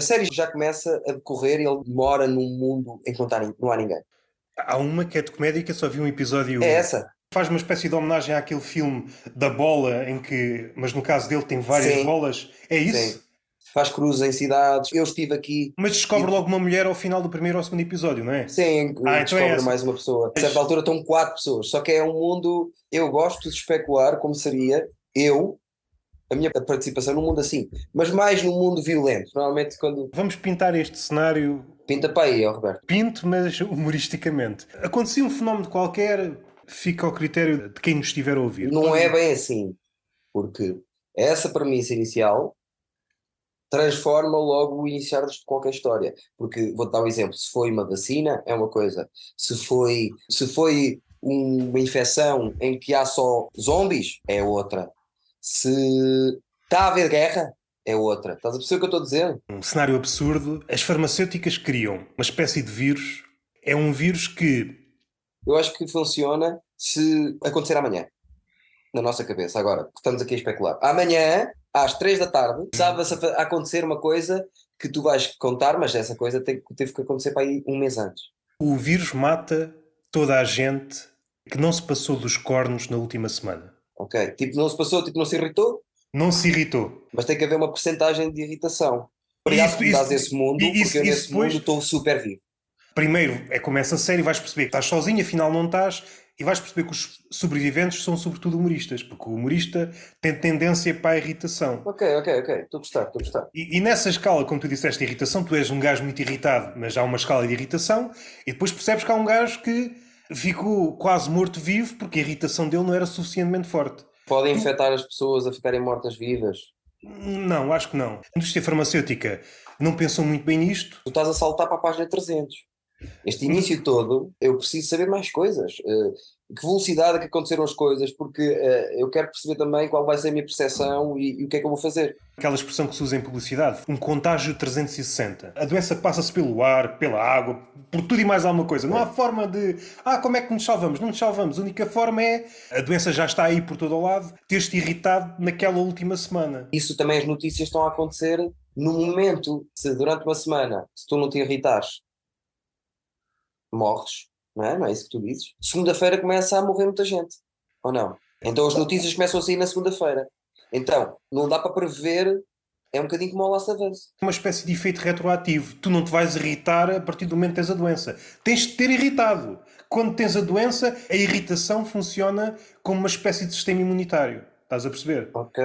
A série já começa a decorrer e ele mora num mundo em que não, está, não há ninguém. Há uma que é de comédia que eu só vi um episódio. É essa? Faz uma espécie de homenagem àquele filme da bola, em que, mas no caso dele tem várias Sim. bolas. É isso? Sim. Faz cruzes em cidades. Eu estive aqui. Mas descobre logo uma mulher ao final do primeiro ou segundo episódio, não é? Sim, Ah, então é descobre essa. mais uma pessoa. A certa altura estão quatro pessoas. Só que é um mundo. Eu gosto de especular como seria eu, a minha participação num mundo assim. Mas mais num mundo violento. Normalmente quando. Vamos pintar este cenário Pinta para aí, ó Roberto. pinto, mas humoristicamente. Acontecia um fenómeno qualquer, fica ao critério de quem nos estiver a ouvir. Não é bem assim. Porque essa premissa inicial transforma logo o iniciar de qualquer história. Porque, vou-te dar um exemplo, se foi uma vacina, é uma coisa. Se foi, se foi uma infecção em que há só zombies, é outra. Se está a haver guerra, é outra. Estás a perceber o que eu estou a dizer? Um cenário absurdo. As farmacêuticas criam uma espécie de vírus. É um vírus que Eu acho que funciona se acontecer amanhã. Na nossa cabeça. Agora, estamos aqui a especular. Amanhã, às três da tarde, sabe-se a acontecer uma coisa que tu vais contar, mas essa coisa tem- teve que acontecer para aí um mês antes. o vírus mata toda a gente que não se passou dos cornos na última semana. Ok? Tipo, não se passou, tipo, não se irritou, Não se irritou. mas tem que haver uma porcentagem de irritação. Obrigado Isso- por me dás esse mundo, isso- porque eu isso nesse depois- mundo estou super vivo. Primeiro é como essa série, vais perceber que estás sozinho, afinal não estás, e vais perceber que os sobreviventes são sobretudo humoristas, porque o humorista tem tendência para a irritação. Ok, ok, ok. Estou a gostar, estou a gostar. E, e nessa escala, como tu disseste, irritação, tu és um gajo muito irritado, mas há uma escala de irritação, e depois percebes que há um gajo que ficou quase morto-vivo porque a irritação dele não era suficientemente forte. Podem infectar as pessoas a ficarem mortas-vivas. Não, acho que não. A indústria farmacêutica não pensou muito bem nisto. Tu estás a saltar para a página 300. Este início todo, eu preciso saber mais coisas. Que velocidade é que aconteceram as coisas, porque eh, eu quero perceber também qual vai ser a minha percepção e, e o que é que eu vou fazer. Aquela expressão que se usa em publicidade, um contágio 360. A doença passa-se pelo ar, pela água, por tudo e mais alguma coisa. Não há forma de, ah, como é que nos salvamos? Não nos salvamos. A única forma é, a doença já está aí por todo o lado, ter-te irritado naquela última semana. Isso também as notícias estão a acontecer no momento. Se durante uma semana, se tu não te irritares, morres, não é? Não é isso que tu dizes? Segunda-feira começa a morrer muita gente, ou não? Então as notícias começam a sair na segunda-feira. Então, não dá para prever, é um bocadinho como o Last of Us. Uma espécie de efeito retroativo. Tu não te vais irritar a partir do momento que tens a doença. Tens de ter irritado. Quando tens a doença, a irritação funciona como uma espécie de sistema imunitário. Estás a perceber? Ok.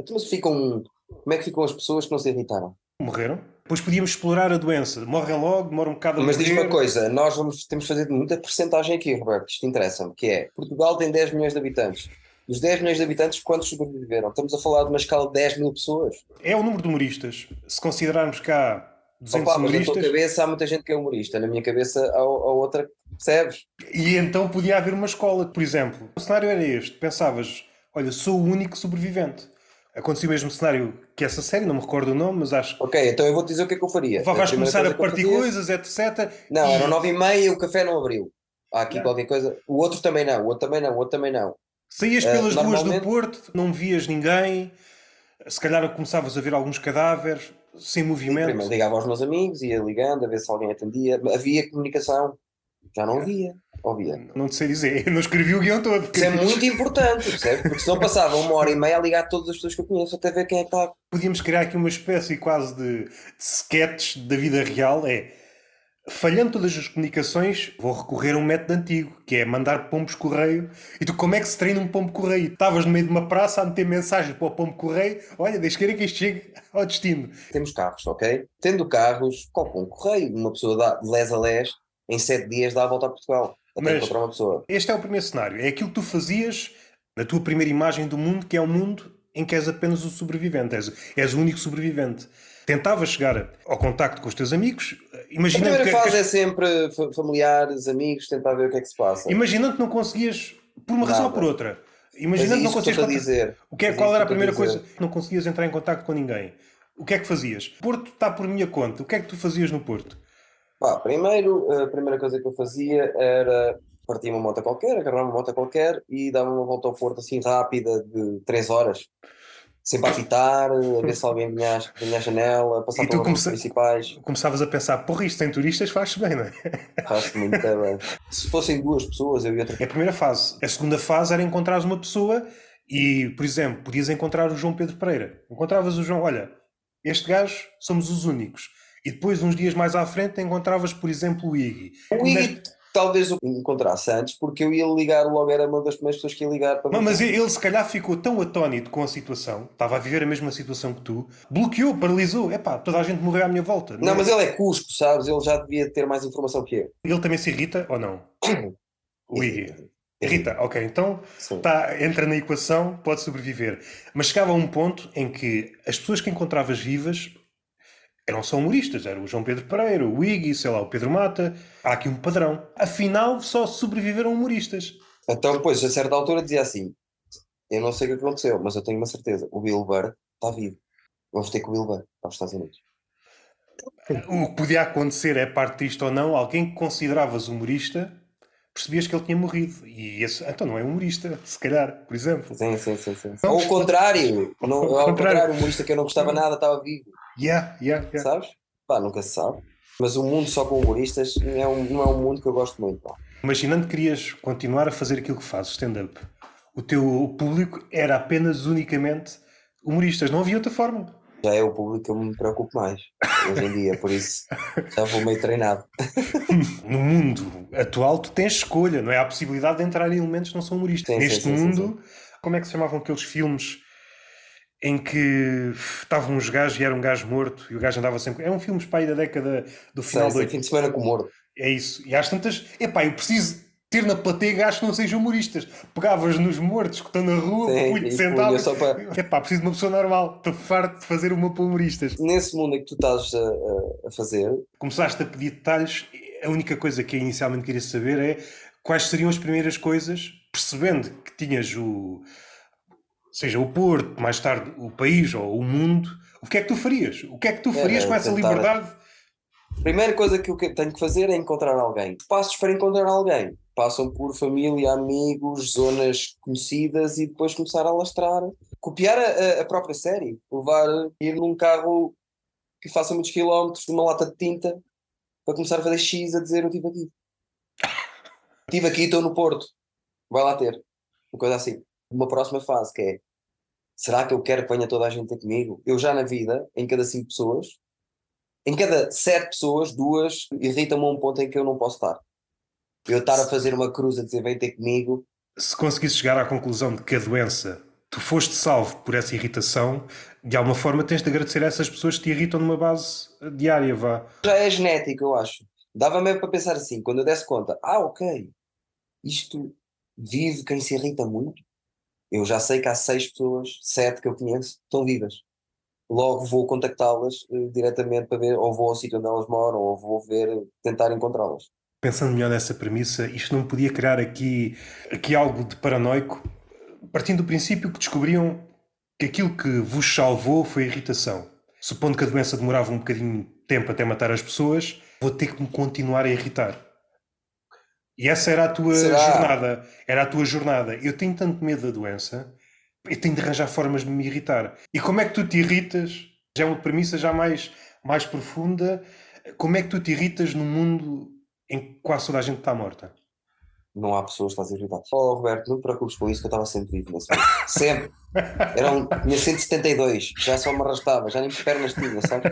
Então, mas ficam. Como é que ficam as pessoas que não se irritaram? Morreram. Depois podíamos explorar a doença. Morrem logo, demora um bocado a Mas diz uma coisa, nós vamos, temos de fazer muita porcentagem aqui, Roberto, isto interessa-me, que é, Portugal tem 10 milhões de habitantes. Dos 10 milhões de habitantes, quantos sobreviveram? Estamos a falar de uma escala de 10 mil pessoas. É o número de humoristas. Se considerarmos cá 200 Opa, mas na tua humoristas, cabeça há muita gente que é humorista, na minha cabeça há, há outra, percebes? e então podia haver uma escola. Por exemplo, o cenário era este. Pensavas, olha, sou o único sobrevivente. Aconteceu o mesmo cenário que essa série, não me recordo o nome, mas acho que Ok, então eu vou-te dizer o que é que eu faria. vais primeira começar a partir coisas, etc. Não, E- eram 9 e meia e o café não abriu. Há aqui Não. qualquer coisa. O outro também não, o outro também não, o outro também não. Saías pelas ruas do normalmente- Porto, não vias ninguém, se calhar começavas a ver alguns cadáveres, sem movimento. Primeiro ligava aos meus amigos, ia ligando a ver se alguém atendia. Havia comunicação. Já não havia. Havia. Não te sei dizer, eu não escrevi o guião todo. Isso é muito importante, percebe? Porque senão passava uma hora e meia a ligar todas as pessoas que eu conheço até ver quem é que está. Podíamos criar aqui uma espécie quase de, de sketch da vida real. É falhando todas as comunicações, vou recorrer a um método antigo, que é mandar pombos correio. E tu, como é que se treina um pombo correio? Estavas no meio de uma praça a meter mensagem para o pombo correio: olha, deixa querer que isto chegue ao destino. Temos carros, ok? Tendo carros, compra um correio. Uma pessoa dá de les a les, em 7 dias dá a volta a Portugal. Mas- encontrar uma pessoa. Este é o primeiro cenário. É aquilo que tu fazias na tua primeira imagem do mundo, que é um mundo em que és apenas o sobrevivente, és, és o único sobrevivente. Tentavas chegar ao contacto com os teus amigos, A imaginando primeira que, fase que- é sempre fa- familiares, amigos, tentar ver o que é que se passa. imaginando que não conseguias, por uma razão ou Nada. por outra, imaginando que não conseguias a contact- dizer. o que é, Mas qual era a primeira coisa? Não conseguias entrar em contacto com ninguém. O que é que fazias? Porto está por minha conta. O que é que tu fazias no Porto? Pá, primeiro, a primeira coisa que eu fazia era partir uma moto qualquer, agarrar uma moto qualquer e dar uma volta ao Porto assim rápida de 3 horas. sempre a apitar, a ver se alguém vinha, à- janela, a passar pelas comece- principais. Começavas a pensar, porra, isto sem turistas faz bem, não é? Faz muito bem. Se fossem duas pessoas, eu e outra. É a primeira fase. A segunda fase era encontrares uma pessoa e, por exemplo, podias encontrar o João Pedro Pereira. Encontravas o João, olha, este gajo somos os únicos. E depois, uns dias mais à frente, encontravas, por exemplo, o Iggy. O Iggy talvez o encontrasse antes, porque eu ia ligar logo, era uma das primeiras pessoas que ia ligar para Não, mas ele se calhar ficou tão atónito com a situação, estava a viver a mesma situação que tu, bloqueou, paralisou. Epá, toda a gente morreu à minha volta. Não, mas ele é cusco, sabes? Ele já devia ter mais informação que eu. Ele também se irrita ou não? O Iggy. É. Irrita, ok, então tá, entra na equação, pode sobreviver. Mas chegava a um ponto em que as pessoas que encontravas vivas eram só humoristas, era o João Pedro Pereira, o Iggy, sei lá, o Pedro Mata. Há aqui um padrão. Afinal, só sobreviveram humoristas. Então, depois, a certa altura, dizia assim: Eu não sei o que aconteceu, mas eu tenho uma certeza: o Bill Burr está vivo. Vamos ter com o Bill Burr para os Estados Unidos. O que podia acontecer é parte disto ou não, alguém que consideravas humorista, percebias que ele tinha morrido. E esse, então não é humorista, se calhar, por exemplo. Sim, sim, sim. sim. Ou o contrário, não, Ao contrário, o humorista que eu não gostava nada estava vivo, Yeah, yeah, yeah. sabes? Pá, nunca se sabe. Mas o mundo só com humoristas é um, não é um mundo que eu gosto muito. Pá. Imaginando que querias continuar a fazer aquilo que fazes, stand-up, o teu público era apenas, unicamente, humoristas, não havia outra forma. Já é o público que eu me preocupo mais hoje em dia, por isso já vou meio treinado. No mundo atual, tu tens escolha, não é? Há a possibilidade de entrar em elementos que não são humoristas. Sim, Neste sim, sim, mundo, como é que se chamavam aqueles filmes em que estavam uns gajos e era um gajo morto e o gajo andava sempre. É um filme pai da década do final Sei, do sei, fim de semana com o morto. É isso. E às tantas, epá, eu preciso ter na plateia gajos que não sejam humoristas. Pegavas nos mortos que estão na rua, punho punha só para- Epá, preciso de uma pessoa normal. Estou farto de fazer uma para humoristas. Nesse mundo em que tu estás a, a- a fazer, Começaste a pedir detalhes. A única coisa que eu inicialmente queria saber é quais seriam as primeiras coisas, percebendo que tinhas o. Seja o Porto, mais tarde o país ou o mundo, o que é que tu farias? O que é que tu farias com essa tentar- liberdade? a primeira coisa que eu tenho que fazer é encontrar alguém. Passos para encontrar alguém. Passam por família, amigos, zonas conhecidas e depois começar a alastrar. Copiar a, a- própria série. Levar, ir num carro que faça muitos quilómetros, de uma lata de tinta, para começar a fazer X a dizer eu estive aqui. Estive aqui, estou no Porto. Vai lá ter. Uma coisa assim. Uma próxima fase que é será que eu quero que venha toda a gente comigo? Eu já na vida, em cada cinco pessoas, em cada sete pessoas, duas irritam-me a um ponto em que eu não posso estar. Eu estar a fazer uma cruz a dizer vem ter comigo, se conseguisse chegar à conclusão de que a doença tu foste salvo por essa irritação, de alguma forma tens de agradecer a essas pessoas que te irritam numa base diária, vá. já é genético, eu acho. Dava-me para pensar assim, quando eu desse conta, ah, ok, isto vive quem se irrita muito. Eu já sei que há seis pessoas, sete que eu conheço, estão vivas. Logo vou contactá-las eh, diretamente para ver, ou vou ao sítio onde elas moram, ou vou ver, tentar encontrá-las. Pensando melhor nessa premissa, isto não podia criar aqui, aqui algo de paranoico, partindo do princípio que descobriam que aquilo que vos salvou foi a irritação. Supondo que a doença demorava um bocadinho de tempo até matar as pessoas, vou ter que me continuar a irritar. E essa era a tua Será? jornada. Era a tua jornada. Eu tenho tanto medo da doença, eu tenho de arranjar formas de me irritar. E como é que tu te irritas? Já é uma premissa já mais, mais profunda. Como é que tu te irritas num mundo em que quase toda a gente está morta? Não há pessoas que estás irritado. Oh, Roberto, não te preocupes com isso, que eu estava sempre vivo nesse. Sempre. Era um, tinha 172, já só me arrastava, já nem pernas tinha, sabe?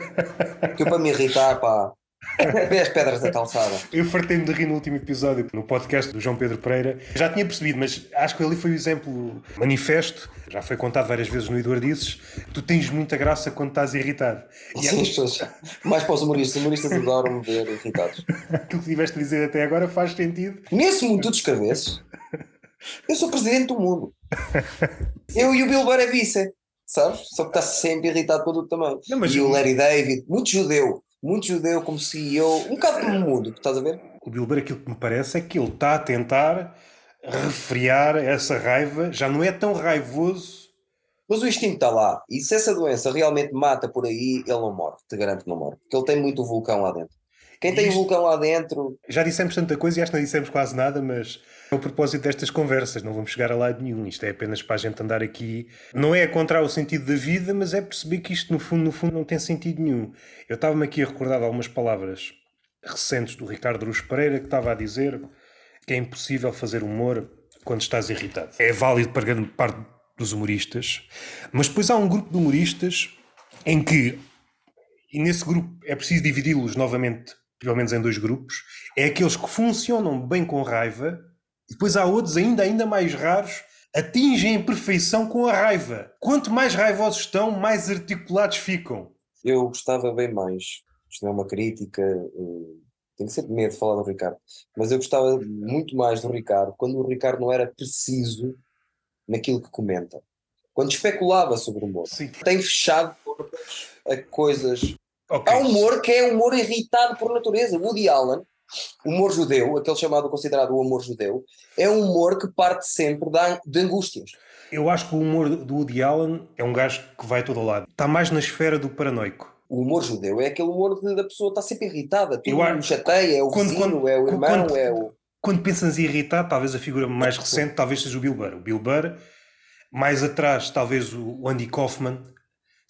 Que eu para me irritar, pá. As pedras da calçada. Eu fartei-me de rir no último episódio, no podcast do João Pedro Pereira. Já tinha percebido, mas acho que ali foi o exemplo manifesto. Já foi contado várias vezes no Eduardices. Tu tens muita graça quando estás irritado. E Sim, as pessoas, mais para os humoristas, os humoristas adoram me ver irritados. aquilo que tiveste a dizer até agora faz sentido. Nesse mundo tu descabesses, eu sou presidente do mundo. Eu e o Bill Burr é sabes? Só que está sempre irritado com tudo também. Não, e o- Larry David, muito judeu, muito judeu como CEO, um bocado como o mundo, estás a ver? O Bilber, aquilo que me parece é que ele está a tentar refriar essa raiva. Já não é tão raivoso. Mas o instinto está lá. E se essa doença realmente mata por aí, ele não morre. Te garanto que não morre. Porque ele tem muito vulcão lá dentro. Quem tem o vulcão lá dentro. Já dissemos tanta coisa e acho que não dissemos quase nada, mas é o propósito destas conversas. Não vamos chegar a lado nenhum. Isto é apenas para a gente andar aqui. Não é encontrar o sentido da vida, mas é perceber que isto, no fundo, no fundo, não tem sentido nenhum. Eu estava-me aqui a recordar de algumas palavras recentes do Ricardo Ruz Pereira que estava a dizer que é impossível fazer humor quando estás irritado. É válido para grande parte dos humoristas, mas depois há um grupo de humoristas em que, e nesse grupo é preciso dividi-los novamente, pelo menos em dois grupos, é aqueles que funcionam bem com raiva, depois há outros ainda, ainda mais raros, atingem a perfeição com a raiva. Quanto mais raivosos estão, mais articulados ficam. Eu gostava bem mais. Isto não é uma crítica, eh, tenho sempre medo de falar do Ricardo, mas eu gostava muito mais do Ricardo quando o Ricardo não era preciso naquilo que comenta. Quando especulava sobre o humor. Sim. Tem fechado portas a coisas. Okay. Há humor que é humor irritado por natureza. Woody Allen, humor judeu, aquele chamado considerado o humor judeu, é um humor que parte sempre de angústias. Eu acho que o humor do Woody Allen é um gajo que vai todo ao lado. Está mais na esfera do paranoico. O humor judeu é aquele humor de, da pessoa estar sempre irritada. Tudo eu acho, chateia, é o quando, vizinho, quando, é o irmão, quando, é o... Quando pensas em irritado, talvez a figura mais recente talvez seja o Bill Burr. O Bill Burr, mais atrás, talvez o Andy Kaufman.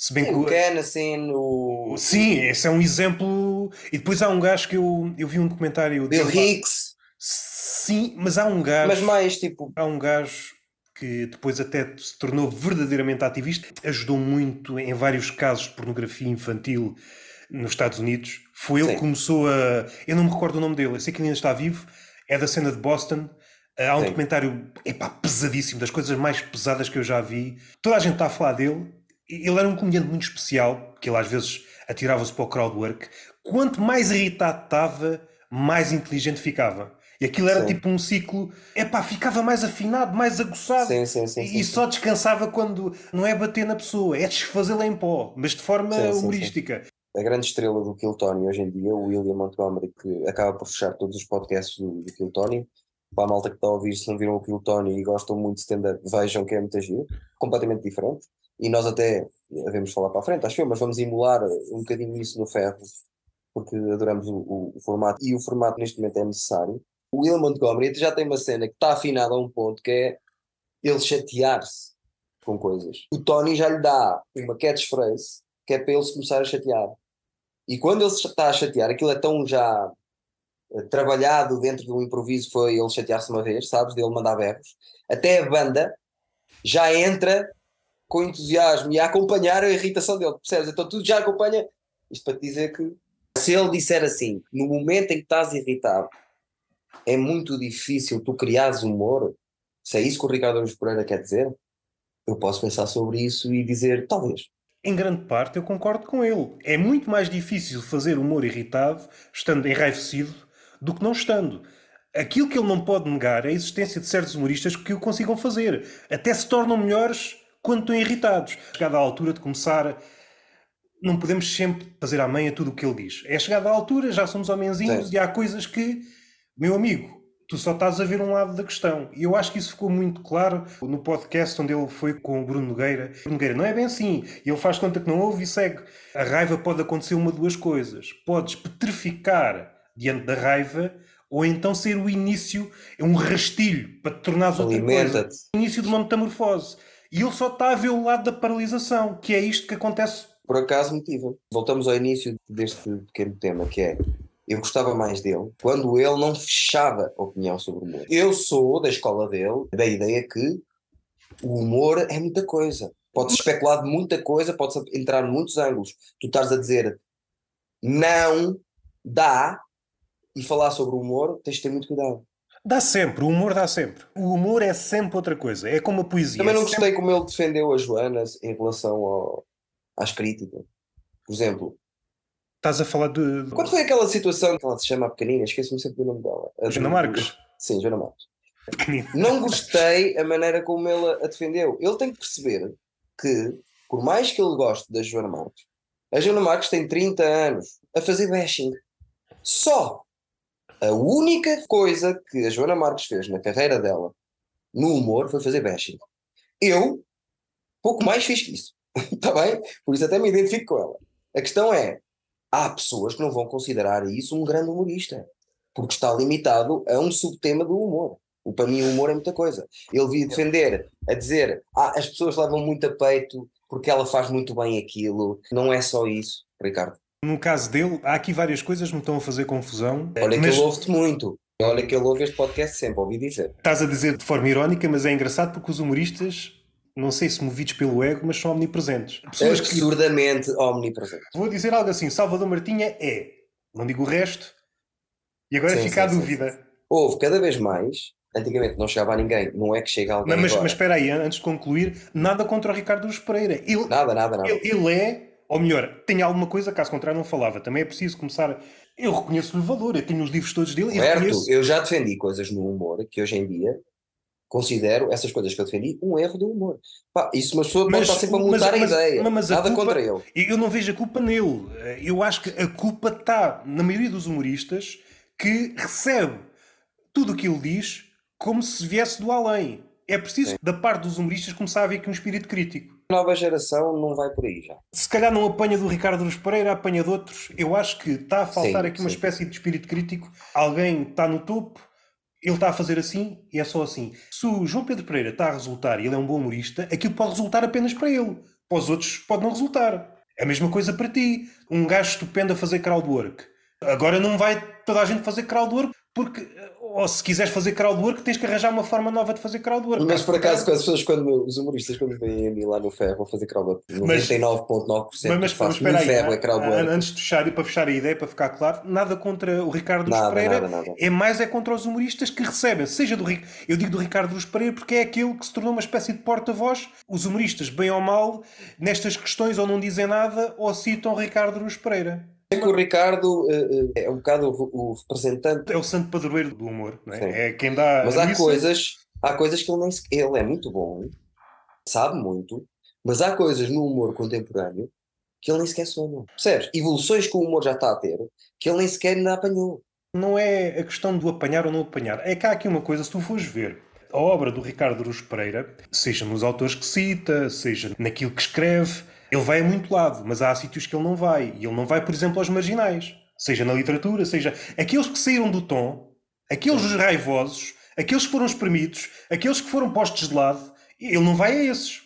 Se bem Sim, que o Kennison, o... Sim, esse é um exemplo. E depois há um gajo que eu, eu vi um documentário... Bill Hicks. Sim, mas há um gajo... Mas mais tipo... Há um gajo que depois até se tornou verdadeiramente ativista, ajudou muito em vários casos de pornografia infantil nos Estados Unidos. Foi ele Sim. que começou a. Eu não me recordo o nome dele, eu sei que ele ainda está vivo, é da cena de Boston. Há um Sim. documentário epá, pesadíssimo, das coisas mais pesadas que eu já vi. Toda a gente está a falar dele. Ele era um comediante muito especial, que ele às vezes atirava-se para o crowdwork. Quanto mais irritado estava, mais inteligente ficava. E aquilo era sim. tipo um ciclo, é pá, ficava mais afinado, mais aguçado. Sim, sim, sim, e só descansava quando não é bater na pessoa, é desfazê-la em pó, mas de forma humorística. A grande estrela do Kill Tony hoje em dia, o William Montgomery, que acaba por fechar todos os podcasts do, do Kill Tony. Para a malta que está a ouvir, se não viram o Kill Tony e gostam muito de stand-up, vejam que é muito giro, completamente diferente. E nós até devemos falar para a frente, acho eu, mas vamos emular um bocadinho isso no ferro, porque adoramos o, o, o formato e o formato neste momento é necessário o Will Montgomery já tem uma cena que está afinada a um ponto que é ele chatear-se com coisas. O Tony já lhe dá uma catchphrase que é para ele se começar a chatear. E quando ele se está a chatear, aquilo é tão já uh, trabalhado dentro do improviso, foi ele chatear-se uma vez, sabes, dele mandar berros. Até a banda já entra com entusiasmo e a acompanhar a irritação dele, percebes? Então tudo já acompanha. Isto para te dizer que se ele disser assim, no momento em que estás irritado, é muito difícil tu criares humor, se é isso que o Ricardo Araújo Pereira quer dizer, eu posso pensar sobre isso e dizer, talvez. Em grande parte eu concordo com ele. É muito mais difícil fazer humor irritado, estando enraivecido, do que não estando. Aquilo que ele não pode negar é a existência de certos humoristas que o consigam fazer. Até se tornam melhores quando estão irritados. Chegada à altura de começar não podemos sempre fazer à manha tudo o que ele diz. É chegada à altura, já somos homenzinhos Sim. e há coisas que meu amigo, tu só estás a ver um lado da questão. E eu acho que isso ficou muito claro no podcast onde ele foi com o Bruno Nogueira. Bruno Nogueira, não é bem assim. Ele faz conta que não ouve e segue. A raiva pode acontecer uma de duas coisas. Podes petrificar diante da raiva ou então ser o início, é um rastilho para te tornares outra coisa. O início de uma metamorfose. E ele só está a ver o lado da paralisação, que é isto que acontece. Por acaso motiva. Voltamos ao início deste pequeno tema, que é eu gostava mais dele quando ele não fechava a opinião sobre o humor. Eu sou da escola dele, da ideia que o humor é muita coisa. Pode-se especular de muita coisa, pode-se entrar em muitos ângulos. Tu estás a dizer não dá e falar sobre o humor, tens de ter muito cuidado. Dá sempre, o humor dá sempre. O humor é sempre outra coisa, é como a poesia. Também não é gostei sempre... como ele defendeu a Joana em relação ao, às críticas. Por exemplo, Estás a falar de. Quando foi aquela situação que ela se chama a pequenina? Esqueço-me sempre do nome dela. A Joana Marques. Sim, Joana Marques. Não gostei a maneira como ele a defendeu. Ele tem que perceber que, por mais que ele goste da Joana Marques, a Joana Marques tem 30 anos a fazer bashing. Só. A única coisa que a Joana Marques fez na carreira dela, no humor, foi fazer bashing. Eu, pouco mais fiz que isso. Está bem? Por isso até me identifico com ela. A questão é, há pessoas que não vão considerar isso um grande humorista, porque está limitado a um subtema do humor. O, para mim, o humor é muita coisa. Ele vi defender, a dizer, ah, as pessoas levam muito a peito porque ela faz muito bem aquilo. Não é só isso, Ricardo. No caso dele, há aqui várias coisas que me estão a fazer confusão. Olha mas... que ele ouve-te muito. Olha que ele ouve este podcast sempre, ouvi dizer. Estás a dizer de forma irónica, mas é engraçado porque os humoristas, não sei se movidos pelo ego, mas são omnipresentes. Pessoas Absurdamente que... omnipresentes. Vou dizer algo assim: Salvador Martinha é, não digo o resto, e agora sim, fica sim, a dúvida. Sim, Houve cada vez mais Antigamente não chegava a ninguém, não é que chega alguém. Mas, mas, mas espera aí, antes de concluir, nada contra o Ricardo Luz Pereira. Ele, nada, nada, nada. Ele, ele, é, ou melhor, tem alguma coisa, caso contrário, não falava. Também é preciso começar. Eu reconheço-lhe valor, eu tenho os livros todos dele. Certo, eu, reconheço... eu já defendi coisas no humor que hoje em dia considero essas coisas que eu defendi um erro do humor. Pá, isso uma pessoa pode estar sempre a mudar mas, a ideia. Mas, Nada culpa, contra ele. Eu não vejo a culpa nele. Eu acho que a culpa está na maioria dos humoristas que recebe tudo o que ele diz como se viesse do além. É preciso, Sim. da parte dos humoristas, começar a haver aqui um espírito crítico. Nova geração não vai por aí já. Se calhar não apanha do Ricardo Luz Pereira, apanha de outros. Eu acho que está a faltar sim, aqui uma espécie de espírito crítico. Alguém está no topo, ele está a fazer assim e é só assim. Se o João Pedro Pereira está a resultar e ele é um bom humorista, aquilo pode resultar apenas para ele. Para os outros pode não resultar. É a mesma coisa para ti. Um gajo estupendo a fazer crowdwork. Agora não vai toda a gente fazer crowdwork porque ou se quiseres fazer crowdwork, tens que arranjar uma forma nova de fazer crowdwork. Mas por acaso, as pessoas, quando, os humoristas, quando vêm a mim lá no ferro, vão fazer crowdwork. 99,9% mas, mas, espera aí, ferro é crowdwork. Antes de fechar e para fechar a ideia, para ficar claro, nada contra o Ricardo Luz Pereira, nada, nada. é mais é contra os humoristas que recebem, seja do eu digo do Ricardo Luz Pereira porque é aquele que se tornou uma espécie de porta-voz. Os humoristas, bem ou mal, nestas questões ou não dizem nada ou citam Ricardo Luz Pereira. É que o Ricardo uh, é um bocado o, o, representante. É o santo padroeiro do humor, não é? É quem dá. Mas há coisas, há coisas que ele nem Ele é muito bom, sabe muito, mas há coisas no humor contemporâneo que ele nem sequer sonha. Percebes? Evoluções que o humor já está a ter que ele nem sequer ainda apanhou. Não é a questão do apanhar ou não apanhar. É que há aqui uma coisa, se tu fores ver a obra do Ricardo Ruz Pereira, seja nos autores que cita, seja naquilo que escreve, ele vai a muito lado, mas há sítios que ele não vai. E ele não vai, por exemplo, aos marginais. Seja na literatura, seja aqueles que saíram do tom, aqueles raivosos, aqueles que foram espremidos, aqueles que foram postos de lado. Ele não vai a esses.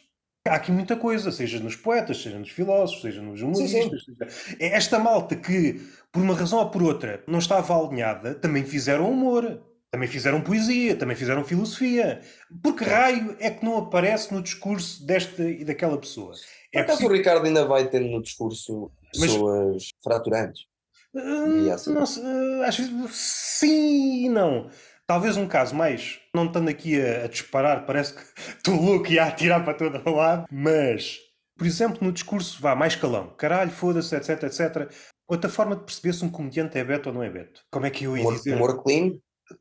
Há aqui muita coisa, seja nos poetas, seja nos filósofos, seja nos humoristas. Sim. É esta malta que, por uma razão ou por outra, não estava alinhada, também fizeram humor. Também fizeram poesia, também fizeram filosofia. Porque raio é que não aparece no discurso desta e daquela pessoa? É Por acaso o Ricardo ainda vai tendo no discurso pessoas Mas... fraturantes? Uh, assim. não, uh, sim e não. Talvez um caso mais, não estando aqui a, a disparar, parece que estou louco e a atirar para todo lado, mas, por exemplo, no discurso, vá, mais calão, caralho, foda-se, etc, etc. Outra forma de perceber se um comediante é beto ou não é beto. Como é que eu ia humor, dizer? Humor clean?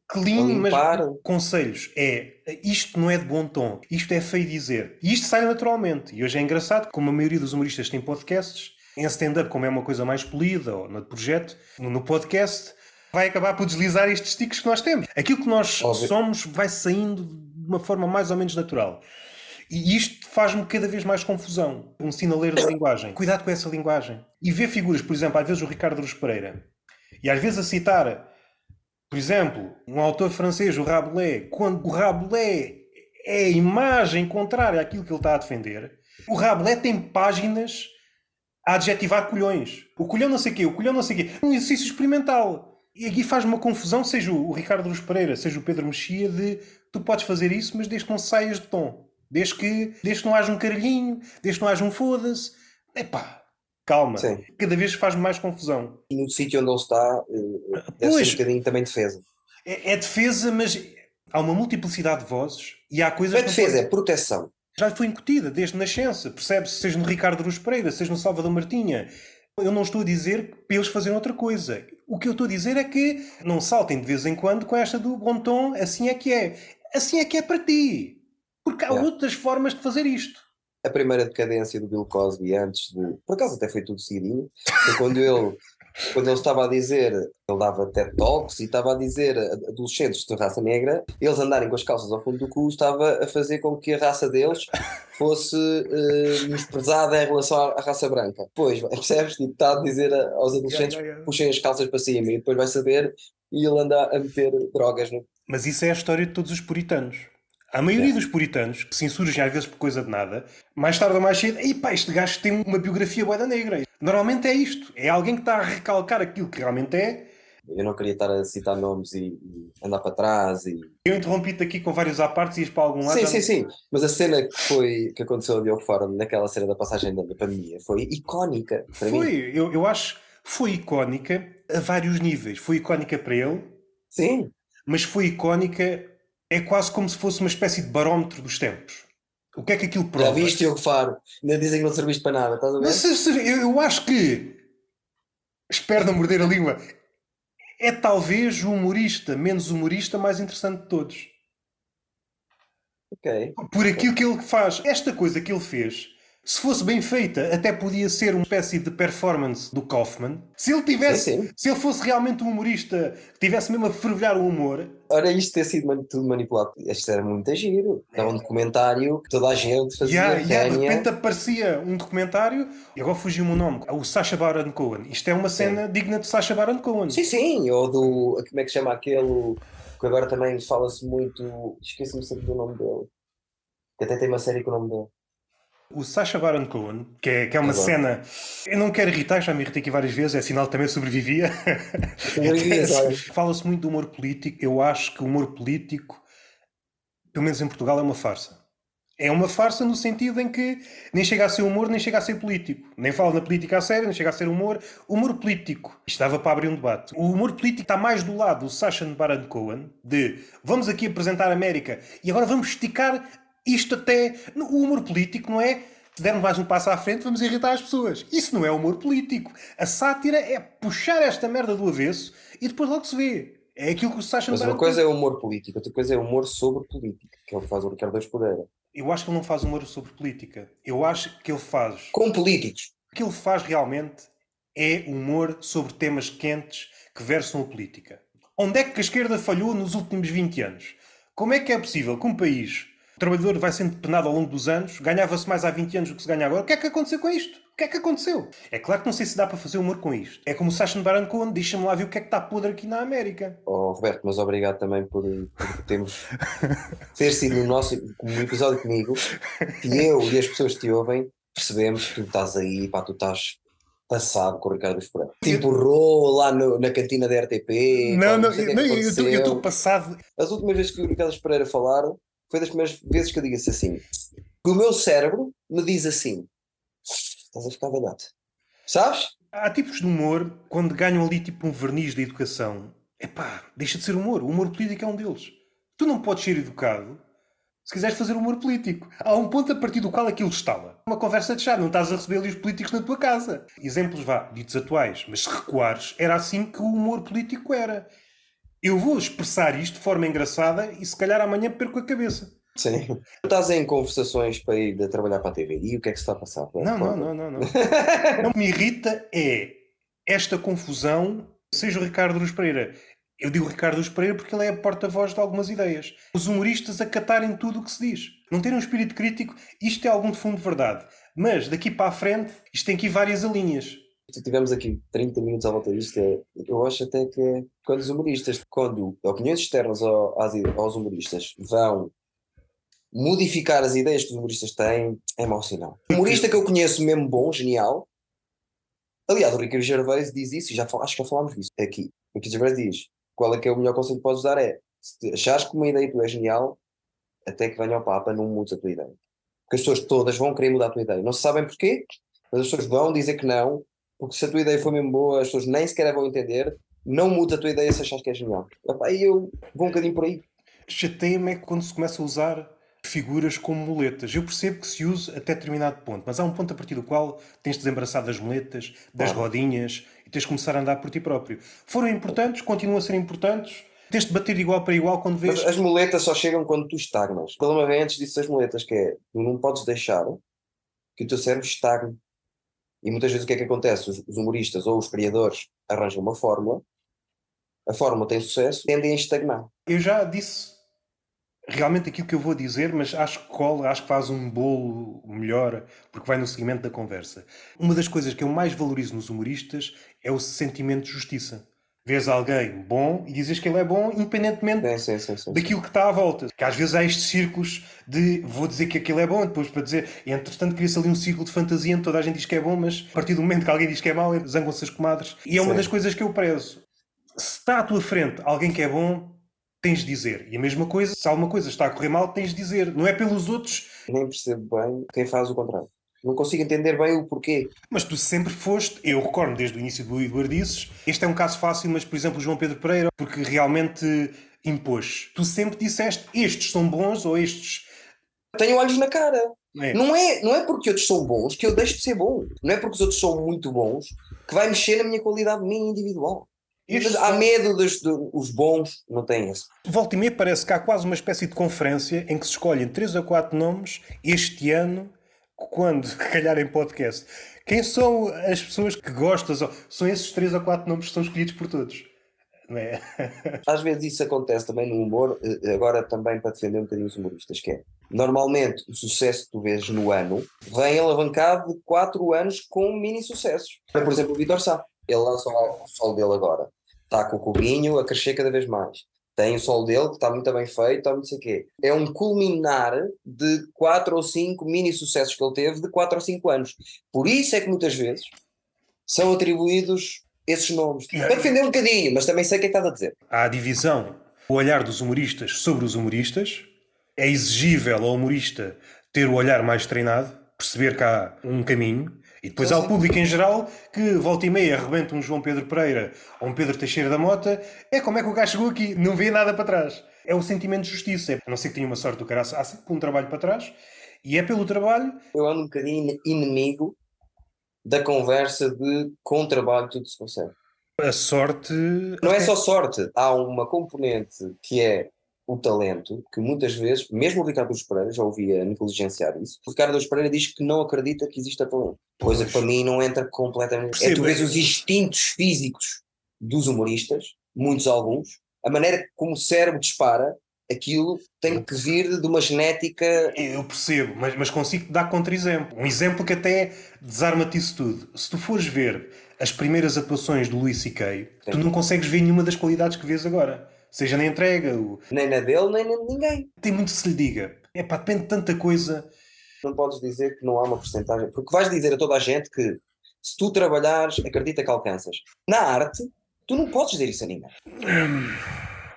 Clean, mas conselhos é isto não é de bom tom, isto é feio dizer. E isto sai naturalmente. E hoje é engraçado, como a maioria dos humoristas tem podcasts, em stand-up, como é uma coisa mais polida, ou no projeto, no podcast, vai acabar por deslizar estes ticos que nós temos. Aquilo que nós Óbvio. somos vai saindo de uma forma mais ou menos natural. E isto faz-me cada vez mais confusão. Um sinaleiro de linguagem. Cuidado com essa linguagem. E ver figuras, por exemplo, às vezes o Ricardo Luz Pereira, e às vezes a citar por exemplo, um autor francês, o Rabelais, quando o Rabelais é a imagem contrária àquilo que ele está a defender, o Rabelais tem páginas a adjetivar colhões. O colhão não sei o quê, o colhão não sei o quê. Um exercício experimental. E aqui faz uma confusão, seja o Ricardo Luz Pereira, seja o Pedro Mexia, de tu podes fazer isso, mas desde que não saias de tom. Desde que, desde que não haja um caralhinho, desde que não haja um foda-se. Epá, calma. Sim. Cada vez faz mais confusão. E no sítio onde ele está, eh, deve pois, ser um bocadinho também defesa. É, é, defesa, mas há uma multiplicidade de vozes e há coisas. Não é defesa, é proteção. Já foi incutida desde nascença, percebe-se, seja no Ricardo Ruz Pereira, seja no Salvador Martinha. Eu não estou a dizer para eles fazerem outra coisa. O que eu estou a dizer é que não saltem de vez em quando com esta do bom tom, assim é que é. Assim é que é para ti. Porque há é. outras formas de fazer isto a primeira decadência do Bill Cosby antes de. Por acaso até foi tudo seguidinho. Foi quando ele quando ele estava a dizer, ele dava TED Talks e estava a dizer a adolescentes de raça negra, eles andarem com as calças ao fundo do cu, estava a fazer com que a raça deles fosse uh, menosprezada em relação à, à, raça branca. Depois, percebes? Tipo, está a dizer aos adolescentes yeah, yeah, yeah. puxem as calças para cima e depois vai saber e ele anda a meter drogas no. Mas isso é a história de todos os puritanos. A maioria é. dos puritanos, que se insurgem às vezes por coisa de nada, mais tarde ou mais cedo, e pá, este gajo tem uma biografia boa negra. Normalmente é isto. É alguém que está a recalcar aquilo que realmente é. Eu não queria estar a citar nomes e, e andar para trás. E... Eu interrompi-te aqui com vários à parte e ias para algum lado. Sim, sim, sim. Mas a cena que, foi, que aconteceu ali ao fórum, naquela cena da passagem da pandemia, foi icónica. Para foi, mim. Eu, eu acho foi icónica a vários níveis. Foi icónica para ele. Sim. Mas foi icónica é quase como se fosse uma espécie de barómetro dos tempos. O que é que aquilo prova? Já viste, Diogo Faro? Ainda dizem que não serviste para nada, estás a ver? Mas eu, eu acho que, espero não morder a língua, é talvez o humorista, menos humorista, mais interessante de todos. Por aquilo que ele faz. Esta coisa que ele fez se fosse bem feita, até podia ser uma espécie de performance do Kaufman. Se ele tivesse, sim, sim. se ele fosse realmente um humorista que tivesse mesmo a fervilhar o humor. Ora, isto ter sido tudo manipulado, isto era muito giro. Era um documentário que toda a gente fazia. Yeah, yeah, de repente aparecia um documentário, e agora fugiu-me o nome, o Sacha Baron Cohen. Isto é uma cena sim. digna de Sacha Baron Cohen. Sim, sim, ou do. Como é que se chama aquele. Que agora também fala-se muito. Esqueci-me sempre do nome dele. Que até tem uma série com o nome dele. O Sacha Baron Cohen, que é, que é uma cena. Eu não quero irritar, já me irritei aqui várias vezes, é sinal que também sobrevivia. Fala-se muito do humor político. Eu acho que o humor político, pelo menos em Portugal, é uma farsa. É uma farsa no sentido em que nem chega a ser humor, nem chega a ser político. Nem fala na política a sério, nem chega a ser humor. Humor político. Estava para abrir um debate. O humor político está mais do lado do Sacha Baron Cohen, de vamos aqui apresentar a América e agora vamos esticar isto até. O humor político não é. Se dermos mais um passo à frente, vamos irritar as pessoas. Isso não é humor político. A sátira é puxar esta merda do avesso e depois logo se vê. É aquilo que o Sacha Mas uma coisa é humor político, outra coisa é humor sobre política, que é o que faz o Ricardo Escudeira. Eu acho que ele não faz humor sobre política. Eu acho que ele faz. Com políticos. O que ele faz realmente é humor sobre temas quentes que versam a política. Onde é que a esquerda falhou nos últimos 20 anos? Como é que é possível que um país o trabalhador vai sendo penado ao longo dos anos, ganhava-se mais há 20 anos do que se ganha agora. O que é que aconteceu com isto? O que é que aconteceu? É claro que não sei se dá para fazer humor com isto. É como o Sacha Baron Cohen, deixa-me lá ver o que é que está podre aqui na América. Oh, Roberto, mas obrigado também por, por termos ter sido no nosso um episódio comigo que eu e as pessoas que te ouvem percebemos que tu estás aí, pá, tu estás passado com o Ricardo Esperão. Te empurrou lá no, na cantina da RTP. Não, não, não, não eu estou passado. As últimas vezes que o Ricardo Espereira falaram, foi das primeiras vezes que eu digo assim: que o meu cérebro me diz assim: estás a ficar velhote. Sabes? Há tipos de humor quando ganham ali tipo um verniz de educação. Epá, deixa de ser humor. O humor político é um deles. Tu não podes ser educado se quiseres fazer humor político. Há um ponto a partir do qual aquilo estala. Uma conversa de chá, não estás a receber ali os políticos na tua casa. Exemplos, vá, ditos atuais, mas se recuares, era assim que o humor político era eu vou expressar isto de forma engraçada e se calhar amanhã perco a cabeça. Sim. Tu estás em conversações para ir de trabalhar para a TV e o que é que se está a passar? Não, não, não, não, não. não me irrita é esta confusão, seja o Ricardo Luz Pereira. Eu digo Ricardo Luz Pereira porque ele é a porta-voz de algumas ideias. Os humoristas acatarem tudo o que se diz. Não terem um espírito crítico, isto é algum de fundo de verdade. Mas daqui para a frente, isto tem aqui várias linhas tivemos aqui 30 minutos à volta disto, é, eu acho até que é quando os humoristas, quando opiniões externas aos humoristas vão modificar as ideias que os humoristas têm, é mau sinal. O humorista que eu conheço mesmo bom, genial, aliás, o Ricardo Gervais diz isso, e já acho que já falámos disso aqui. O Ricardo Gervais diz: qual é que é o melhor conselho que podes dar? É se achares que uma ideia tu é genial, até que venha ao Papa, não mudes a tua ideia. Porque as pessoas todas vão querer mudar a tua ideia. Não se sabem porquê, mas as pessoas vão dizer que não, porque se a tua ideia for mesmo boa, as pessoas nem sequer vão entender, não muda a tua ideia se achas que é genial. E eu vou um bocadinho por aí. Chateia-me é quando se começa a usar figuras como muletas. Eu percebo que se usa até determinado ponto, mas há um ponto a partir do qual tens de desembaraçar das muletas, das ah. rodinhas e tens de começar a andar por ti próprio. Foram importantes, continuam a ser importantes. Tens de bater igual para igual quando vês. Mas as muletas só chegam quando tu estagnas. O problema vem antes disso das muletas, que é tu não podes deixar que o teu cérebro estagne. E muitas vezes o que é que acontece? Os, os humoristas ou os criadores arranjam uma fórmula, a fórmula tem sucesso, tendem a estagnar. Eu já disse realmente aquilo que eu vou dizer, mas acho que cola, acho que faz um bolo melhor, porque vai no seguimento da conversa. Uma das coisas que eu mais valorizo nos humoristas é o sentimento de justiça. Vês alguém bom e dizes que ele é bom, independentemente Sim, sim, sim, daquilo que está à volta. Que às vezes há estes círculos de vou dizer que aquilo é bom, depois para dizer, entretanto cria-se ali um círculo de fantasia onde toda a gente diz que é bom, mas a partir do momento que alguém diz que é mau, zangam-se as comadres. E é uma das coisas que eu prezo. Se está à tua frente alguém que é bom, tens de dizer. E a mesma coisa, se alguma coisa está a correr mal, tens de dizer. Não é pelos outros, Nem percebo bem quem faz o contrário. Não consigo entender bem o porquê. mas tu sempre foste, eu recordo desde o início do Eduardices, este é um caso fácil, mas por exemplo o João Pedro Pereira, porque realmente impôs. Tu sempre disseste, estes são bons ou estes... Tenho olhos na cara. É. Não é, não é porque outros são bons que eu deixo de ser bom. Não é porque os outros são muito bons que vai mexer na minha qualidade minha individual. Estes há são- medo dos do- os bons, não têm esse. Volta e meia parece que há quase uma espécie de conferência em que se escolhem três ou quatro nomes este ano, quando calhar em podcast. Quem são as pessoas que gostas? São esses três ou quatro nomes que são escolhidos por todos. Não é? Às vezes isso acontece também no humor, eh, agora também para defender um bocadinho os humoristas, que é, normalmente o sucesso que tu vês no ano vem alavancado de 4 anos com mini sucessos. Por exemplo, o Vitor Sá, ele lança o solo dele agora, está com o cubinho a crescer cada vez mais. Tem o solo dele que está muito bem feito, está muito sei o quê. É um culminar de 4 ou 5 mini sucessos que ele teve de 4 ou 5 anos. Por isso é que muitas vezes são atribuídos esses nomes. Para defender um bocadinho, mas também sei o que é que estás a dizer. Há a divisão, o olhar dos humoristas sobre os humoristas. É exigível ao humorista ter o olhar mais treinado, perceber que há um caminho. E depois há o público em geral que volta e meia arrebenta um João Pedro Pereira ou um Pedro Teixeira da Mota. É como é que o gajo chegou aqui? Não vê nada para trás. É o sentimento de justiça. A não ser que tenha uma sorte do caraço, há sempre um trabalho para trás. E é pelo trabalho. eu ando um bocadinho inimigo da conversa de com trabalho tudo se consegue. A sorte. Não é só sorte, há uma componente que é o talento, que muitas vezes, mesmo o Ricardo dos Pereira, já ouvia negligenciar isso, o Ricardo dos Pereira diz que não acredita que exista talento. Coisa que para mim não entra completamente. É Percebo. tu vês os instintos físicos dos humoristas, muitos alguns, a maneira como o cérebro dispara, aquilo tem que vir de uma genética Eu percebo, mas, mas consigo dar contra-exemplo. Um exemplo que até desarma-te isso tudo. Se tu fores ver as primeiras atuações do Luís C.K., tu não consegues ver nenhuma das qualidades que vês agora. Seja na entrega, o... nem na dele, nem na de ninguém. tem muito que se lhe diga. É pá, depende de tanta coisa. não podes dizer que não há uma porcentagem, porque vais dizer a toda a gente que se tu trabalhares, acredita que alcanças. Na arte, tu não podes dizer isso a ninguém.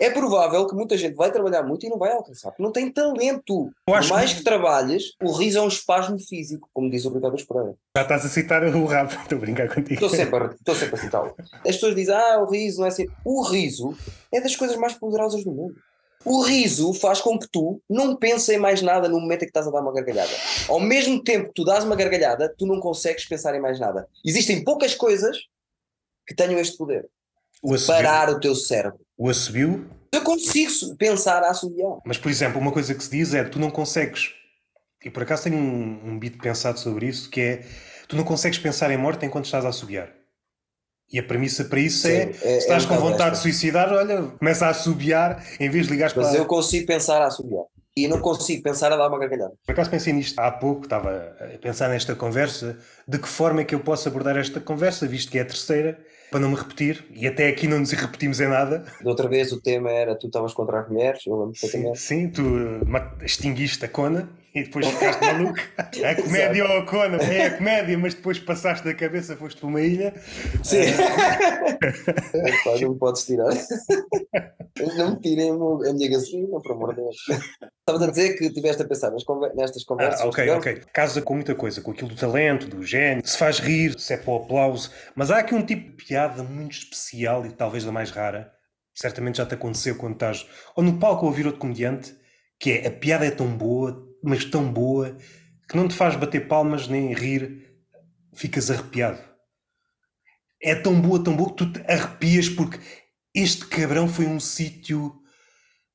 É provável que muita gente vai trabalhar muito e não vai alcançar, porque não tem talento. Por mais que- que trabalhes, o riso é um espasmo físico, como diz o Ricardo Esperança. Já estás a citar o rabo. Estou a brincar contigo. Estou sempre, a- estou sempre a citá-lo. As pessoas dizem, ah, o riso não é assim. O riso é das coisas mais poderosas do mundo. O riso faz com que tu não penses em mais nada no momento em que estás a dar uma gargalhada. Ao mesmo tempo que tu dás uma gargalhada, tu não consegues pensar em mais nada. Existem poucas coisas que tenham este poder. O Parar o teu cérebro. O assobio Eu consigo pensar a assobiar. Mas, por exemplo, uma coisa que se diz é tu não consegues. E por acaso tenho um, um beat pensado sobre isso que é tu não consegues pensar em morte enquanto estás a assobiar. E a premissa para isso Sim, é, é- se estás é com vontade de suicidar, olha, começa a assobiar em vez de ligares Mas para. eu consigo pensar a assobiar. E não consigo pensar a dar uma gargalhada. Por acaso pensei nisto há pouco, estava a pensar nesta conversa, de que forma é que eu posso abordar esta conversa, visto que é a terceira, para não me repetir, e até aqui não nos repetimos em nada. Da outra vez o tema era tu estavas contra as mulheres, eu lembro Sim, sim, tu extinguiste a Cona e depois ficaste maluco. A comédia ou a Cona é a comédia, mas depois passaste da cabeça, foste para uma ilha. Sim. Epá, não me podes tirar. não me tirem a minha gasolina, por amor de Deus. Estavas a dizer que estiveste a pensar nestas conversas. Ah, ok, ok. Casa com muita coisa, com aquilo do talento, do gênio, se faz rir, se é para o aplauso. Mas há aqui um tipo de piada muito especial e talvez da mais rara. Certamente já te aconteceu quando estás ou no palco a ouvir outro comediante, que é a piada é tão boa, mas tão boa, que não te faz bater palmas nem rir, ficas arrepiado. É tão boa, tão boa que tu te arrepias porque este cabrão foi um sítio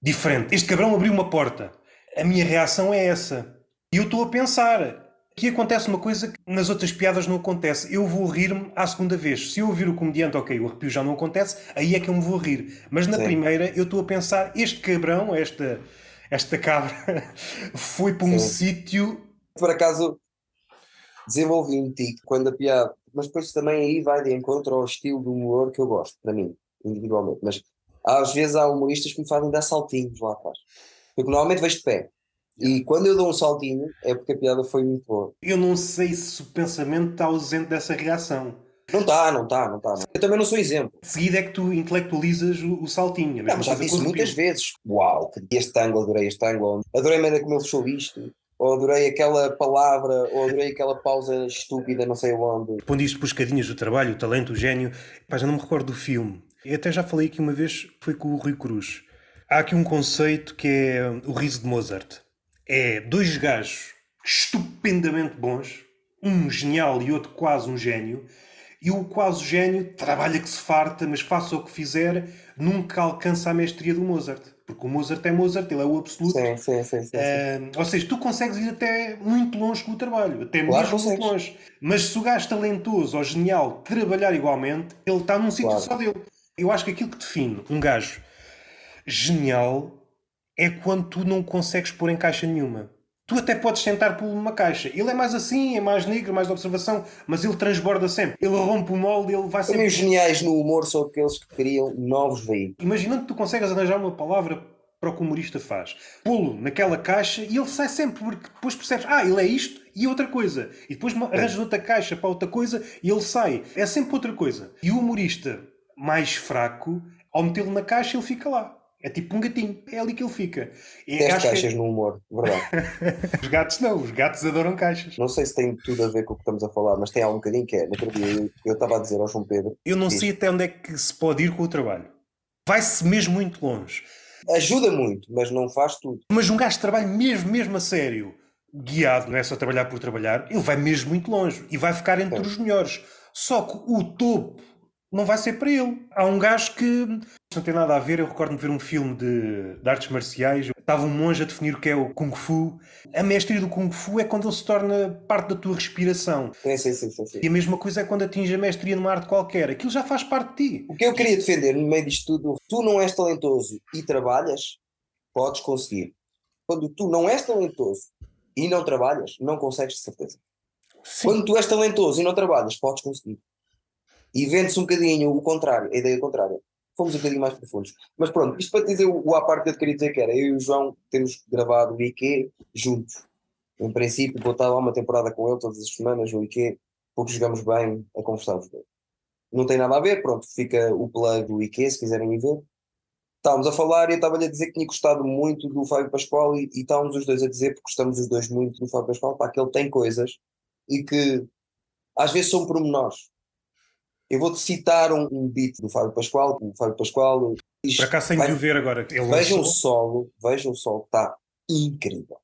diferente. Este cabrão abriu uma porta. A minha reação é essa. E eu estou a pensar, Aqui acontece uma coisa que nas outras piadas não acontece. Eu vou rir-me à segunda vez. Se eu ouvir o comediante, ok, o arrepio já não acontece, aí é que eu me vou rir. Mas na Sim. primeira eu estou a pensar, este cabrão, esta, esta cabra, foi para um sítio. Por acaso desenvolvi um tique quando a piada. Mas depois também aí vai de encontro ao estilo do humor que eu gosto, para mim, individualmente. Mas às vezes há humoristas que me fazem dar saltinhos lá atrás. Porque normalmente vejo de pé. E quando eu dou um saltinho é porque a piada foi muito boa. Eu não sei se o pensamento está ausente dessa reação. Não está, não está, não está. Eu também não sou exemplo. De seguida é que tu intelectualizas o, o saltinho. Não, mas já disse muitas vezes. Uau, este ângulo, adorei este ângulo. Adorei a maneira como ele fechou isto. Ou adorei aquela palavra, ou adorei aquela pausa estúpida, não sei onde. Pondo isto por escadinhas do trabalho, o talento, o gênio. Pá, já não me recordo do filme. Eu até já falei aqui uma vez, foi com o Rui Cruz. Há aqui um conceito que é o riso de Mozart é dois gajos estupendamente bons, um genial e outro quase um gênio, e o quase gênio trabalha que se farta, mas faça o que fizer, nunca alcança a mestria do Mozart. Porque o Mozart é Mozart, ele é o absoluto. Sim, sim, sim. sim, uh, ou seja, tu consegues ir até muito longe com o trabalho, até claro, mesmo muito longe. Mas se o gajo talentoso ou genial trabalhar igualmente, ele está num sítio claro. só dele. Eu acho que aquilo que define um gajo genial é quando tu não consegues pôr em caixa nenhuma. Tu até podes tentar pôr uma caixa. Ele é mais assim, é mais negro, mais de observação, mas ele transborda sempre. Ele rompe o molde, ele vai sempre. Os geniais no humor são aqueles que criam novos veículos. Imaginando que tu consegues arranjar uma palavra para o que o humorista faz. Pulo naquela caixa e ele sai sempre, porque depois percebes, ah, ele é isto e outra coisa. E depois arranjas outra caixa para outra coisa e ele sai. É sempre outra coisa. E o humorista mais fraco, ao metê-lo na caixa, ele fica lá. É tipo um gatinho, é ali que ele fica. E caixas no humor, verdade. os gatos não, os gatos adoram caixas. Não sei se tem tudo a ver com o que estamos a falar, mas tem algum bocadinho que é. No outro dia eu estava a dizer ao João Pedro. Eu não sei até onde é que se pode ir com o trabalho. Vai-se mesmo muito longe. Ajuda muito, mas não faz tudo. Mas um gajo que trabalha mesmo, mesmo a sério, guiado, não é só trabalhar por trabalhar, ele vai mesmo muito longe e vai ficar entre é. os melhores. Só que o topo não vai ser para ele. Há um gajo que não tem nada a ver. Eu recordo-me ver um filme de, de, artes marciais. Estava um monge a definir o que é o Kung Fu. A mestria do Kung Fu é quando ele se torna parte da tua respiração. Sim, sim, sim, sim, sim. E a mesma coisa é quando atinge a mestria numa arte qualquer. Aquilo já faz parte de ti. O que eu queria defender no meio disto tudo, tu não és talentoso e trabalhas, podes conseguir. Quando tu não és talentoso e não trabalhas, não consegues de certeza. Sim. Quando tu és talentoso e não trabalhas, podes conseguir e vende-se um bocadinho o contrário, a ideia contrária. Fomos um bocadinho mais profundos. Mas pronto, isto para dizer o, à parte que eu queria dizer que era, eu e o João temos gravado o IQ juntos. Em princípio, vou estar lá uma temporada com ele todas as semanas no IQ, porque jogamos bem a conversar os dois. Não tem nada a ver, pronto, fica o plug do IQ, se quiserem ir ver. Estávamos a falar e eu estava-lhe a dizer que tinha gostado muito do Fábio Pascoal e, e estávamos os dois a dizer, porque gostamos os dois muito do Fábio Pascoal, para que ele tem coisas e que às vezes são pormenores eu vou-te citar um, um beat do Fábio Pascoal. O Fábio Pascoal diz, Para cá sem vai, ver agora. Vejam o solo, vejam o solo, está incrível.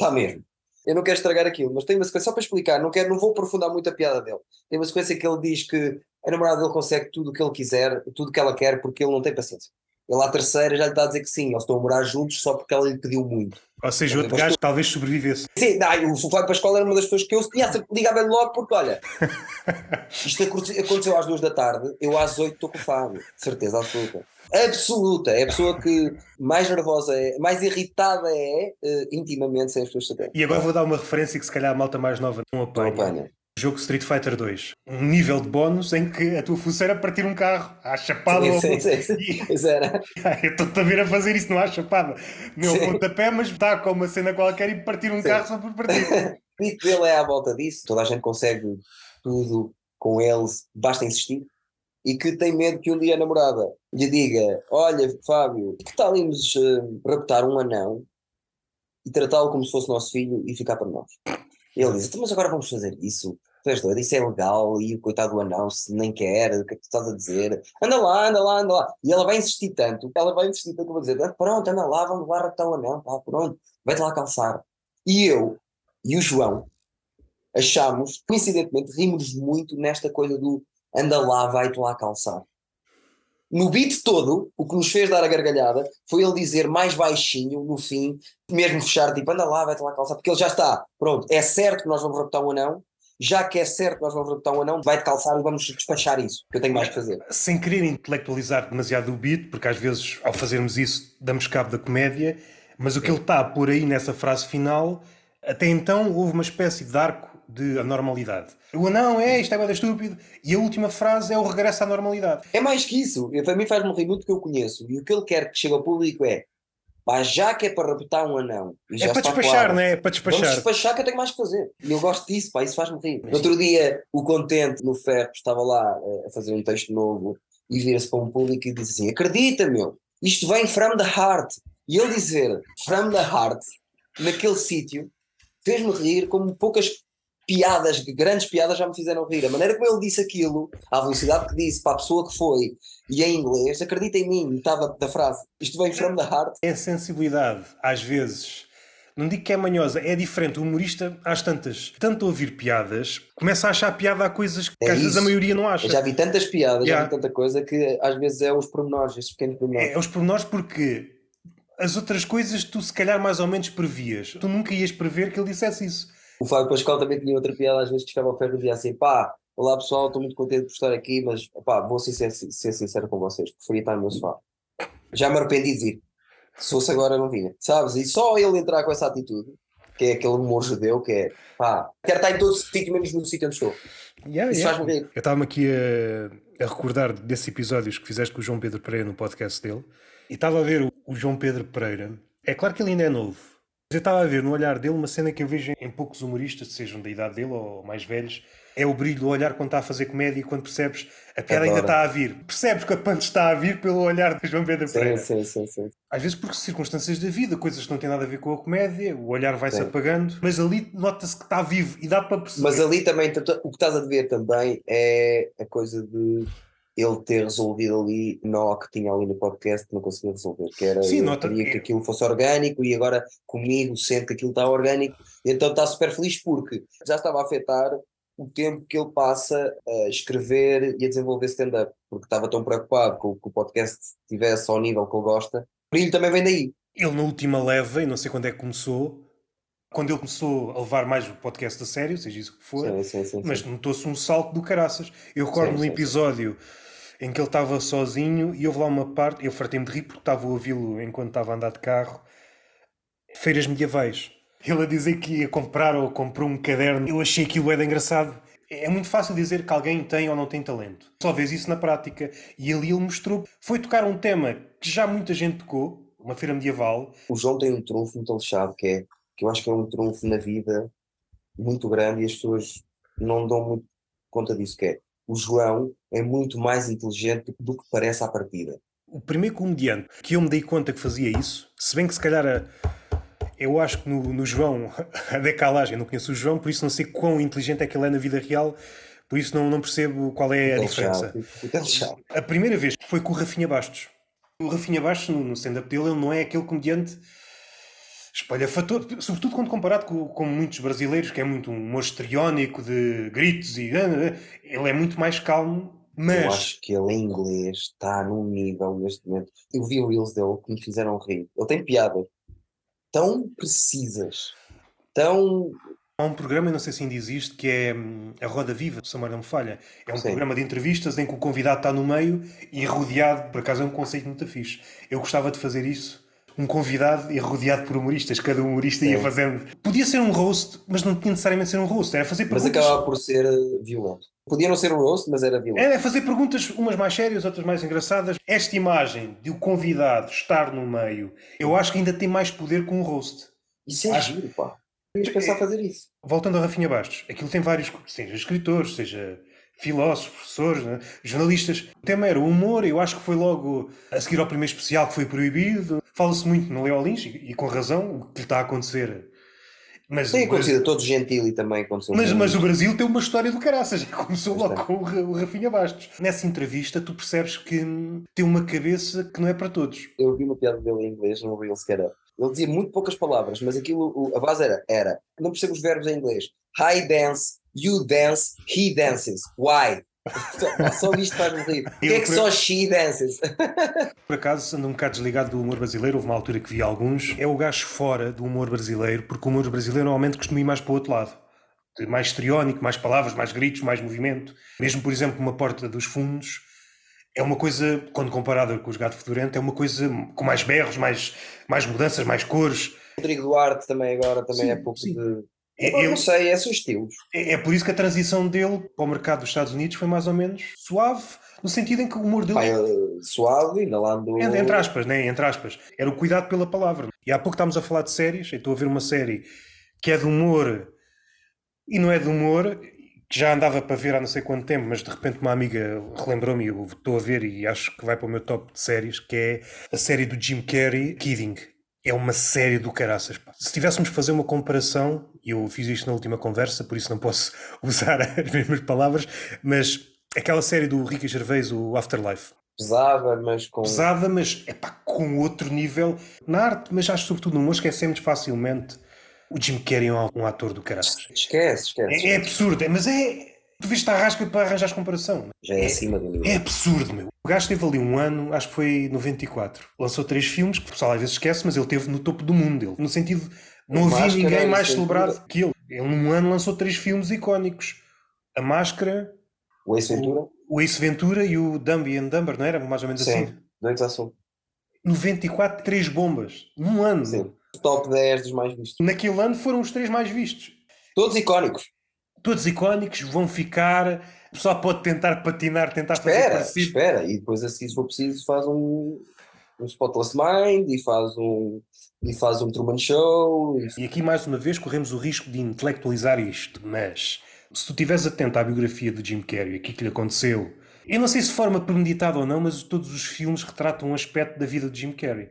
Está mesmo. Eu não quero estragar aquilo, mas tem uma sequência, só para explicar, não, quero, não vou aprofundar muito a piada dele. Tem uma sequência que ele diz que a namorada dele consegue tudo o que ele quiser, tudo o que ela quer, porque ele não tem paciência. Ele à terceira já lhe está a dizer que sim, eles estão a morar juntos só porque ela lhe pediu muito. Ou seja, o outro gajo tu... talvez sobrevivesse. Sim, não, o a escola era uma das pessoas que eu conheço, ligava-lhe logo porque, olha, isto aconteceu às duas da tarde, eu às oito estou com o Fábio, certeza absoluta. Absoluta, é a pessoa que mais nervosa é, mais irritada é uh, intimamente sem as pessoas saberem. E agora vou dar uma referência que se calhar a malta mais nova não apanha. Não apanha jogo Street Fighter 2. Um nível de bónus em que a tua função era partir um carro à chapada. Sim, sim, sim. E... era. Eu estou-te a ver a fazer isso, não há chapada. Meu pontapé, mas está com uma cena qualquer e partir um sim. carro só por partir. O dele é à volta disso. Toda a gente consegue tudo com eles, basta insistir. E que tem medo que um dia a namorada lhe diga: Olha, Fábio, que tal irmos uh, raptar um anão e tratá-lo como se fosse nosso filho e ficar para nós? Ele diz: então, Mas agora vamos fazer isso? Tu és doido, isso é legal, e o coitado do anão se nem quer, o que é que tu estás a dizer? Anda lá, anda lá, anda lá. E ela vai insistir tanto, ela vai insistir tanto, vou dizer, ah, pronto, anda lá, vamos lá raptar o anão, pá, pronto, vai-te lá calçar. E eu e o João achamos, coincidentemente, rimos muito nesta coisa do anda lá, vai-te lá calçar. No beat todo, o que nos fez dar a gargalhada foi ele dizer mais baixinho, no fim, mesmo fechar, tipo, anda lá, vai-te lá calçar, porque ele já está, pronto, é certo que nós vamos raptar um anão, já que é certo que nós vamos raptar um anão, vai-te calçar e vamos despachar isso, que eu tenho mais que fazer. Sem querer intelectualizar demasiado o beat, porque às vezes, ao fazermos isso, damos cabo da comédia, mas o que ele está por aí nessa frase final, até então houve uma espécie de arco de anormalidade. O anão é, isto é bada estúpido, e a última frase é o regresso à normalidade. É mais que isso, para mim faz-me rir muito que eu conheço, e o que ele quer que chegue ao público é pá, já que é para raptar um anão. é para despachar, claro, não é? É para despachar. Vamos despachar que eu tenho mais que fazer. E eu gosto disso, pá, isso faz-me rir. No outro dia, o Contente no Ferro estava lá eh, a fazer um texto novo e vira-se para um público e diz assim: Acredita, meu, isto vem from the heart. E ele dizer from the heart, naquele sítio, fez-me rir como poucas piadas, grandes piadas já me fizeram rir. A maneira como ele disse aquilo, a velocidade que disse para a pessoa que foi e em inglês, acredita em mim, estava da frase. Isto vem from the heart. É sensibilidade, às vezes. Não digo que é manhosa, é diferente. O humorista, às tantas, tanto ouvir piadas, começa a achar piada a coisas que é às vezes a maioria não acha. Eu já vi tantas piadas, yeah. já vi tanta coisa que às vezes é os pormenores, esses pequenos pormenores. É, é os pormenores porque as outras coisas tu se calhar mais ou menos previas. Tu nunca ias prever que ele dissesse isso. O Fábio Pascal também tinha outra piada, às vezes que chegava ao ferro e dizia assim: pá, olá pessoal, estou muito contente por estar aqui, mas pá, vou ser, ser, ser sincero com vocês, preferia estar no meu sofá. Já me arrependi de vir. Se fosse agora, não vinha. Sabes? E só ele entrar com essa atitude, que é aquele humor judeu, que é pá, quero estar em todo sítio, menos no sítio onde estou. Yeah, yeah. Eu estava-me aqui a, a, recordar desses episódios que fizeste com o João Pedro Pereira no podcast dele, e estava a ver o, o João Pedro Pereira. É claro que ele ainda é novo, eu estava a ver no olhar dele uma cena que eu vejo em poucos humoristas, sejam da idade dele ou mais velhos, é o brilho do olhar quando está a fazer comédia e quando percebes a piada ainda está a vir. Percebes que a punch está a vir pelo olhar de João Pedro Pereira. Sim, sim, sim, Às vezes por circunstâncias da vida, coisas que não têm nada a ver com a comédia, o olhar vai-se apagando, mas ali nota-se que está vivo e dá para perceber. Mas ali também, o que estás a ver também é a coisa de ele ter resolvido ali nó que tinha ali no podcast que não conseguia resolver, que era Sim, nota... queria que aquilo fosse orgânico e agora comigo sente que aquilo está orgânico, então está super feliz porque já estava a afetar o tempo que ele passa a escrever e a desenvolver stand-up, porque estava tão preocupado com que o podcast estivesse ao nível que ele gosta. O brilho também vem daí. Ele na última leva, e não sei quando é que começou, quando ele começou a levar mais o podcast a sério, seja isso que for, sim, sim, sim, mas notou-se um salto do caraças. Eu recordo num episódio em que ele estava sozinho e houve lá uma parte, eu fartei-me de rir porque estava a ouvi-lo enquanto estava a andar de carro, feiras medievais. Ele a dizer que ia comprar ou comprou um caderno, eu achei aquilo era engraçado. É muito fácil dizer que alguém tem ou não tem talento. Só vês isso na prática. E ali ele mostrou. Foi tocar um tema que já muita gente tocou, uma feira medieval. O João tem um trunfo muito lixado, que é que eu acho que é um trunfo na vida muito grande e as pessoas não dão muito conta disso, que é o João é muito mais inteligente do que parece à partida. O primeiro comediante que eu me dei conta que fazia isso, se bem que se calhar a, eu acho que no, no, João a decalagem, eu não conheço o João, por isso não sei quão inteligente é que ele é na vida real, por isso não, não percebo qual é a diferença. A primeira vez foi com o Rafinha Bastos. O Rafinha Bastos, no, no stand-up dele, ele não é aquele comediante espalhafator, sobretudo quando comparado com, com, muitos brasileiros, que é muito um mostriónico de gritos e ah, ah, ah, ele é muito mais calmo. Mas... Eu acho que ele em inglês está num nível neste momento. Eu vi o Reels dele que me fizeram rir. Ele tem piadas tão precisas, tão. Há um programa, não sei se ainda existe, que é hum, a Roda Viva, se a não me falha. É um Sim. programa de entrevistas em que o convidado está no meio e rodeado, por acaso é um conceito muito fixe. Eu gostava de fazer isso um convidado e rodeado por humoristas, cada humorista Sim. ia fazendo. Podia ser um roast, mas não tinha necessariamente ser um roast, era fazer perguntas. Mas acabava por ser eh, violento. Podia não ser um roast, mas era violento. Era fazer perguntas, umas mais sérias, outras mais engraçadas. Esta imagem de o convidado estar no meio, eu acho que ainda tem mais poder que um roast. Isso é acho... giro, pá. Tens pensar é, fazer isso. Voltando a Rafinha Bastos, aquilo tem vários, seja escritores, seja filósofos, professores, né? jornalistas. O tema era o humor, eu acho que foi logo a seguir ao primeiro especial que foi proibido. Fala-se muito no Leo Lins, e, e, com razão, o que está a acontecer. Mas, tem acontecido, todo gentil e também aconteceu. Mas, mas o Brasil tem uma história do caraças, já começou logo com o, Rafinha Bastos. Nessa entrevista, tu percebes que tem uma cabeça que não é para todos. Eu vi uma piada dele em inglês, não ouvi ele sequer. Ele dizia muito poucas palavras, mas aquilo, a base era, era, não percebo os verbos em inglês. High dance, you dance, he dances. Why? Só isto faz-me rir. O que é que só she dances? Por acaso, ando um bocado desligado do humor brasileiro, houve uma altura que vi alguns. É o gajo fora do humor brasileiro, porque o humor brasileiro normalmente costuma ir mais para o outro lado. Mais histriónico, mais palavras, mais gritos, mais movimento. Mesmo, por exemplo, uma porta dos fundos é uma coisa, quando comparada com os Gato Fedorento, é uma coisa com mais berros, mais, mais mudanças, mais cores. Rodrigo Duarte também agora também sim, é pouco sim. de é, eu não sei, é seus estilos. É, é, por isso que a transição dele para o mercado dos Estados Unidos foi mais ou menos suave, no sentido em que o humor dele. Pai, suave, ainda lá andou. Entre aspas, né? Entre aspas. Era o cuidado pela palavra. E há pouco estávamos a falar de séries, eu estou a ver uma série que é de humor e não é de humor, que já andava para ver há não sei quanto tempo, mas de repente uma amiga relembrou-me e eu estou a ver e acho que vai para o meu top de séries, que é a série do Jim Carrey, Kidding é uma série do caraças. Pá. Se tivéssemos fazer uma comparação, eu fiz isto na última conversa, por isso não posso usar as mesmas palavras, mas aquela série do Ricky Gervais, o Afterlife. Pesada, mas com. Pesada, mas é pá, com outro nível na arte, mas acho sobretudo no humor, esquecemos facilmente. O Jim Carrey é um ator do caraças. Esquece, esquece. É, é absurdo, mas é, Tu viste a rasca para arranjar comparação. Já é, é acima do nível. É absurdo, meu. O gajo esteve ali um ano, acho que foi 94. Lançou três filmes, que o pessoal às vezes esquece, mas ele esteve no topo do mundo. Ele, no sentido, não havia ninguém mais celebrado que ele. Ele num ano lançou três filmes icónicos. A Máscara, o Ace Ventura, o, o Ace Ventura e o Dumby and Dumber, não era? Mais ou menos Sim, assim. Dois assuntos. 94, três bombas. Num ano. Sim. Top 10 dos mais vistos. Naquele ano foram os três mais vistos. Todos icónicos todos icónicos, vão ficar. O pessoal pode tentar patinar, tentar espera, fazer parecido. Espera, e depois assim, se for preciso, faz um, um Spotless Mind e faz um, e faz um Truman Show. E... e aqui, mais uma vez, corremos o risco de intelectualizar isto, mas se tu estiveres atento à biografia de Jim Carrey, aqui que lhe aconteceu, eu não sei se de forma premeditada ou não, mas todos os filmes retratam um aspecto da vida de Jim Carrey.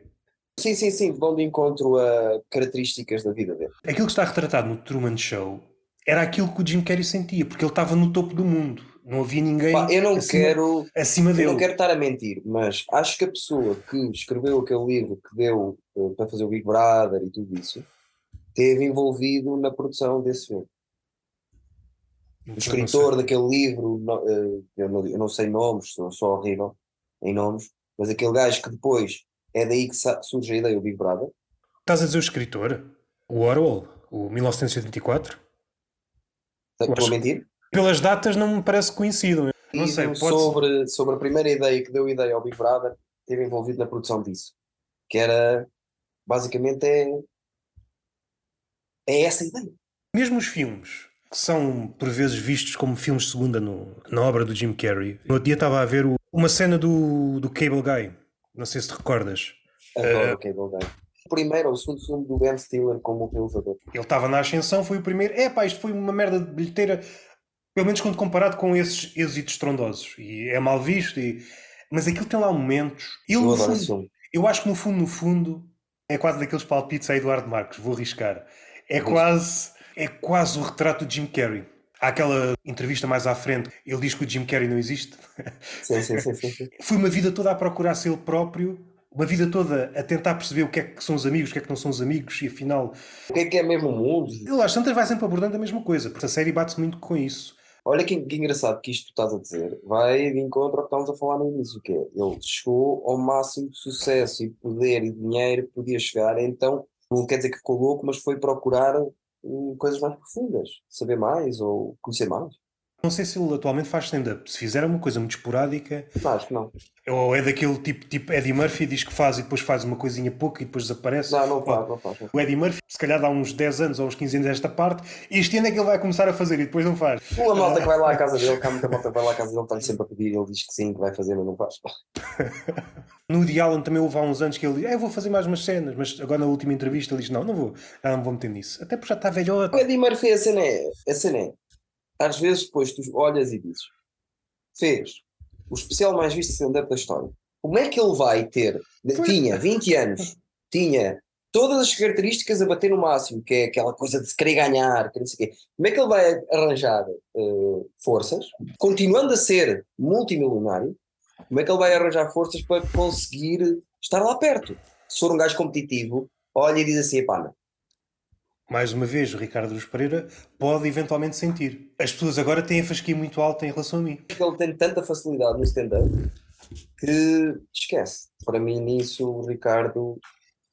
Sim, sim, sim, vão de encontro a características da vida dele. Aquilo que está retratado no Truman Show era aquilo que o Jim Carrey sentia, porque ele estava no topo do mundo. Não havia ninguém Pá, eu não acima, quero, acima dele. Eu não quero estar a mentir, mas acho que a pessoa que escreveu aquele livro que deu uh, para fazer o Big Brother e tudo isso esteve envolvido na produção desse filme. O escritor daquele livro, não, uh, eu, não, eu, não, sei nomes, sou só horrível em nomes, mas aquele gajo que depois é daí que surge a ideia do Big Brother. Estás a dizer o escritor? O Orwell? O 1984? Estou a mentir? Pelas datas não me parece que coincidam. Não sei, pode... sobre, sobre a primeira ideia que deu ideia ao Big Brother, esteve envolvido na produção disso. Que era, basicamente, é, é essa ideia. Mesmo os filmes, que são por vezes vistos como filmes de segunda no, na obra do Jim Carrey. No outro dia estava a ver o, uma cena do, do Cable Guy. Não sei se te recordas. Adoro uh, o Cable Guy o primeiro ou o segundo filme do Ben Stiller como realizador. Ele estava na ascensão, foi o primeiro. É pá, isto foi uma merda de bilheteira, pelo menos quando comparado com esses êxitos estrondosos. E é mal visto, e... mas aquilo tem lá momentos. Ele, eu, fundo, eu acho que no fundo, no fundo, é quase daqueles palpites a Eduardo Marques, vou arriscar. É quase, é quase o retrato de Jim Carrey. Há aquela entrevista mais à frente, ele diz que o Jim Carrey não existe. Sim, sim, sim, sim. Foi uma vida toda a procurar ser ele próprio uma vida toda a tentar perceber o que é que são os amigos, o que é que não são os amigos, e afinal. O que é que é mesmo o mundo? Ele às tantas vai sempre abordando a mesma coisa, porque a série bate-se muito com isso. Olha que, que, engraçado que isto que estás a dizer vai de encontro ao que estávamos a falar no início, que é ele chegou ao máximo de sucesso e poder e dinheiro que podia chegar, então não quer dizer que ficou louco, mas foi procurar hum, coisas mais profundas, saber mais ou conhecer mais. Não sei se ele atualmente faz stand-up. Se fizer uma coisa muito esporádica. Que não. Ou é daquele tipo, tipo Eddie Murphy, diz que faz e depois faz uma coisinha pouco e depois desaparece. Não, não faz, não faz. O Eddie Murphy, se calhar dá uns 10 anos ou uns 15 anos esta parte, e este ano é que ele vai começar a fazer e depois não faz. Uma malta que vai lá à casa dele, que há muita malta que vai lá à casa dele, está-lhe sempre a pedir, ele diz que sim, que vai fazer, mas não faz. no The Allen também houve há uns anos que ele disse, ah, eu vou fazer mais umas cenas, mas agora na última entrevista ele diz, não, não vou, não, não vou meter nisso. Até porque já está velhote. O Eddie Murphy, a cena é, a cena é às vezes depois tu olhas e dizes fez o especial mais visto de stand-up da história. Como é que ele vai ter, tinha 20 anos, tinha todas as características a bater no máximo, que é aquela coisa de se querer ganhar, que não sei quê. Como é que ele vai arranjar uh, forças, continuando a ser multimilionário, como é que ele vai arranjar forças para conseguir estar lá perto? Se for um gajo competitivo, olha e diz assim, pá, não. Mais uma vez, o Ricardo Luz Pereira pode eventualmente sentir. As pessoas agora têm a fasquia muito alta em relação a mim. Ele tem tanta facilidade no stand-up que esquece. Para mim, nisso, o Ricardo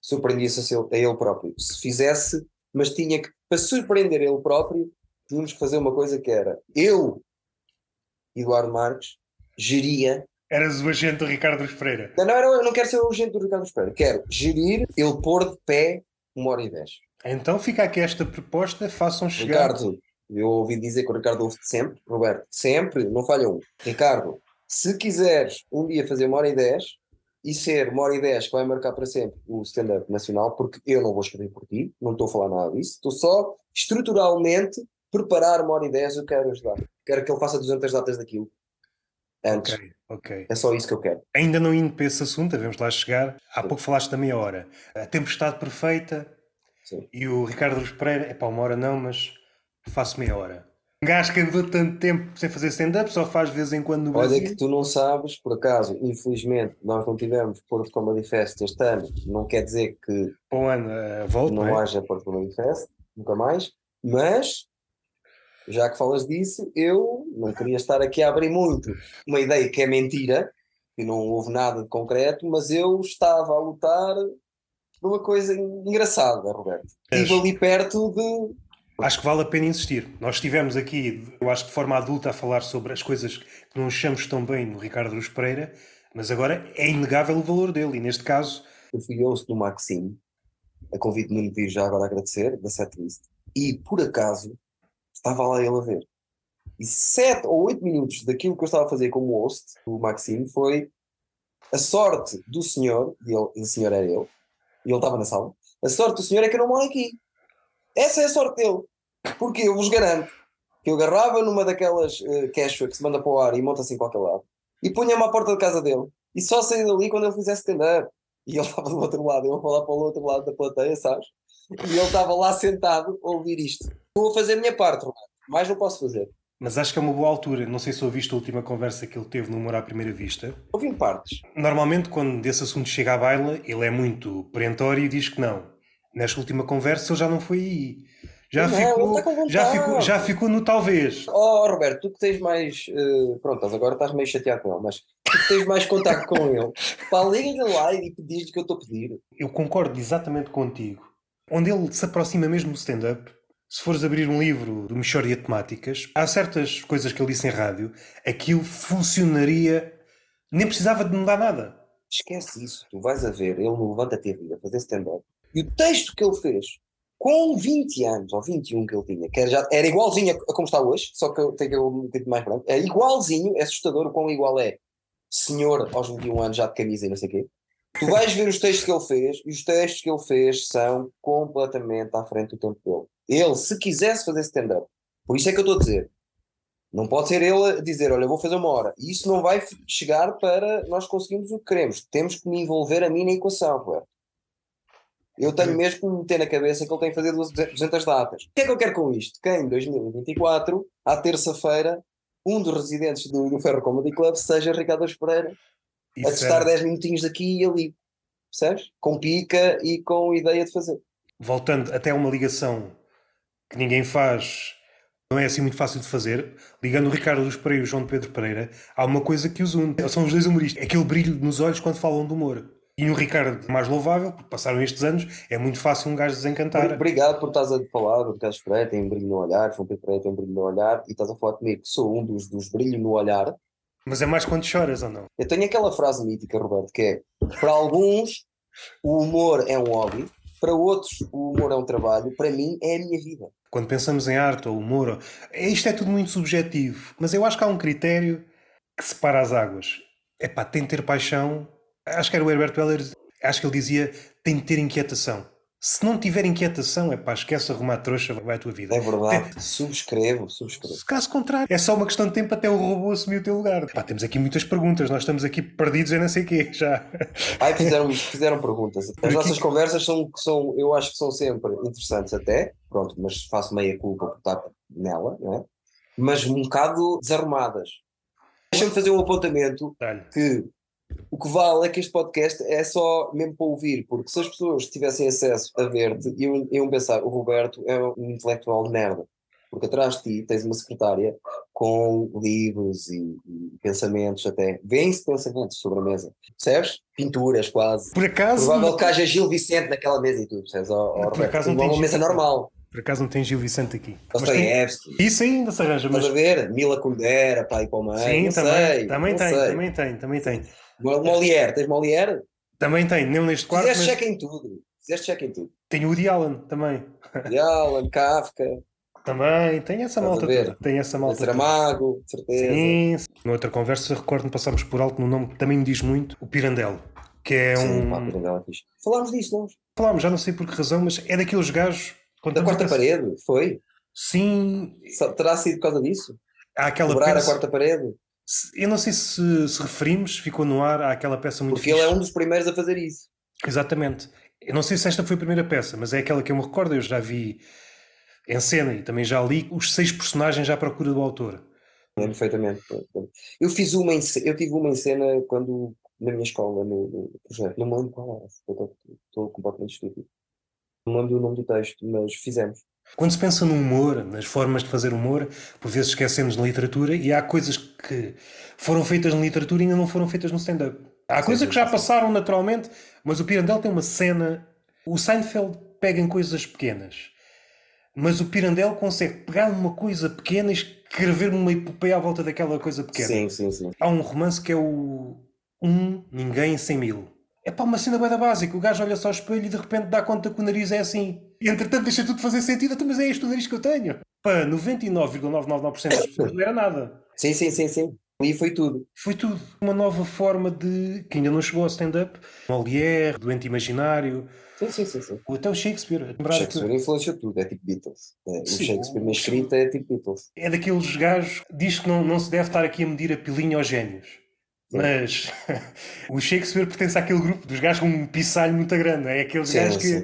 surpreendia-se a ele próprio. Se fizesse, mas tinha que, para surpreender ele próprio, tínhamos que fazer uma coisa que era eu, Eduardo Marques, geria. Eras o agente do Ricardo Luz Pereira. Não, não, eu não quero ser o agente do Ricardo Luz Pereira. Quero gerir, ele pôr de pé uma hora e dez. Então fica aqui esta proposta, façam chegar. Ricardo, eu ouvi dizer que o Ricardo ouve sempre, Roberto, sempre, não falha um. Ricardo, se quiseres um dia fazer uma hora e dez e ser uma hora e dez que vai marcar para sempre o stand-up nacional, porque eu não vou escrever por ti, não estou a falar nada disso, estou só estruturalmente preparar uma hora e dez, eu quero ajudar. Quero que ele faça 200 datas daquilo. Antes. Ok, ok. É só isso que eu quero. Ainda não indo para esse assunto, devemos lá chegar. Há pouco falaste da meia hora. A tempestade perfeita, Sim. E o Ricardo Luz Pereira, é para uma hora não, mas faço meia hora. Um gajo que andou tanto tempo sem fazer stand-up, só faz de vez em quando no Brasil. Olha que tu não sabes, por acaso, infelizmente, nós não tivemos Porto Comedy Fest este ano, não quer dizer que Para um ano uh, volto, não não é? haja Porto Comedy Fest, nunca mais, mas, já que falas disso, eu não queria estar aqui a abrir muito uma ideia que é mentira, que não houve nada de concreto, mas eu estava a lutar uma coisa engraçada, Roberto. Estive ali perto de Acho que vale a pena insistir. Nós estivemos aqui, eu acho que de forma adulta, a falar sobre as coisas que não achamos tão bem no Ricardo Luz Pereira, mas agora é inegável o valor dele, e neste caso, Eu fui host do Maxime, a convite de Nuno já agora a agradecer, da setlist, e por acaso estava lá ele a ver. E sete ou oito minutos daquilo que eu estava a fazer como host do Maxime foi a sorte do senhor, e ele, o senhor era eu, e ele estava na sala, a sorte do senhor é que eu não moro aqui. Essa é a sorte dele. Porque eu vos garanto que eu agarrava numa daquelas uh, que se manda para o ar e monta-se em qualquer lado, e punha-me à porta da casa dele, e só saía dali quando ele fizesse stand-up. E ele estava do outro lado, eu a falar para o outro lado da plateia, sabes? E ele estava lá sentado a ouvir isto. Vou fazer a minha parte, Roberto. Mais não posso fazer. Mas acho que é uma boa altura. Não sei se ouviste a última conversa que ele teve no Humor à Primeira Vista. Ouvi partes. Normalmente, quando desse assunto chega à baila, ele é muito perentório e diz que não. Nesta última conversa, ele já não foi aí. Já, Não, ficou, já, ficou, já ficou no talvez. Oh, Roberto, tu que tens mais. eh, pronto, agora estás meio chateado com ele, mas tu que tens mais contato com ele, pá, liga-lhe lá e diz-lhe que eu estou a pedir. Eu concordo exatamente contigo. Onde ele se aproxima mesmo do stand-up, se fores abrir um livro do de Temáticas, há certas coisas que ele disse em rádio, aquilo funcionaria, nem precisava de mudar nada. Esquece isso, tu vais a ver ele no Levanta a fazer stand-up e o texto que ele fez com 20 anos ou 21 que ele tinha, que era, já, era igualzinho a, a como está hoje, só que tenho que um bocadinho mais branco, é igualzinho, é assustador o quão igual é senhor aos 21 anos já de camisa e não sei o quê. Tu vais ver os textos que ele fez e os textos que ele fez são completamente à frente do tempo dele. Ele, se quisesse fazer stand-up, por isso é que eu estou a dizer, não pode ser ele a dizer, olha, eu vou fazer uma hora. E isso não vai chegar para nós conseguirmos o que queremos. Temos que me envolver a mim na equação, Roberto. Eu tenho mesmo que me meter na cabeça que ele tem que fazer 200 datas. O que é que eu quero com isto? Que em 2024, à terça-feira, um dos residentes do, do Ferro Comedy Club seja Ricardo Pereira, a testar era- 10 minutinhos aqui e ali. Percebes? Com pica e com ideia de fazer. Voltando até uma ligação que ninguém faz, não é assim muito fácil de fazer, ligando o Ricardo Luz Pereira e o João Pedro Pereira, há uma coisa que os une. São os dois humoristas. É aquele brilho nos olhos quando falam de humor. E no Ricardo, mais louvável, porque passaram estes anos, é muito fácil um gajo desencantar. Obrigado por estás a falar do Ricardo Pereira, tem um brilho no olhar, João Pedro Pereira tem um brilho no olhar, e estás a falar comigo que sou um dos, dos brilhos no olhar. Mas é mais quando choras ou não? Eu tenho aquela frase mítica, Roberto, que é: para alguns o humor é um hobby, para outros o humor é um trabalho, para mim é a minha vida. Quando pensamos em arte ou humor, é- isto é tudo muito subjetivo, mas eu acho que há um critério que separa as águas. É pá, tem de ter paixão. Acho que era o Herbert Weller, acho que ele dizia: tem de ter inquietação. Se não tiver inquietação, é pá, esquece arrumar trouxa, vai a tua vida. É verdade. Subscrevo, subscrevo. Caso contrário, é só uma questão de tempo até o robô assumir o teu lugar. Pá, temos aqui muitas perguntas, nós estamos aqui perdidos em não sei o quê, já. Ai, fizeram, fizeram perguntas. As nossas conversas são, são, eu acho que são sempre interessantes até, pronto, mas faço meia culpa por estar nela, não é? Mas um bocado desarrumadas. Deixa-me fazer um apontamento que O que vale é que este podcast é só mesmo para ouvir, porque se as pessoas tivessem acesso a ver-te, iam, iam pensar: o Roberto é um intelectual de merda. Porque atrás de ti tens uma secretária com livros e, e pensamentos até. Vêm-se pensamentos sobre a mesa. Percebes? Pinturas quase. Por acaso. Provável que haja Gil Vicente naquela mesa e tudo, percebes? Oh, oh, Por acaso não não tem uma mesa normal. Por acaso não tem Gil Vicente aqui. Mas tem... Dostoiévski. Isso ainda se arranja, mas. Estás a ver? Mila Kundera, pai para o meio. Sim, não também, sei, também não tem, sei. também tem, também tem. Molière, tens Molière? Também tem, nem neste quarto, Fizeste mas check em tudo. Fizeste check em tudo. tem o Woody Allen também. De Alan, Kafka, Também, tem essa malta ver? toda. Tem essa malta toda. Saramago, de certeza. Sim, noutra conversa recordo-me passámos por alto no nome que também me diz muito, o Pirandello, que é Sim, um. pá, Pirandela é fixe. Falámos disso, não? Falámos, já não sei por que razão, mas é daqueles gajos. Da quarta parede, foi? Sim, Só- Terá sido por causa disso? há aquela Quebrar a quarta parede? Eu não sei se, se referimos, ficou no ar, há aquela peça muito Porque ele é fixe. um dos primeiros a fazer isso. Exatamente. Eu não sei se esta foi a primeira peça, mas é aquela que eu me recordo, eu já vi em cena e também já li os seis personagens à procura do autor. Lembro perfeitamente. Eu fiz uma em eu tive uma em cena quando na minha escola, no, no projeto. Não me lembro qual era. eu Estou, completamente estúpido. Não me lembro do nome do texto, mas fizemos. Quando se pensa no humor, nas formas de fazer humor, por vezes esquecemos na literatura e há coisas que foram feitas na literatura e ainda não foram feitas no stand-up. Há Sim, coisas sim, que já sim. passaram naturalmente, mas o Pirandello tem uma cena. O Seinfeld pega em coisas pequenas, mas o Pirandello consegue pegar numa coisa pequena e escrever uma epopeia à volta daquela coisa pequena. Sim, sim, sim. Há um romance que é o Um Ninguém Sem Mil. É pá, uma cena bem da básica. O gajo olha só ao espelho e de repente dá conta que o nariz é assim. Entretanto deixa tudo fazer sentido. Então, mas é este o nariz que eu tenho. Para 99,999% das pessoas não era nada. Sim, sim, sim, sim. E foi tudo. Foi tudo. Uma nova forma de. que ainda não chegou ao stand-up. Molière, doente imaginário, Sim, sim, sim. sim. ou até o Shakespeare. O Lembrar que Shakespeare influenciou tudo, é tipo Beatles. É, o Shakespeare na escrita é tipo Beatles. é daqueles gajos que diz que não, não se deve estar aqui a medir a pilinha aos génios. Sim. Mas o Shakespeare pertence àquele grupo dos gajos com um pissalho muito grande. É aqueles Sim, gajos que.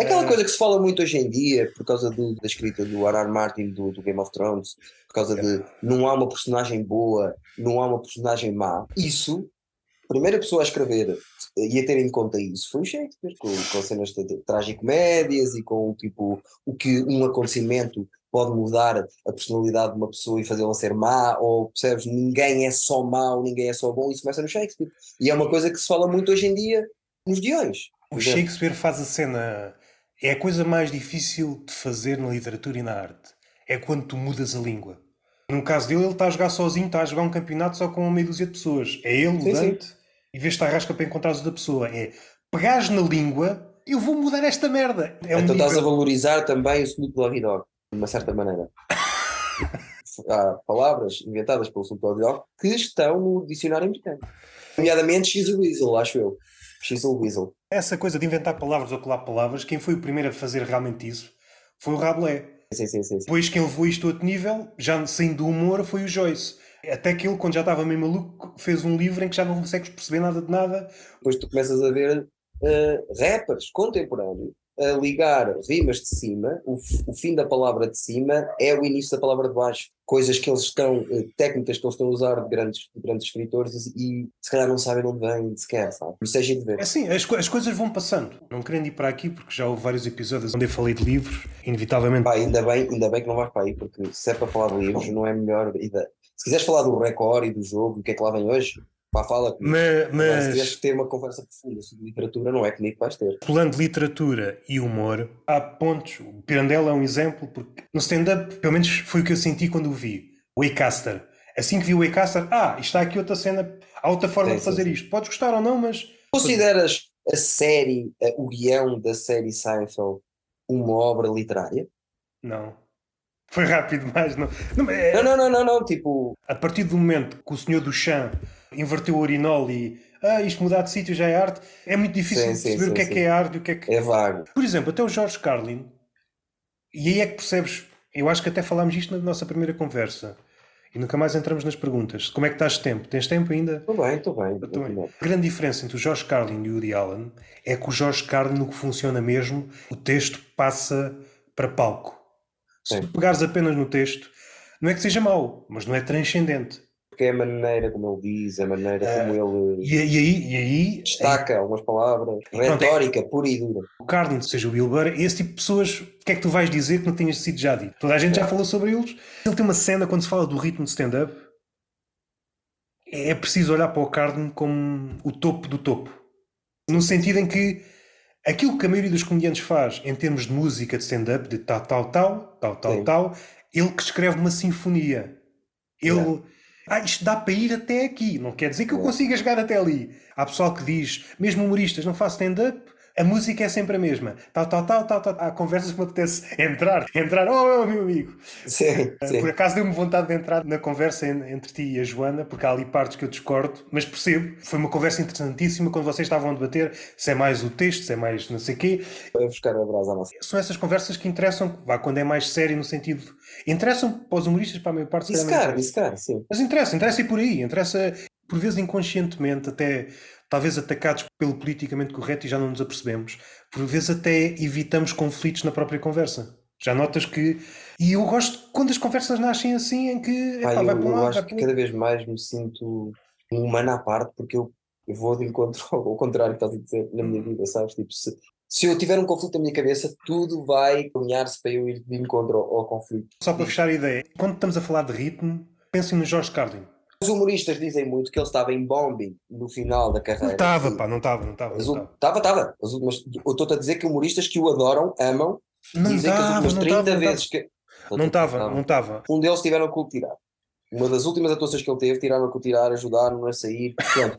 Aquela Ah. coisa que se fala muito hoje em dia, por causa do- da escrita do R.R. Martin do, do Game of Thrones, por causa de não há uma personagem boa, não há uma personagem má. Isso, a primeira pessoa a escrever e a ter em conta isso foi o Shakespeare, com, com cenas de, de tragicomédias e com tipo o que um acontecimento pode mudar a personalidade de uma pessoa e fazê-la ser má, ou percebes, ninguém é só mau, ninguém é só bom, isso começa no Shakespeare. E é uma coisa que se fala muito hoje em dia nos guiões. O. Shakespeare faz a cena. É a coisa mais difícil de fazer na literatura e na arte. É quando tu mudas a língua. No caso dele, ele está a jogar sozinho, está a jogar um campeonato só com uma meia dúzia de pessoas. É ele, Sim, o sim. Dante, e vês te arrasca para encontrar outra pessoa. É pegares na língua, eu vou mudar esta merda. É um então estás a nível- valorizar também o Snoop Doggy Dogg, de uma certa maneira. Há palavras inventadas pelo Snoop Doggy Dogg que estão no dicionário americano. Nomeadamente X Weasel, acho eu. O Weasel. Essa coisa de inventar palavras ou colar palavras, quem foi o primeiro a fazer realmente isso foi o Rabelais. Sim, sim, sim. Depois quem levou isto a outro nível, já saindo do humor, foi o Joyce. Até que ele, quando já estava meio maluco, fez um livro em que já não consegues perceber nada de nada. Depois tu começas a ver eh, rappers contemporâneos a ligar rimas de cima, o, o fim da palavra de cima é o início da palavra de baixo. Coisas que eles estão, eh, técnicas que eles estão a usar de grandes, de grandes escritores e, se calhar não sabem de onde vêm sequer, sabe? Por isso é de É ver. assim, as, as coisas vão passando. Não querendo ir para aqui, porque já houve vários episódios onde eu falei de livros, inevitavelmente. Pá, ainda bem, ainda bem que não vais para aí, porque se é para falar de livros, não é melhor. Se quiseres falar do recorde e do jogo, o que é que lá vem hoje, pá, fala comigo. Ma- Agora, se tiveres mas, que ter uma conversa profunda sobre literatura, não é comigo que vais ter. falando de literatura e humor, há pontos. O Pirandello é um exemplo, porque no stand-up, pelo menos foi o que eu senti quando o vi. O Waycaster. Assim que vi o Waycaster, ah, isto está aqui outra cena, há outra forma Sim, de fazer sim, isto. Podes gostar ou não, mas Consideras a série, o guião da série Seinfeld, uma obra literária? não. Foi rápido demais. Não. Não, é- Não, não, não, não, não. Tipo, A partir do momento que o senhor do chão inverteu o urinol e ah, isto mudar de sítio já é arte, é muito difícil Sim, perceber sim, o que é sim. que é arte e o que é que. é vago. Por exemplo, até o Jorge Carlin, e aí é que percebes, eu acho que até falámos isto na nossa primeira conversa, e nunca mais entramos nas perguntas. Como é que estás de tempo? Tens tempo ainda? Estou bem, estou bem. Estou bem. A grande diferença entre o Jorge Carlin e o Woody Allen é que o Jorge Carlin, no que funciona mesmo, o texto passa para palco. Se tu pegares apenas no texto, não é que seja mau, mas não é transcendente. Porque é a maneira como ele diz, a maneira como ele E, e aí, e aí destaca algumas palavras, é- retórica pura e dura. o Carlin, seja o Bill Burr, esse tipo de pessoas, o que é que tu vais dizer que não tenhas sido já dito? Toda a gente já falou sobre eles. Ele tem uma cena quando se fala do ritmo de stand-up. É preciso olhar para o Carlin como o topo do topo. No sentido em que aquilo que a maioria dos comediantes faz em termos de música de stand-up, de tal, tal, tal, tal, tal, Sim. tal, ele que escreve uma sinfonia. Ele. Yeah. Ah, isto dá para ir até aqui. Não quer dizer que eu consiga chegar até ali. Há pessoal que diz, mesmo humoristas, não faço stand-up, a música é sempre a mesma. Tal, tal, tal, tal, tal. Há conversas que me apetece entrar, entrar, oh, meu amigo. Sim, sim. Por acaso deu-me vontade de entrar na conversa en- entre ti e a Joana, porque há ali partes que eu discordo, mas percebo. Foi uma conversa interessantíssima quando vocês estavam a debater se é mais o texto, se é mais não sei o quê. Para buscar a brasa à nossa. São essas conversas que interessam, vá, quando é mais sério no sentido. Interessam para os humoristas, para a maior parte. não Discar, interessam. discar, sim. Mas interessa, interessa ir por aí, interessa por vezes inconscientemente, até talvez atacados pelo politicamente correto e já não nos apercebemos. Por vezes até evitamos conflitos na própria conversa. Já notas que. E eu gosto quando as conversas nascem assim, em que Pá, epá, eu, vai para um eu acho que cada vez mais me sinto um humano à parte porque eu, eu vou de encontro ao, contrário que estás a dizer na minha vida, sabes? Tipo, se, se eu tiver um conflito na minha cabeça, tudo vai alinhar-se para eu ir de encontro ao, ao conflito. Só para fechar a ideia, quando estamos a falar de ritmo, pensem no Jorge Carlin. Os humoristas dizem muito que ele estava em bombing no final da carreira. Não estava, pá, não estava, não estava. Estava. Estava, estava. As últimas- Eu estou-te a dizer que humoristas que o adoram, amam, Não dizem que as últimas não 30 estava, não vezes que. Não estava, não estava. Um deles tiveram que o tirar. Uma das últimas atuações que ele teve, tiraram que o tirar, ajudaram-no a sair. Pronto.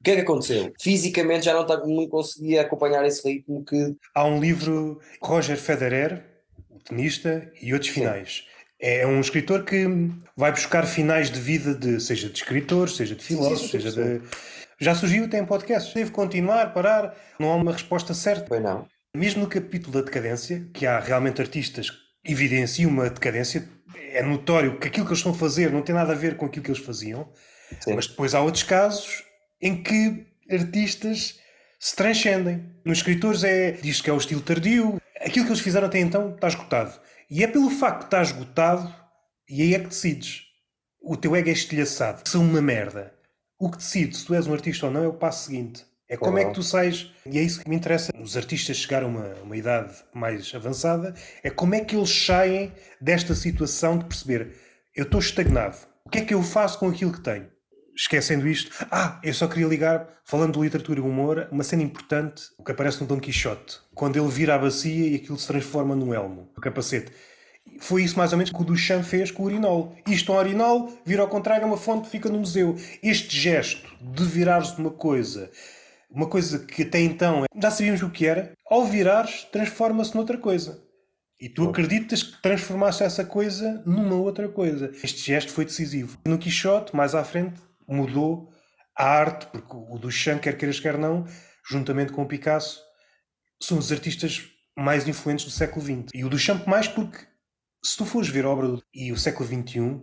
O que é que aconteceu? Fisicamente já não, tá- não conseguia acompanhar esse ritmo que. Há um livro, Roger Federer, o tenista, e outros Sim. É um escritor que vai buscar finais de vida de, seja de escritores, seja de sim, seja de. Já surgiu, tem podcasts. Deve continuar, parar. Não há uma resposta certa. Bem, não. Mesmo no capítulo da decadência, que há realmente artistas que evidenciam uma decadência, é notório que aquilo que eles estão a fazer não tem nada a ver com aquilo que eles faziam. Sim. Mas depois há outros casos em que artistas se transcendem. Nos escritores é, diz que é o estilo tardio. Aquilo que eles fizeram até então está esgotado. E é pelo facto de estar esgotado, e aí é que decides. O teu ego é estilhaçado, que são uma merda. O que decide se tu és um artista ou não é o passo seguinte. É como é que tu sais, e é isso que me interessa. Os artistas chegaram a uma, uma idade mais avançada, é como é que eles saem desta situação de perceber eu estou estagnado. O que é que eu faço com aquilo que tenho? Esquecendo isto, ah, eu só queria ligar, falando de literatura e humor, uma cena importante, o que aparece no Dom Quixote, quando ele vira a bacia e aquilo se transforma num elmo, o capacete. Foi isso mais ou menos que o Duchamp fez com o urinol. Isto é um urinol, vira ao contrário, é uma fonte, fica no museu. Este gesto de virares de uma coisa, uma coisa que até então já sabíamos o que era, ao virares, transforma-se noutra coisa. E tu acreditas que transformaste essa coisa numa outra coisa. Este gesto foi decisivo. No Quixote, mais à frente, mudou a arte, porque o Duchamp, quer queiras, quer não, juntamente com o Picasso, são os artistas mais influentes do século XX. E o Duchamp mais porque, se tu fores ver a obra do... e o século XXI,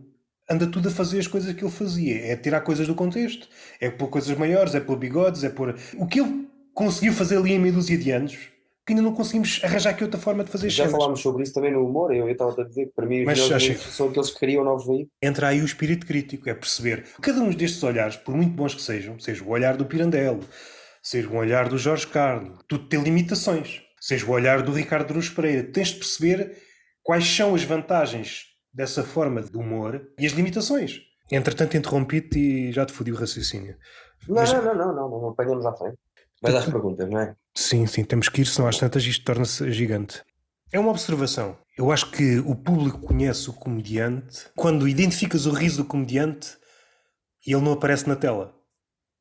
anda tudo a fazer as coisas que ele fazia. É tirar coisas do contexto, é pôr coisas maiores, é pôr bigodes, é pôr... O que ele conseguiu fazer ali em meia dúzia de anos, que ainda não conseguimos arranjar aqui outra forma de fazer Já cenas. falámos sobre isso também no humor. Eu eu estava a dizer que para mim os melhores são aqueles que criam novos veículos. entra aí o espírito crítico, é perceber cada um destes olhares, por muito bons que sejam, seja o olhar do Pirandello, seja o olhar do Jorge Carlos, tudo tem limitações, seja o olhar do Ricardo Cruz Pereira, tens de perceber quais são as vantagens dessa forma de humor e as limitações. Entretanto, interrompi-te e já te fodi o raciocínio. Não, Mas- não, não, não, não, não, apanhamos à frente. Mas às perguntas, não é? Sim, sim, temos que ir, senão às tantas isto torna-se gigante. É uma observação. Eu acho que o público conhece o comediante quando identificas o riso do comediante e ele não aparece na tela.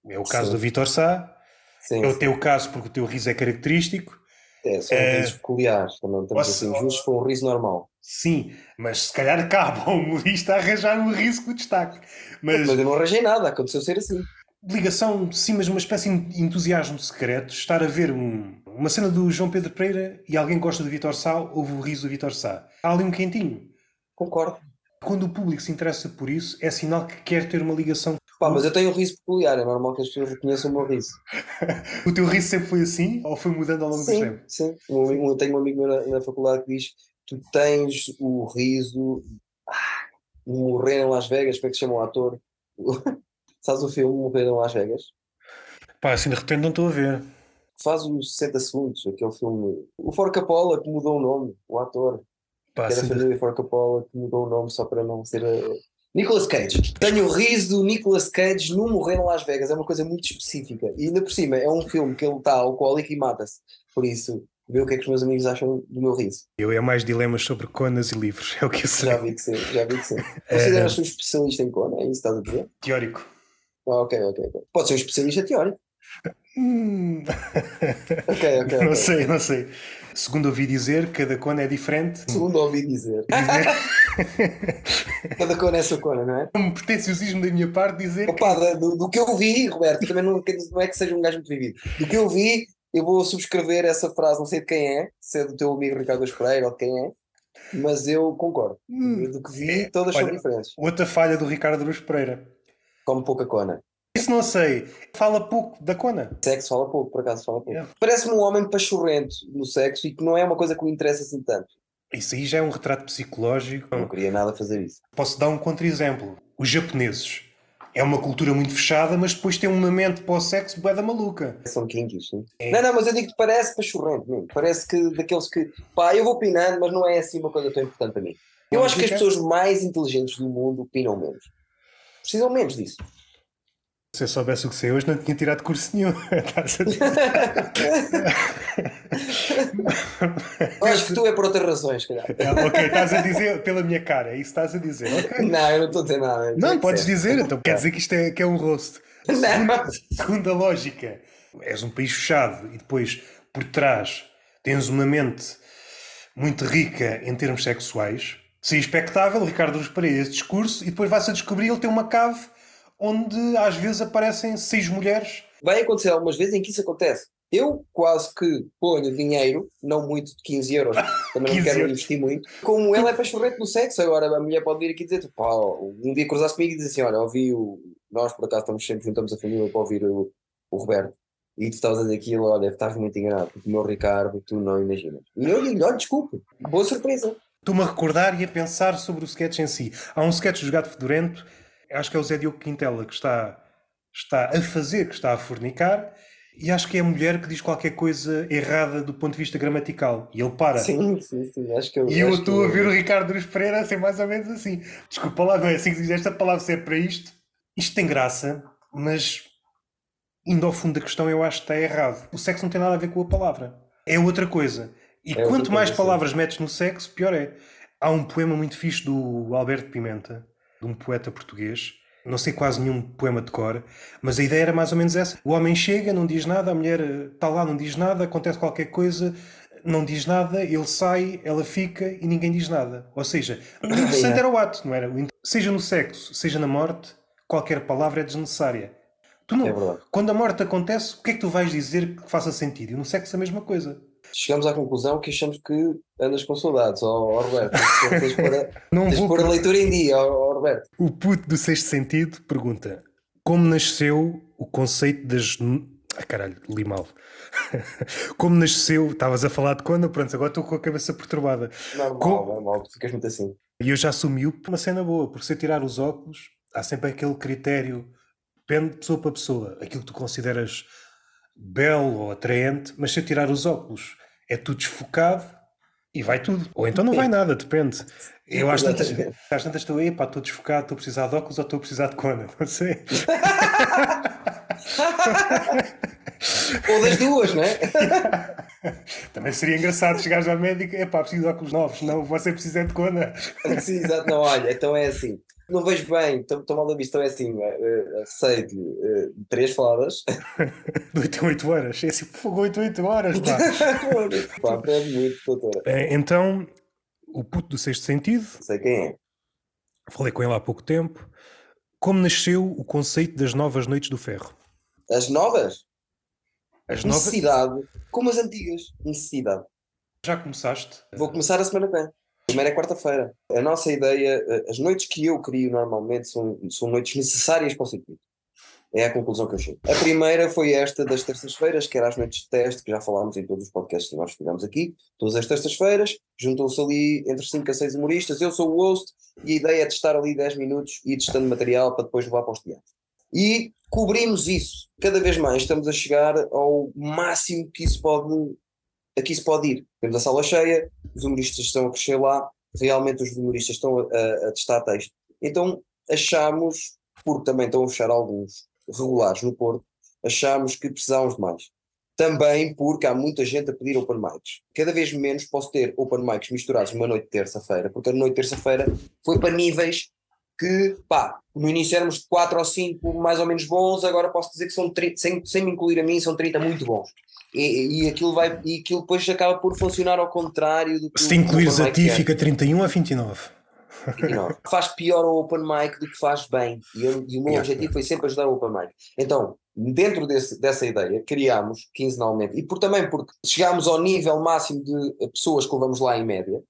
É o caso Sim. do Vitor Sá, Sim, é o teu caso porque o teu riso é característico. é, são É. risos peculiares. Também estamos Posso- assim justos para um riso normal. Sim, mas se calhar cabe ao humorista arranjar um riso com destaque. Mas Mas eu não arranjei nada, aconteceu ser assim. Ligação, sim, mas uma espécie de entusiasmo secreto, estar a ver um- uma cena do João Pedro Pereira e alguém gosta do Vitor Sá, ouve o riso do Vitor Sá. Há ali um quentinho. Concordo. Quando o público se interessa por isso, é sinal que quer ter uma ligação. Pá, mas eu tenho um riso peculiar, é normal que as pessoas reconheçam o meu riso. O teu riso sempre foi assim ou foi mudando ao longo do Sim, tempo? sim. Um amigo- Eu tenho um amigo meu na, na faculdade que diz: Tu tens o riso. Ah, morrer em Las Vegas, como é que se chama o ator? Sabes o filme Morrer em Las Vegas? Pá, assim de repente não estou a ver. Faz os 60 segundos, aquele filme. O For Coppola que mudou o nome, o ator. Pá, Que era a assim de- família For Coppola que mudou o nome só para não ser. a- Nicolas Cage. Tenho o riso do Nicolas Cage no Morrer em Las Vegas. É uma coisa muito específica. E ainda por cima, é um filme que ele está alcoólico e mata-se. Por isso, vê o que é que os meus amigos acham do meu riso. Eu é mais dilemas sobre conas e livros, é o que eu sei. Já vi que sim, já vi que sim. Consideras-te um especialista em Conan? É isso que estás a dizer? Teórico. Ah, ok, ok. Pode ser um especialista teórico. Hum. Ok, ok. não sei, não sei. Segundo ouvi dizer, cada cona é diferente. Segundo ouvi dizer. Cada Conan é seu Conan, não é? É um pretenciosismo da minha parte dizer que Opa, da- do, do que eu vi, Roberto, também não, não é que seja um gajo muito vivido. Do que eu vi, eu vou subscrever essa frase, não sei de quem é, se é do teu amigo Ricardo Espreira ou de quem é, mas eu concordo. Hum, Do que vi, é, todas são olha, diferentes. outra falha do Ricardo Aruz Pereira. Como pouca Conan. Isso não sei. Fala pouco da cona. Sexo fala pouco, por acaso fala pouco. Yeah. Parece-me um homem pachorrento no sexo e que não é uma coisa que o interessa assim tanto. Isso aí já é um retrato psicológico. Não queria nada fazer isso. Posso dar um contra-exemplo. Os japoneses. É uma cultura muito fechada, mas depois tem uma mente para o sexo bué da maluca. São kinkies, sim. É. Não, não, mas eu digo que parece pachorrento mesmo. Parece que daqueles que, pá, eu vou opinando, mas não é assim uma coisa tão importante para mim. Eu Não acho que as pessoas mais inteligentes do mundo opinam menos. Precisam menos disso. Se eu soubesse o que sei hoje, não tinha tirado curso nenhum. Estás a dizer? Eu acho que tu é por outras razões, se calhar. Ah, ok, estás a dizer pela minha cara, é isso que estás a dizer. ok. Não, eu não estou a dizer nada. Não, é que podes dizer, então quer dizer que isto é, que é um rosto. Não. Segundo a lógica, és um país fechado e depois por trás tens uma mente muito rica em termos sexuais. Seria expectável, Ricardo Luz Pereira, esse discurso, e depois vai-se a descobrir ele tem uma cave onde às vezes aparecem seis mulheres. Vai acontecer algumas vezes em que isso acontece. Eu quase que ponho dinheiro, não muito de 15 euros, também 15 não quero euros. investir muito. Como ele é pachorrete no sexo, agora a mulher pode vir aqui dizer, pá, um dia cruzar-se comigo e dizer assim: olha, ouvi o. Nós por acaso estamos sempre juntamos a família para ouvir o, o Roberto. E tu estavas a dizer aquilo, olha, estás muito enganado, porque o meu Ricardo, tu não imaginas. E eu digo, olha, desculpe, boa surpresa. Estou-me a recordar e a pensar sobre o sketch em si. Há um sketch do Gato Fedorento, acho que é o Zé Diogo Quintela que está, está a fazer, que está a fornicar, e acho que é a mulher que diz qualquer coisa errada do ponto de vista gramatical. E ele para. Sim, sim, sim, acho que eu. E eu estou a que- ver o Ricardo Luís Pereira a ser mais ou menos assim. Desculpa lá, não é assim que diz esta palavra, se é para isto. Isto tem graça, mas indo ao fundo da questão, eu acho que está errado. O sexo não tem nada a ver com a palavra. É outra coisa. E É quanto mais palavras metes no sexo, pior é. Há um poema muito fixe do Alberto Pimenta, de um poeta português. Não sei quase nenhum poema de cor, mas a ideia era mais ou menos essa. O homem chega, não diz nada, a mulher eh, está lá, não diz nada, acontece qualquer coisa, não diz nada, ele sai, ela fica e ninguém diz nada. Ou seja, o interessante era o ato, não era? Seja no sexo, seja na morte, qualquer palavra é desnecessária. Tu não, É quando a morte acontece, o que é que tu vais dizer que faça sentido? E no sexo a mesma coisa. Chegamos à conclusão que achamos que andas com saudades, ó ó, Roberto. Tens Não tens vou pôr a leitura em dia, ó ó, Roberto. O puto do sexto sentido pergunta: Como nasceu o conceito das. Ah, caralho, li mal. Como nasceu. Estavas a falar de quando? Pronto, agora estou com a cabeça perturbada. Normal, Com- normal, ficas muito assim. E eu já assumi uma cena boa, porque se eu tirar os óculos, há sempre aquele critério, depende de pessoa para pessoa, aquilo que tu consideras belo ou atraente, mas se eu tirar os óculos, é tudo desfocado e vai tudo. Ou então não vai nada, depende. Eu às tantas, às tantas estou aí, pá, estou desfocado, estou a precisar de óculos ou estou a precisar de cona, não sei. Ou das duas, não é? Também seria engraçado chegares à médica, é pá, preciso de óculos novos, não, você precisa de cona. Exato. Não, olha, então é assim. Não vejo bem, estou mal a então é assim. eh, eh, Receito-lhe eh, três faladas. De 8 em 8 horas, é assim, fogo 8 em 8 horas, pá. Pá, muito, doutora. Então, o puto do sexto sentido, Sei quem é. falei com ele há pouco tempo, como nasceu o conceito das novas noites do ferro? As novas? As novas. Necessidade. Como as antigas. Necessidade. Já começaste? Vou começar a semana que vem. Primeira é quarta-feira. A nossa ideia, eh, as noites que eu crio normalmente são, são noites necessárias para o circuito. É a conclusão que eu chego. A primeira foi esta das terças-feiras, que era as noites de teste, que já falámos em todos os podcasts que nós fizemos aqui. Todas as terças-feiras, juntam-se ali entre 5 a 6 humoristas. Eu sou o host e a ideia é testar ali 10 minutos e testando material para depois levar para os teatros. E cobrimos isso. Cada vez mais estamos a chegar ao máximo que isso pode, a que isso pode ir. Temos a sala cheia, os humoristas estão a crescer lá, realmente os humoristas estão a, a, testar texto. Então achamos, porque também estão a fechar alguns regulares no Porto, achámos que precisávamos de mais. Também porque há muita gente a pedir open mics. Cada vez menos posso ter open mics misturados numa noite de terça-feira, porque a noite de terça-feira foi para níveis que, pá, no início éramos 4 ou 5 mais ou menos bons, agora posso dizer que são 30, sem, sem me incluir a mim, são 30 muito bons. E, e, aquilo vai, e aquilo depois acaba por funcionar ao contrário do que. Se incluires a ti, fica 31 a 29. 29. faz pior o open mic do que faz bem. E, eu, e o meu yeah, objetivo yeah. foi sempre ajudar o open mic. Então, dentro desse, dessa ideia, criámos quinzenalmente, e por, também porque chegámos ao nível máximo de pessoas que levamos lá em média,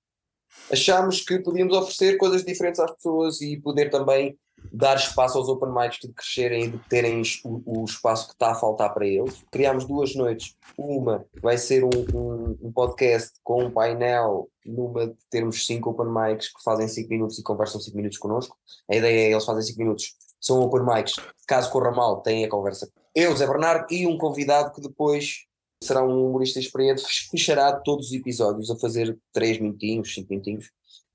achámos que podíamos oferecer coisas diferentes às pessoas e poder também dar espaço aos open mics de crescerem e de terem o, o, espaço que está a faltar para eles. Criámos duas noites. Uma vai ser um, um, um, podcast com um painel, numa de termos cinco open mics que fazem cinco minutos e conversam cinco minutos connosco. A ideia é eles fazem cinco minutos, são open mics. Caso corra mal, têm a conversa. Eu, Zé Bernardo, e um convidado que depois será um humorista experiente, fechará todos os episódios a fazer 3 minutinhos, 5 minutinhos,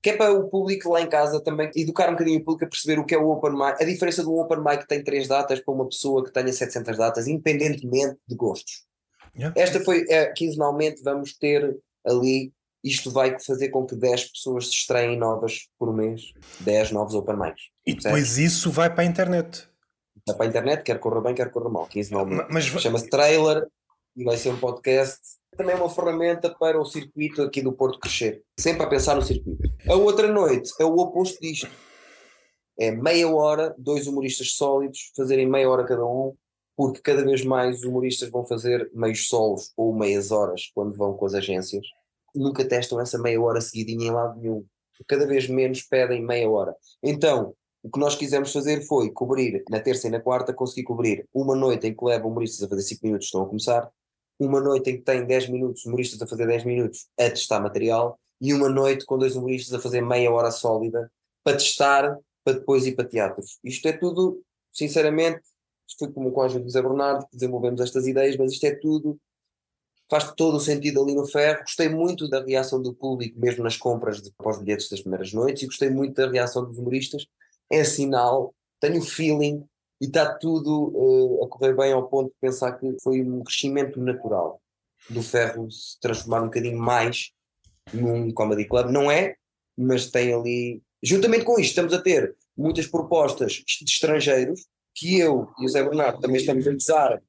que é para o público lá em casa também educar um bocadinho o público a perceber o que é o Open Mic, a diferença de um Open Mic que tem 3 datas para uma pessoa que tenha 700 datas, independentemente de gostos. Yeah. Esta foi, é, quinzenalmente vamos ter ali, isto vai fazer com que 10 pessoas se estreiem novas por mês, 10 novos Open Mics. E depois certo? isso vai para a internet. Vai para a internet, quer corra bem, quer corra mal, quinzenalmente. Mas... Chama-se trailer, e vai ser um podcast. Também é uma ferramenta para o circuito aqui do Porto crescer. Sempre a pensar no circuito. A outra noite é o oposto disto. É meia hora, dois humoristas sólidos, fazerem meia hora cada um, porque cada vez mais humoristas vão fazer meios solos ou meias horas quando vão com as agências. Nunca testam essa meia hora seguidinha em lado nenhum. Cada vez menos pedem meia hora. Então, o que nós quisemos fazer foi cobrir, na terça e na quarta, conseguir cobrir uma noite em que levam humoristas a fazer 5 minutos, estão a começar, uma noite em que tem 10 minutos, humoristas a fazer 10 minutos a testar material, e uma noite com dois humoristas a fazer meia hora sólida para testar, para depois ir para teatros. Isto é tudo, sinceramente, foi como com a ajuda do José Bernardo que desenvolvemos estas ideias, mas isto é tudo, faz todo o sentido ali no ferro. Gostei muito da reação do público, mesmo nas compras de pós-bilhetes das primeiras noites, e gostei muito da reação dos humoristas. É sinal, tenho feeling e está tudo uh, a correr bem ao ponto de pensar que foi um crescimento natural do ferro se transformar um bocadinho mais num comedy club. Não é, mas tem ali. Juntamente com isto, estamos a ter muitas propostas de estrangeiros que eu e o Zé Bernardo também estamos a usar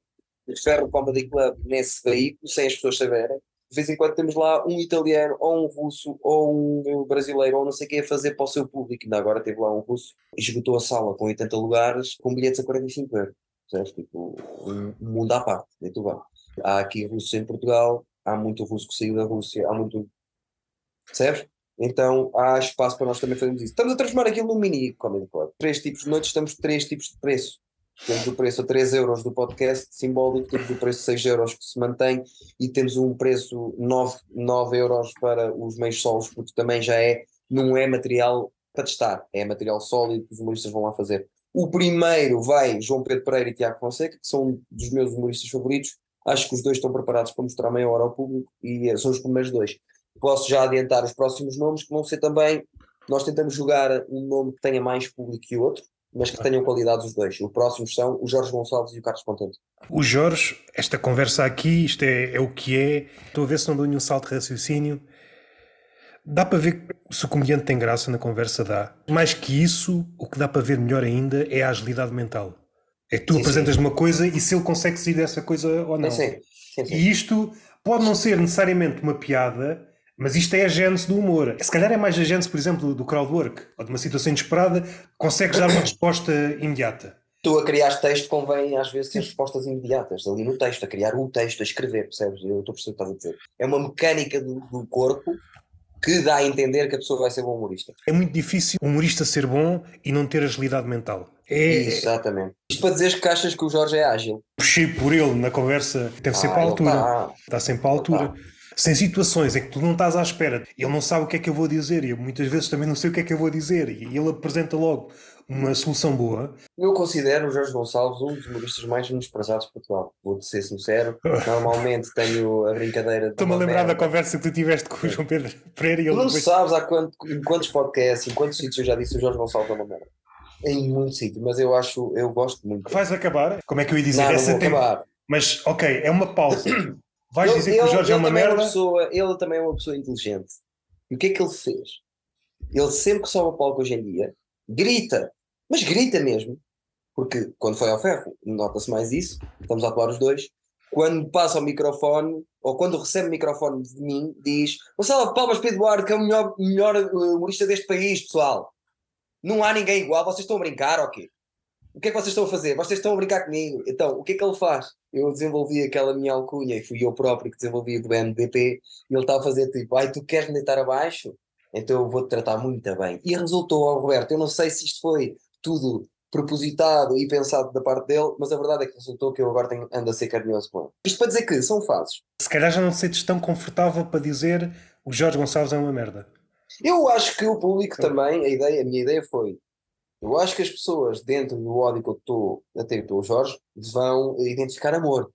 o Ferro Comedy Club nesse veículo, sem as pessoas saberem de vez em quando temos lá um italiano, ou um russo, ou um brasileiro, ou não sei o que, a fazer para o seu público. Ainda agora teve lá um russo, esgotou a sala com 80 lugares, com bilhetes a 45 euros. Sabes? Tipo, um mundo à parte, muito bem. Há aqui russos em Portugal, há muito russo que saiu da Rússia, há muito. Percebes? Então há espaço para nós também fazermos isso. Estamos a transformar aquilo num mini comedy club. Três tipos de noites, estamos três tipos de preço. Temos o preço a 3 euros do podcast simbólico, temos o preço a 6 euros que se mantém e temos um preço 9, 9 euros para os meios solos, porque também já é, não é material para testar, é material sólido que os humoristas vão lá fazer. O primeiro vai João Pedro Pereira e Tiago Fonseca, que são dos meus humoristas favoritos. Acho que os dois estão preparados para mostrar meia hora ao público e são os primeiros dois. Posso já adiantar os próximos nomes, que vão ser também. Nós tentamos jogar um nome que tenha mais público que o outro, mas que tenham qualidade os dois. Os próximos são o Jorge Gonçalves e o Carlos Contente. O Jorge, esta conversa aqui, isto é, é o que é. Estou a ver se não dou nenhum salto de raciocínio. Dá para ver se o comediante tem graça na conversa, dá. Mais que isso, o que dá para ver melhor ainda é a agilidade mental. É que tu sim, apresentas sim. uma coisa e se ele consegue sair dessa coisa ou não. Sim, sim, e isto pode não ser necessariamente uma piada, mas isto é a gênese do humor. Se calhar é mais a gênese, por exemplo, do crowdwork, ou de uma situação inesperada, consegues dar uma resposta imediata. Tu a criar texto convém às vezes ter respostas imediatas, ali no texto, a criar um texto, a escrever, percebes? Eu estou a perceber o que estás a dizer. É uma mecânica do, do corpo que dá a entender que a pessoa vai ser bom humorista. É muito difícil um humorista ser bom e não ter agilidade mental. É, Exatamente. Isto para dizer que achas que o Jorge é ágil. Puxei por ele na conversa, teve ah, sempre à altura. Está, está sempre à altura. Está. Sem situações em que tu não estás à espera, ele não sabe o que é que eu vou dizer e eu muitas vezes também não sei o que é que eu vou dizer e ele apresenta logo uma solução boa. Eu considero o Jorge Gonçalves um dos humoristas mais menosprezados de Portugal. Vou-te ser sincero. Normalmente tenho a brincadeira. Estou-me a lembrar da conversa que tu tiveste com o João Pedro Pereira e ele. Não depois... sabes há quanto, em quantos podcasts, em quantos sítios eu já disse o Jorge Gonçalves é uma merda. Em muitos sítios, mas eu acho, eu gosto muito. Vais acabar? Como é que eu ia dizer? Não, não vou acabar. Mas, ok, é uma pausa. Vais ele, dizer que o Jorge é uma merda? É uma pessoa, ele também é uma pessoa inteligente. E o que é que ele fez? Ele sempre que sobe a palco hoje em dia, grita, mas grita mesmo, porque quando foi ao ferro, nota-se mais isso, estamos a atuar os dois, quando passa o microfone, ou quando recebe o microfone de mim, diz uma salva de palmas para Eduardo, que é o melhor, melhor humorista deste país, pessoal. Não há ninguém igual, vocês estão a brincar ou quê? O que é que vocês estão a fazer? Vocês estão a brincar comigo. Então, o que é que ele faz? Eu desenvolvi aquela minha alcunha e fui eu próprio que desenvolvi do MDP e ele está a fazer tipo, ai, tu queres me deitar abaixo? Então eu vou-te tratar muito bem. E resultou ao Roberto, eu não sei se isto foi tudo propositado e pensado da parte dele, mas a verdade é que resultou que eu agora tenho, ando a ser carinhoso com ele. Isto para dizer que são fases. Se calhar já não te sentes tão confortável para dizer o Jorge Gonçalves é uma merda. Eu acho que o público também, a, ideia, a minha ideia foi, eu acho que as pessoas dentro do ódio que eu estou a ter pelo Jorge vão identificar amor.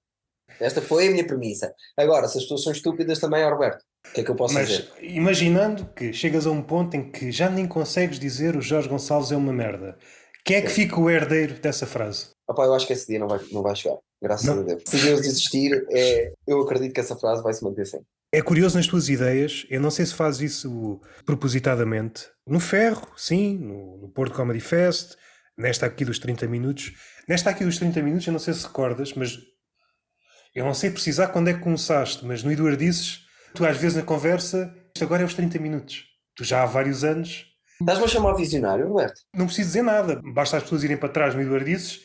Esta foi a minha premissa. Agora, se as pessoas são estúpidas também, Roberto. O que é que eu posso Mas, dizer? Imaginando que chegas a um ponto em que já nem consegues dizer o Jorge Gonçalves é uma merda, quem é que fica o herdeiro dessa frase? Opa, eu acho que esse dia não vai, não vai chegar. Graças não. a Deus. Se Deus existir, é, eu acredito que essa frase vai se manter sempre. É curioso nas tuas ideias, eu não sei se fazes isso propositadamente. No Ferro, sim, no, no Porto Comedy Fest, nesta aqui dos 30 minutos. Nesta aqui dos 30 minutos, eu não sei se recordas, mas eu não sei precisar quando é que começaste, mas no Eduardices, tu às vezes na conversa, isto agora é os 30 minutos. Tu já há vários anos. Estás-me a chamar visionário, Roberto? Não preciso dizer nada, basta as pessoas irem para trás no Eduardices.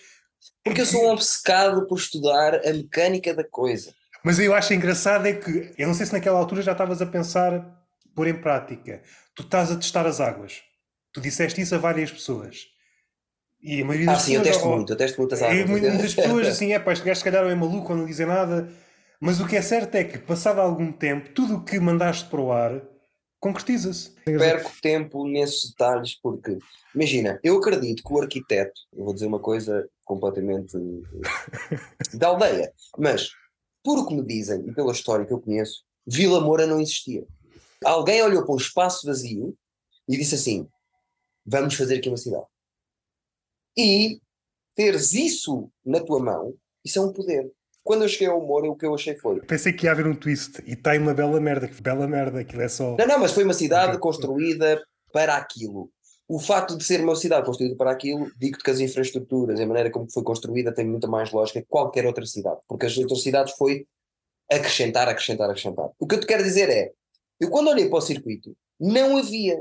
Porque eu sou um obcecado por estudar a mecânica da coisa. Mas eu acho engraçado é que, eu não sei se naquela altura já estavas a pensar pôr em prática. Tu estás a testar as águas. Tu disseste isso a várias pessoas. E a maioria das ah, sim, eu testo muito, eu testo muitas águas. muitas pessoas assim, é pá, este gajo se calhar é maluco ou não dizem nada. Mas o que é certo é que, passado algum tempo, tudo o que mandaste para o ar concretiza-se. Perco tempo nesses detalhes porque, imagina, eu acredito que o arquiteto, eu vou dizer uma coisa completamente da aldeia, mas por o que me dizem e pela história que eu conheço, Vila Moura não existia. Alguém olhou para um espaço vazio e disse assim: vamos fazer aqui uma cidade. E teres isso na tua mão, isso é um poder. Quando eu cheguei ao humor, o que eu achei foi. Pensei que ia haver um twist e está uma bela merda. Bela merda, aquilo é só. Não, não, mas foi uma cidade construída para aquilo. O facto de ser uma cidade construída para aquilo, digo-te que as infraestruturas, a maneira como foi construída, tem muita mais lógica que qualquer outra cidade. Porque as outras cidades foi acrescentar, acrescentar, acrescentar. O que eu te quero dizer é, eu quando olhei para o circuito, não havia.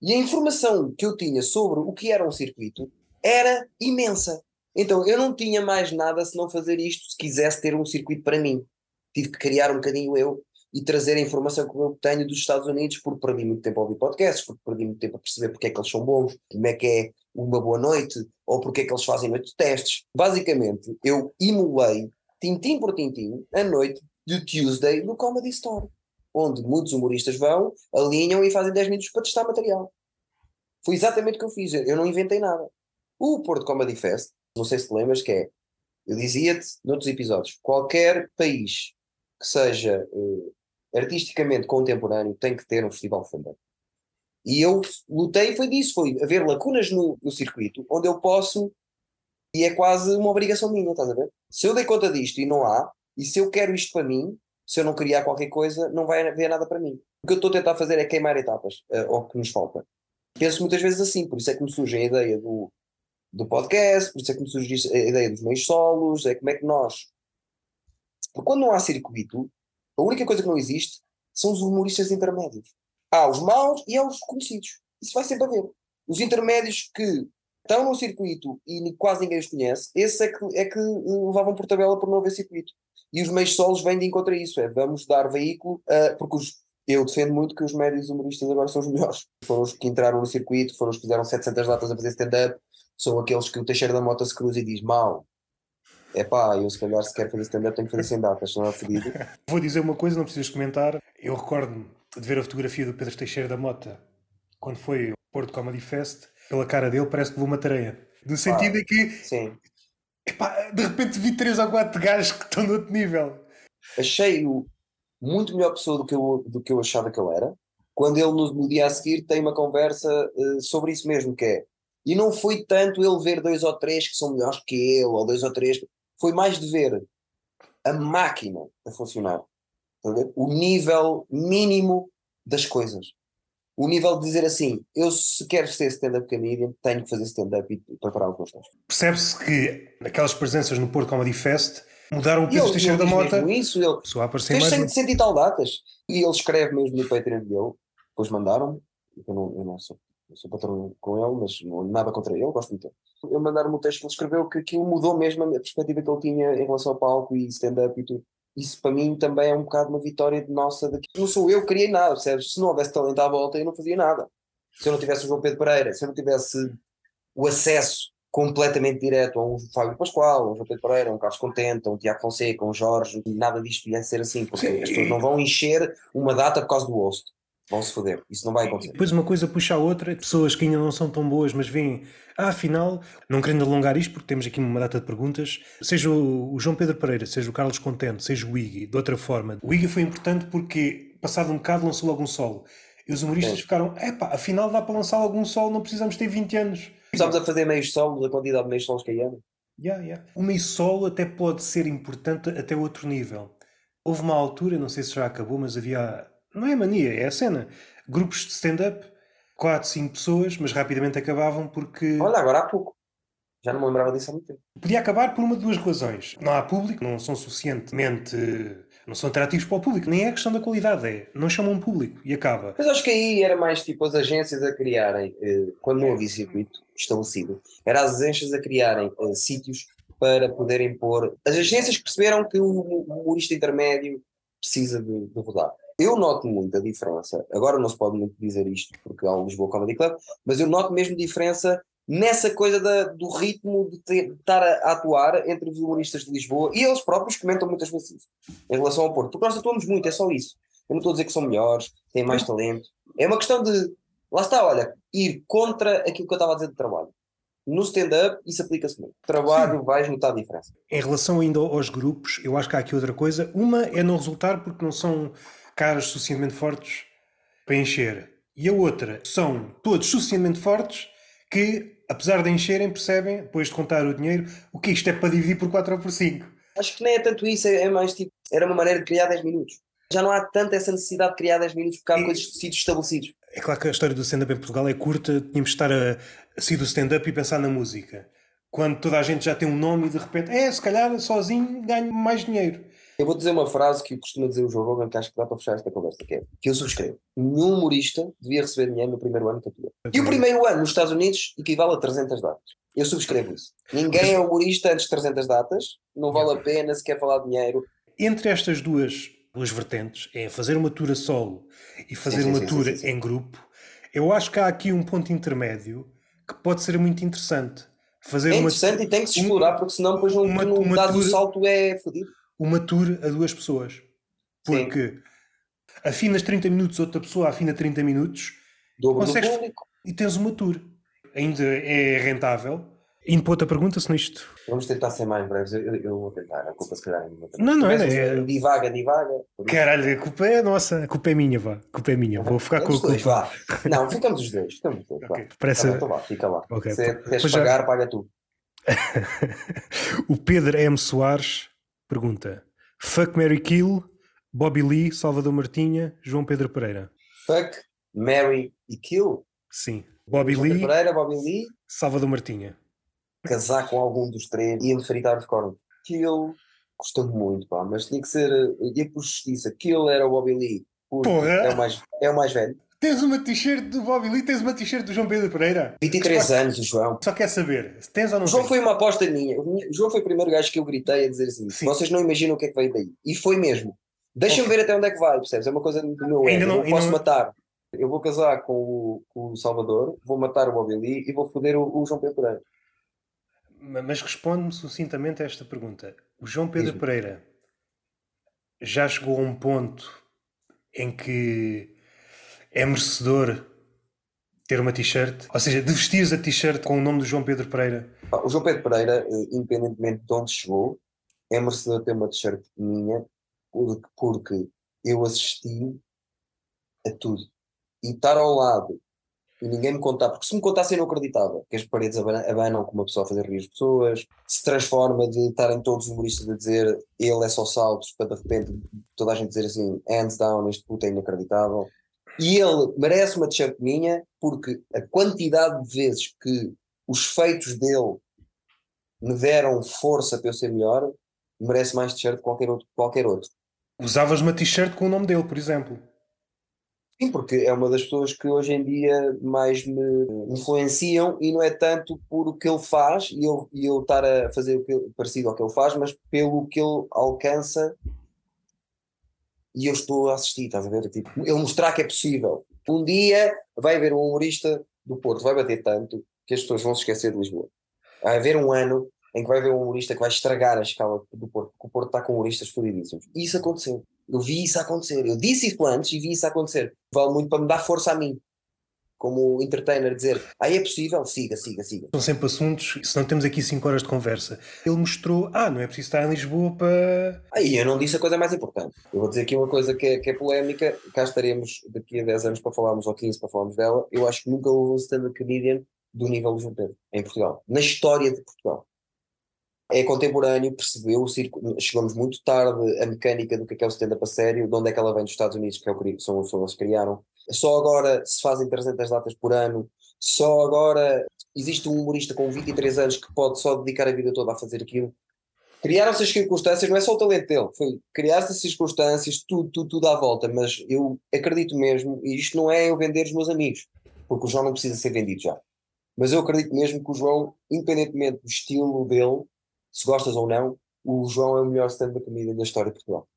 E a informação que eu tinha sobre o que era um circuito era imensa. Então eu não tinha mais nada se não fazer isto se quisesse ter um circuito para mim. Tive que criar um bocadinho eu e trazer a informação que eu tenho dos Estados Unidos, porque perdi muito tempo a ouvir podcasts, porque perdi muito tempo a perceber porque é que eles são bons, como é que é uma boa noite, ou porque é que eles fazem noite de testes. Basicamente, eu emulei, tintim por tintim, a noite de Tuesday no Comedy Store, onde muitos humoristas vão, alinham e fazem 10 minutos para testar material. Foi exatamente o que eu fiz, eu não inventei nada. O Porto Comedy Fest, não sei se te lembras, que é, eu dizia-te noutros episódios, qualquer país que seja uh, artisticamente contemporâneo tem que ter um festival fundado. E eu lutei foi disso, foi haver lacunas no, no circuito onde eu posso, e é quase uma obrigação minha, estás a ver? Se eu dei conta disto e não há, e se eu quero isto para mim, se eu não criar qualquer coisa, não vai haver nada para mim. O que eu estou a tentar fazer é queimar etapas, uh, ao que nos falta. Penso muitas vezes assim, por isso é que me surge a ideia do, do podcast, por isso é que me surge a ideia dos meios solos, é como é que nós. Porque quando não há circuito, a única coisa que não existe são os humoristas intermédios. Há os maus e há os conhecidos. Isso vai sempre haver. Os intermédios que estão no circuito e quase ninguém os conhece, esses é que, é que levavam por tabela por não haver circuito. E os meios solos vêm de encontro a isso, é vamos dar veículo, uh, porque os, Eu defendo muito que os médios humoristas agora são os melhores. Foram os que entraram no circuito, foram os que fizeram 700 datas a fazer stand-up, são aqueles que o Teixeira da Mota se cruza e diz mal. É pá, eu se calhar se quero fazer stand-up tenho que fazer sem datas, senão é fedido. Vou dizer uma coisa, não precisas comentar. Eu recordo-me de ver a fotografia do Pedro Teixeira da Mota quando foi ao Porto Comedy Fest. Pela cara dele parece que levou uma tareia. No sentido em que Sim. epá, de repente vi três ou quatro gajos que estão no outro nível. Achei-o muito melhor pessoa do que, eu, do que eu achava que ele era. Quando ele no, no dia a seguir tem uma conversa eh, sobre isso mesmo, que é. E não foi tanto ele ver dois ou três que são melhores que ele, ou dois ou três. Foi mais de ver a máquina a funcionar. O nível mínimo das coisas. O nível de dizer assim, eu se quero ser stand-up comedian, tenho que fazer stand-up e preparar meus textos. Percebe-se que aquelas presenças no Porto Comedy Fest mudaram o E Teixeira ele da Mota. isso, ele Só a aparecer fez mais. cento, cento e tal datas. E ele escreve mesmo no Patreon dele, depois mandaram-me, eu não, eu não sou, eu sou patrão com ele, mas não, nada contra ele, gosto muito dele. Ele mandaram-me o texto que ele escreveu que aquilo mudou mesmo a perspectiva que ele tinha em relação ao palco e stand-up e tudo. Isso para mim também é um bocado uma vitória de nossa. De... Não sou eu que criei nada, percebes? Se não houvesse talento à volta, eu não fazia nada. Se eu não tivesse o João Pedro Pereira, se eu não tivesse o acesso completamente direto a um Fábio Pascoal, a um João Pedro Pereira, a um Carlos Contente, a um Tiago Fonseca, a um Jorge, nada disto ia ser assim, porque as pessoas não vão encher uma data por causa do host. Vão se foder. Isso não vai acontecer. Depois uma coisa puxa a outra, pessoas que ainda não são tão boas, mas veem, ah, afinal, não querendo alongar isto, porque temos aqui uma data de perguntas, seja o, João Pedro Pereira, seja o Carlos Contente, seja o Iggy, de outra forma. O Iggy foi importante porque, passado um bocado, lançou logo um solo. E os humoristas Sim. ficaram, epá, afinal dá para lançar algum solo, não precisamos ter 20 anos. Começámos a fazer meios solos, a quantidade de meios solos que aí anda. Yeah, yeah. O meio solo até pode ser importante até outro nível. Houve uma altura, não sei se já acabou, mas havia. Não é mania, é a cena. Grupos de stand-up, 4, 5 pessoas, mas rapidamente acabavam porque. Olha, agora há pouco. Já não me lembrava disso há muito tempo. Podia acabar por uma de duas razões. Não há público, não são suficientemente. não são atrativos para o público. Nem é questão da qualidade, é. Não chamam público e acaba. Mas acho que aí era mais tipo as agências a criarem, eh, quando não havia circuito estabelecido, era as agências a criarem eh, sítios para poderem pôr. As agências perceberam que o, o humorista intermédio precisa de, de rodar. Eu noto muito a diferença, agora não se pode muito dizer isto porque há o Lisboa Comedy Club, mas eu noto mesmo diferença nessa coisa da- do ritmo de, ter- de estar a, a atuar entre os humoristas de Lisboa e eles próprios comentam muitas vezes isso em relação ao Porto, porque nós atuamos muito, é só isso. Eu não estou a dizer que são melhores, têm mais talento. É uma questão de, lá está, olha, ir contra aquilo que eu estava a dizer de trabalho. No stand-up, isso aplica-se muito. Trabalho, vais notar a diferença. Em relação ainda aos grupos, eu acho que há aqui outra coisa. Uma é não resultar porque não são caras suficientemente fortes para encher. E a outra são todos suficientemente fortes que, apesar de encherem, percebem, depois de contar o dinheiro, o que isto é para dividir por 4 ou por 5. Acho que nem é tanto isso, é, é mais tipo, era uma maneira de criar 10 minutos. Já não há tanta essa necessidade de criar 10 minutos porque há E- coisas de sítios estabelecidos. É claro que a história do stand-up em Portugal é curta, tínhamos de estar a, a sair do stand-up e pensar na música. Quando toda a gente já tem um nome e de repente, é, se calhar sozinho ganho mais dinheiro. Eu vou dizer uma frase que costuma dizer o João Rogan, que acho que dá para fechar esta conversa, que é que eu subscrevo. Nenhum humorista devia receber dinheiro no primeiro ano que atua. E o primeiro ano nos Estados Unidos equivale a 300 datas. Eu subscrevo isso. Ninguém é humorista antes de 300 datas, não vale a pena se quer falar de dinheiro. Entre estas duas, duas vertentes, é fazer uma tour a solo e fazer sim, uma sim, tour sim, sim. em grupo, eu acho que há aqui um ponto intermédio que pode ser muito interessante. Fazer É uma, interessante e tem que se explorar, porque senão depois não, uma- uma dás o tour- salto é fodido. Uma tour a duas pessoas. Sim. Porque afinas 30 minutos, outra pessoa afina 30 minutos Dobro Consegues- do público. e tens uma tour. Ainda é rentável. Indo para outra pergunta, se nisto. Vamos tentar ser mais breves. Eu, eu- eu vou tentar. A culpa se calhar é minha. Não, não, é- assim, Divaga, divaga. Caralho, a culpa é nossa, a culpa é minha, vá. A culpa é minha. Vou ficar com a dois, culpa. vá. Não, ficamos os dois. Ficamos os dois. vá. Ok, Parece. Tá bem, então vá, fica lá. Ok, Se pois queres já- pagar, paga tu. o Pedro M. Soares pergunta: Fuck Mary Kill, Bobby Lee, Salvador Martinha, João Pedro Pereira. Fuck, marry e kill. Sim. Bobby João Lee, Pereira, Bobby Lee, Salvador Martinha. casar com algum dos três e enfrentar os cornos. Kill, gostando muito, pá, mas tinha que ser. eh, Ia por justiça. Kill era o Bobby Lee. Porra! É o, mais, é o mais velho. Tens uma t-shirt do Bobby Lee, tens uma t-shirt do João Pedro Pereira. 23 anos, o João. Só quer saber, tens ou não João tens? foi uma aposta minha. O João foi o primeiro gajo que eu gritei a dizer assim: Sim. vocês não imaginam o que é que veio daí. E foi mesmo. Deixa-me ver até onde é que vai, percebes? É uma coisa do meu Ainda não- Eu não posso não- matar. Eu vou casar com o, com o Salvador, vou matar o Bobby Lee e vou foder o, o João Pedro Pereira. Ma- Mas responde-me sucintamente a esta pergunta. O João Pedro. Pereira já chegou a um ponto em que é merecedor ter uma t-shirt? Ou seja, de vestir a t-shirt com o nome do João Pedro Pereira? O João Pedro Pereira, eh, independentemente de onde chegou, é merecedor ter uma t-shirt minha, porque, eu assisti a tudo. E estar ao lado e ninguém me contar, porque se me contassem eu não acreditava que as paredes abana- abanam como uma pessoa a fazer rir as pessoas, se transforma de estarem todos os humoristas a dizer ele é só saltos, para de repente toda a gente dizer assim, hands down, este puto é inacreditável. E ele merece uma t-shirt minha porque a quantidade de vezes que os feitos dele me deram força para eu ser melhor, merece mais t-shirt que qualquer outro, qualquer outro. Usavas uma t-shirt com o nome dele, por exemplo. Sim, porque é uma das pessoas que hoje em dia mais me influenciam e não é tanto por o que ele faz e eu, e eu estar a fazer o que parecido ao que ele faz, mas pelo que ele alcança e eu estou a assistir, estás a ver? Tipo, ele mostrar que é possível. Um dia vai haver um humorista do Porto, vai bater tanto que as pessoas vão se esquecer de Lisboa. Vai haver um ano em que vai haver um humorista que vai estragar a escala do Porto, porque o Porto está com humoristas fodidíssimos. Isso aconteceu. Eu vi isso acontecer. Eu disse isso antes e vi isso acontecer. Vale muito para me dar força a mim. Como entertainer, dizer, ah, é possível? Siga, siga, siga. São sempre assuntos, se não temos aqui 5 horas de conversa. Ele mostrou, ah, não é preciso estar em Lisboa para. Aí eu não disse a coisa mais importante. Eu vou dizer aqui uma coisa que é, que é polémica. Cá estaremos daqui a 10 anos para falarmos, ou 15 para falarmos dela. Eu acho que nunca houve um stand-up comedian do nível do João Pedro, em Portugal. Na história de Portugal. É contemporâneo, percebeu o circo. Chegamos muito tarde a mecânica do que é, que é o stand-up a sério, de onde é que ela vem dos Estados Unidos, que é o que são, eles que criaram. Só agora se fazem 300 datas por ano. Só agora existe um humorista com 23 anos que pode só dedicar a vida toda a fazer aquilo. Criaram-se as circunstâncias, não é só o talento dele, foi criar-se as circunstâncias, tudo, tudo, tudo à volta, mas eu acredito mesmo, e isto não é eu vender os meus amigos, porque o João não precisa ser vendido já. Mas eu acredito mesmo que o João, independentemente do estilo dele, se gostas ou não, o João é o melhor stand-up comedian da história de Portugal.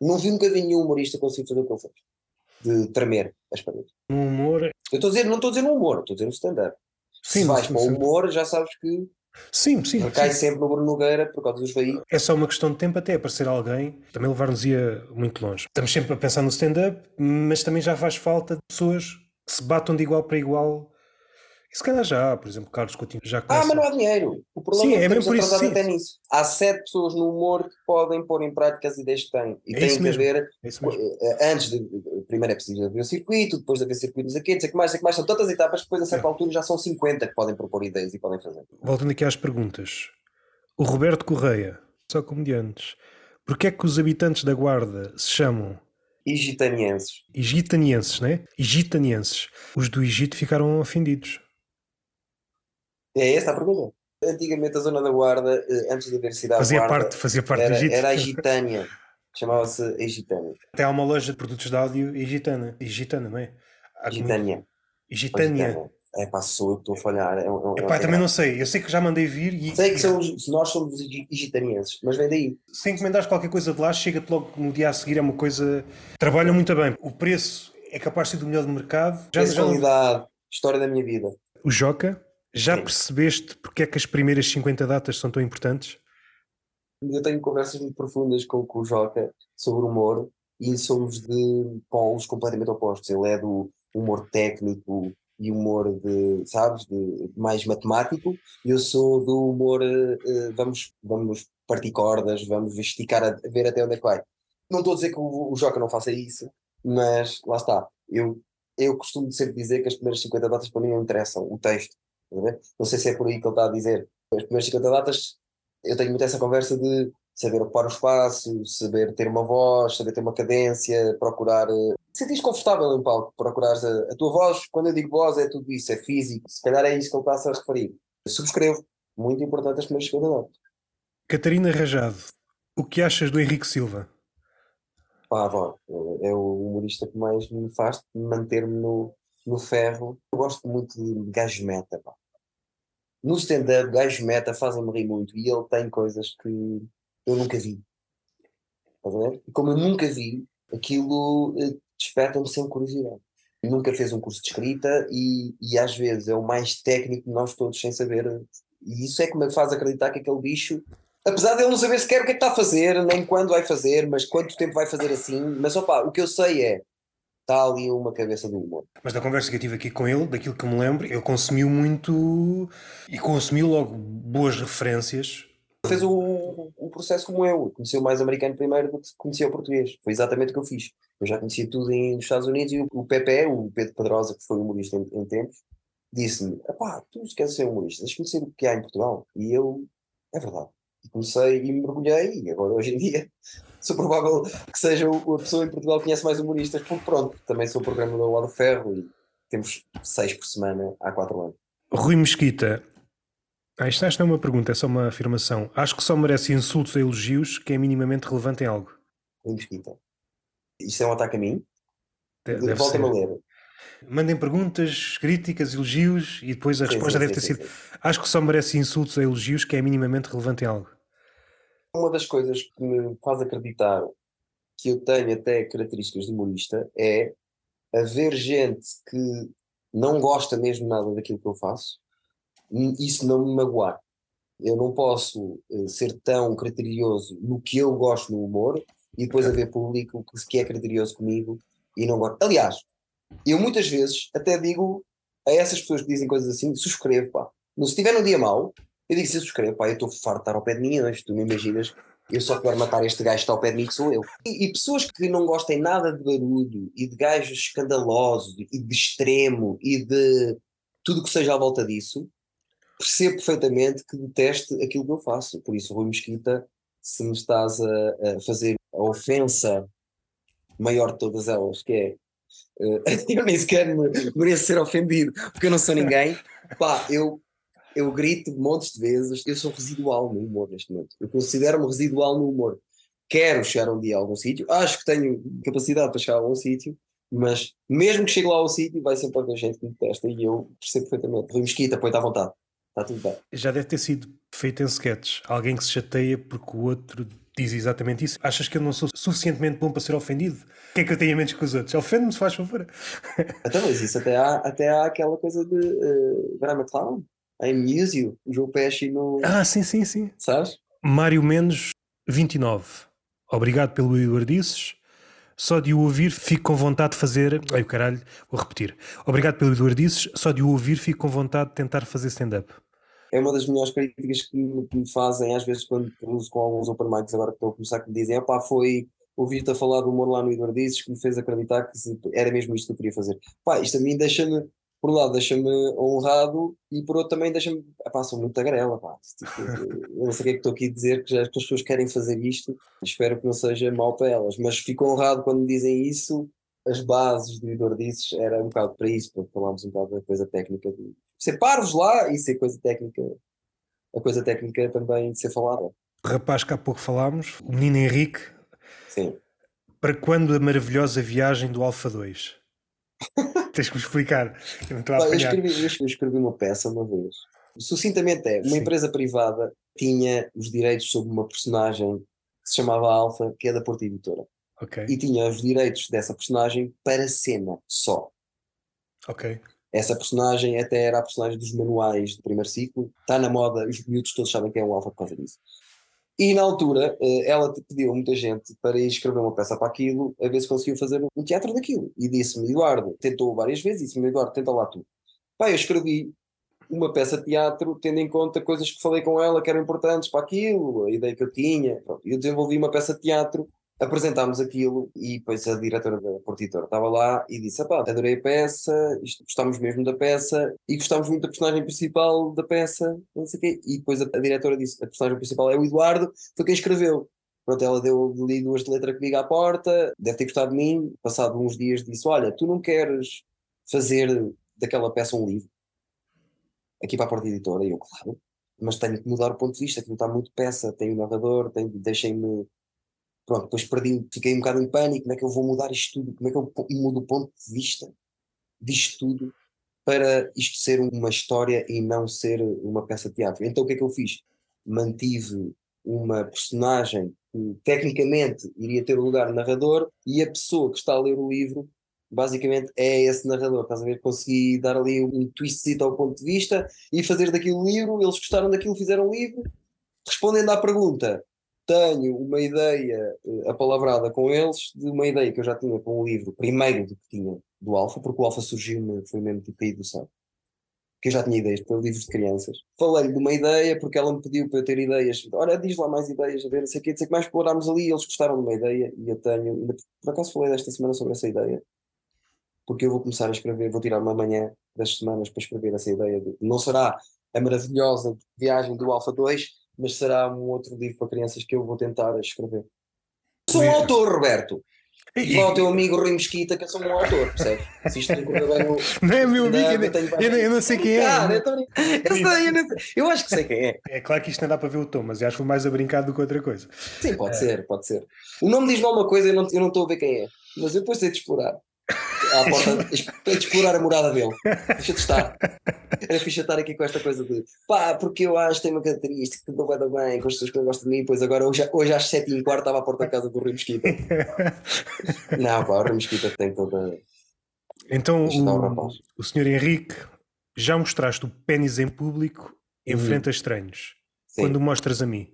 Não vi nunca vi nenhum humorista conseguir fazer o que ele fez, de tremer as paredes. No humor. Eu estou a dizer, não estou a dizer no humor, estou a dizer no stand-up. Se vais sim, para o humor, já sabes que Sim, sim. recai sim. sempre no Bruno Nogueira por causa dos veículos. É só uma questão de tempo até aparecer alguém, também levar-nos-ia muito longe. Estamos sempre a pensar no stand-up, mas também já faz falta de pessoas que se batam de igual para igual. E se calhar já há, por exemplo, Carlos Coutinho já começa. Ah, mas não há dinheiro. O problema Sim, é que é mesmo por isso, sim. até nisso. Há sete pessoas no humor que podem pôr em prática as ideias que têm. E É isso que mesmo. haver, É mesmo. eh, antes de, primeiro é preciso haver o circuito, depois de haver circuitos aqui, não sei o que mais, não sei que mais, são tantas etapas que depois a É. certa altura já são 50 que podem propor ideias e podem fazer. Voltando aqui às perguntas. O Roberto Correia, só comediantes. Porquê é que os habitantes da Guarda se chamam E gitanienses. egitanienses, né? Egitanienses. Os do Egito ficaram ofendidos. É esta a pergunta. Antigamente a zona da Guarda, eh, antes de haver cidade Fazia Guarda, parte, fazia parte era, do Egito. era a Gitânia. Chamava-se a Gitânia. Até há uma loja de produtos de áudio egitana. Egitana, não é? Há como- Gitânia. Egitânia. É pá, sou eu que estou a falhar. É, é, é Epá, um também não sei. Eu sei que já mandei vir e, Sei que nós somos egi- egitanienses, mas vem daí. se encomendares qualquer coisa de lá, chega-te logo no dia a seguir. É uma coisa. Trabalha muito bem. O preço é capaz de ser do melhor do mercado. Já, Essa já qualidade, história da minha vida. O Joca, já percebeste porque é que as primeiras 50 datas são tão importantes? Eu tenho conversas muito profundas com, com o Joca sobre humor e somos de polos completamente opostos. Ele é do humor técnico e humor de, sabes, de mais matemático, e eu sou do humor eh, vamos, vamos partir cordas, vamos esticar a, a ver até onde é que vai. Não estou a dizer que o, o Joca não faça isso, mas lá está. Eu, eu costumo sempre dizer que as primeiras 50 datas para mim não interessam, o texto. Não sei se é por aí que ele está a dizer. As primeiras 50 datas, eu tenho muito essa conversa de saber ocupar o espaço, saber ter uma voz, saber ter uma cadência, procurar. eh, Sentir-te confortável em palco, procurares a, a tua voz. Quando eu digo voz, é tudo isso, é físico. Se calhar é isso que ele está-se a referir. Subscrevo. Muito importante as primeiras 50 datas. Catarina Rajado, o que achas do Henrique Silva? Pá, vó, é o humorista que mais me faz manter-me no, no ferro. Eu gosto muito de gajo meta, pá. No stand-up, gajo meta fazem-me rir muito e ele tem coisas que eu nunca vi. E como eu nunca vi, aquilo eh, desperta-me sempre curiosidade. Nunca fez um curso de escrita e, e às vezes é o mais técnico de nós todos sem saber. E isso é que me faz acreditar que aquele bicho, apesar de ele não saber sequer o que é que está a fazer, nem quando vai fazer, mas quanto tempo vai fazer assim, mas opa, o que eu sei é está ali uma cabeça do humor. Mas da conversa que eu tive aqui com ele, daquilo que eu me lembro, ele consumiu muito e consumiu logo boas referências. Fez o, o processo como eu, conheceu mais americano primeiro do que conhecia o português. Foi exatamente o que eu fiz. Eu já conhecia tudo em, nos Estados Unidos e o, o Pepe, o Pedro Pedrosa, que foi humorista em, em tempos, disse-me: pá, tu queres ser humorista, deixa conhecer o que há em Portugal. E eu, é verdade. E comecei e mergulhei, e agora hoje em dia sou provável que seja a pessoa em Portugal que conhece mais humoristas, porque pronto, também sou programador lá do Ferro e temos seis por semana há quatro anos. Rui Mesquita, ah, isto, isto não é uma pergunta, é só uma afirmação. Acho que só merece insultos e elogios que é minimamente relevante em algo. Rui Mesquita. Isto é um ataque a mim? Deve Volta-me a ler. Mandem perguntas, críticas, elogios e depois a sim, resposta sim, deve sim, ter sido: Acho que só merece insultos ou elogios que é minimamente relevante em algo. Uma das coisas que me faz acreditar que eu tenho até características de humorista é haver gente que não gosta mesmo nada daquilo que eu faço, isso não me magoar. Eu não posso uh, ser tão criterioso no que eu gosto no humor e depois haver público que é criterioso comigo e não gosta. Aliás, eu muitas vezes até digo a essas pessoas que dizem coisas assim, subscrevo, pá. Se estiver num dia mau, eu digo, se subscrevo, pá, eu estou farto de estar ao pé de mim hoje, tu me imaginas, eu só quero matar este gajo que está ao pé de mim, que sou eu. E, e, pessoas que não gostem nada de barulho e de gajos escandalosos e de extremo e de tudo que seja à volta disso, percebo perfeitamente que deteste aquilo que eu faço. Por isso, Rui Mesquita, se me estás a, a fazer a ofensa maior de todas elas, que é uh, eu nem sequer me mereço ser ofendido, porque eu não sou ninguém. Pá, eu, eu grito montes de vezes, eu sou residual no humor neste momento. Eu considero-me residual no humor. Quero chegar um dia a algum sítio, acho que tenho capacidade para chegar a algum sítio, mas mesmo que chegue lá ao sítio, vai sempre haver gente que me detesta e eu percebo perfeitamente. Rui Mesquita, põe-te à vontade. Está tudo bem. Já deve ter sido feito em sketches. Alguém que se chateia porque o outro diz exatamente isso. Achas que eu não sou suficientemente bom para ser ofendido? O que é que eu tenho a menos que os outros? Ofende-me se faz favor. Então, mas isso até há, até há aquela coisa de uh, Drama Clown. I amuse you. O João Pesci no. Ah, sim, sim, sim. Sabes? Mário Mendes, 29. Obrigado pelo Eduardices. Só de o ouvir fico com vontade de fazer. Ai, o caralho, vou repetir. Obrigado pelo Eduardices. Só de o ouvir fico com vontade de tentar fazer stand-up é uma das melhores críticas que me, que me fazem, às vezes, quando cruzo com alguns open mics, agora que estou a começar, que me dizem: pá, foi ouvir-te a falar do humor lá no Eduardizes que me fez acreditar que era mesmo isto que eu queria fazer. Pá, isto a mim deixa-me, por um lado, deixa-me honrado e por outro também deixa-me. Pá, sou muito tagarela, pá. Tipo, eu não sei o que é que estou aqui a dizer, que, as pessoas querem fazer isto, espero que não seja mal para elas, mas fico honrado quando me dizem isso. As bases do Eduardizes era um bocado para isso, para falarmos um bocado da coisa técnica de ser parvos lá e ser coisa técnica, a coisa técnica também de ser falada. Rapaz que há pouco falámos, o menino Henrique. Sim. Para quando a maravilhosa viagem do Alfa 2? Tens que me explicar. Eu, eu, escrevi, eu escrevi uma peça uma vez. Sucintamente é, uma Sim. empresa privada tinha os direitos sobre uma personagem que se chamava Alfa, que é da Porta Editora. Okay. E tinha os direitos dessa personagem para cena só. Ok. Essa personagem até era a personagem dos manuais do primeiro ciclo, está na moda, os miúdos todos sabem quem é o Alfa por causa disso. E na altura eh, ela pediu a muita gente para ir escrever uma peça para aquilo, a ver se conseguiu fazer um teatro daquilo. E disse-me, Eduardo, tentou várias vezes, disse-me, Eduardo, tenta lá tu. Pá, eu escrevi uma peça de teatro tendo em conta coisas que falei com ela que eram importantes para aquilo, a ideia que eu tinha. Eu desenvolvi uma peça de teatro apresentámos aquilo e depois a diretora da Portitora estava lá e disse: pá, adorei a peça, gostámos mesmo da peça e gostámos muito da personagem principal da peça, não sei o quê. E depois a, a, diretora disse: a personagem principal é o Eduardo, foi quem escreveu. Pronto, ela deu ali duas de letra comigo à porta, deve ter gostado de mim. Passado uns dias disse: Olha, tu não queres fazer daquela peça um livro? Aqui para a Porta Editora. E eu, claro, mas tenho que mudar o ponto de vista, que não está muito peça, tem o narrador, deixem-me Pronto, depois perdi, fiquei um bocado em pânico, como é que eu vou mudar isto tudo, como é que eu mudo o ponto de vista disto tudo para isto ser uma história e não ser uma peça de teatro. Então o que é que eu fiz? Mantive uma personagem que tecnicamente iria ter o lugar de narrador, e a pessoa que está a ler o livro basicamente é esse narrador, estás a ver? Consegui dar ali um twist ao ponto de vista e fazer daquilo livro, eles gostaram daquilo, fizeram livro. Respondendo à pergunta, tenho uma ideia uh, apalavrada com eles, de uma ideia que eu já tinha com o livro, primeiro do que tinha do Alfa, porque o Alfa surgiu, foi mesmo tipo caído do céu. Que eu já tinha ideias para livros de crianças. Falei-lhe de uma ideia, porque ela me pediu para eu ter ideias. Olha, diz lá mais ideias, a ver, não sei o que, sei que mais explorámos ali. Eles gostaram de uma ideia e eu tenho. Por acaso falei desta semana sobre essa ideia, porque eu vou começar a escrever, vou tirar uma manhã das semanas para escrever essa ideia. De, não será a maravilhosa viagem do Alfa 2, mas será um outro livro para crianças que eu vou tentar escrever. Sou um autor, Roberto. E lá o teu amigo Rui Mesquita, que eu sou um autor, percebes? Se isto não correr bem no. Não é meu amigo, eu, eu, eu, eu, não sei quem é. Cara, eu, eu, sei, eu, não sei, eu acho que sei quem é. É claro que isto não dá para ver o tom, mas acho que foi mais a brincar do que outra coisa. Sim, pode é. ser, pode ser. O nome diz-me alguma coisa, eu não, eu não estou a ver quem é, mas eu depois sei de explorar à porta para explorar a morada dele. Deixa de estar. Era fixe estar aqui com esta coisa de pá, porque eu acho que tem uma característica que não vai dar bem com as pessoas que não gostam de mim, pois agora hoje, hoje às 7 e quarto estava à porta da casa do Rui Mesquita. não, pá, o Rui Mesquita tem toda. Então, o, o senhor Henrique, já mostraste o pênis em público em uhum. frente a estranhos. Sim. Quando mostras a mim?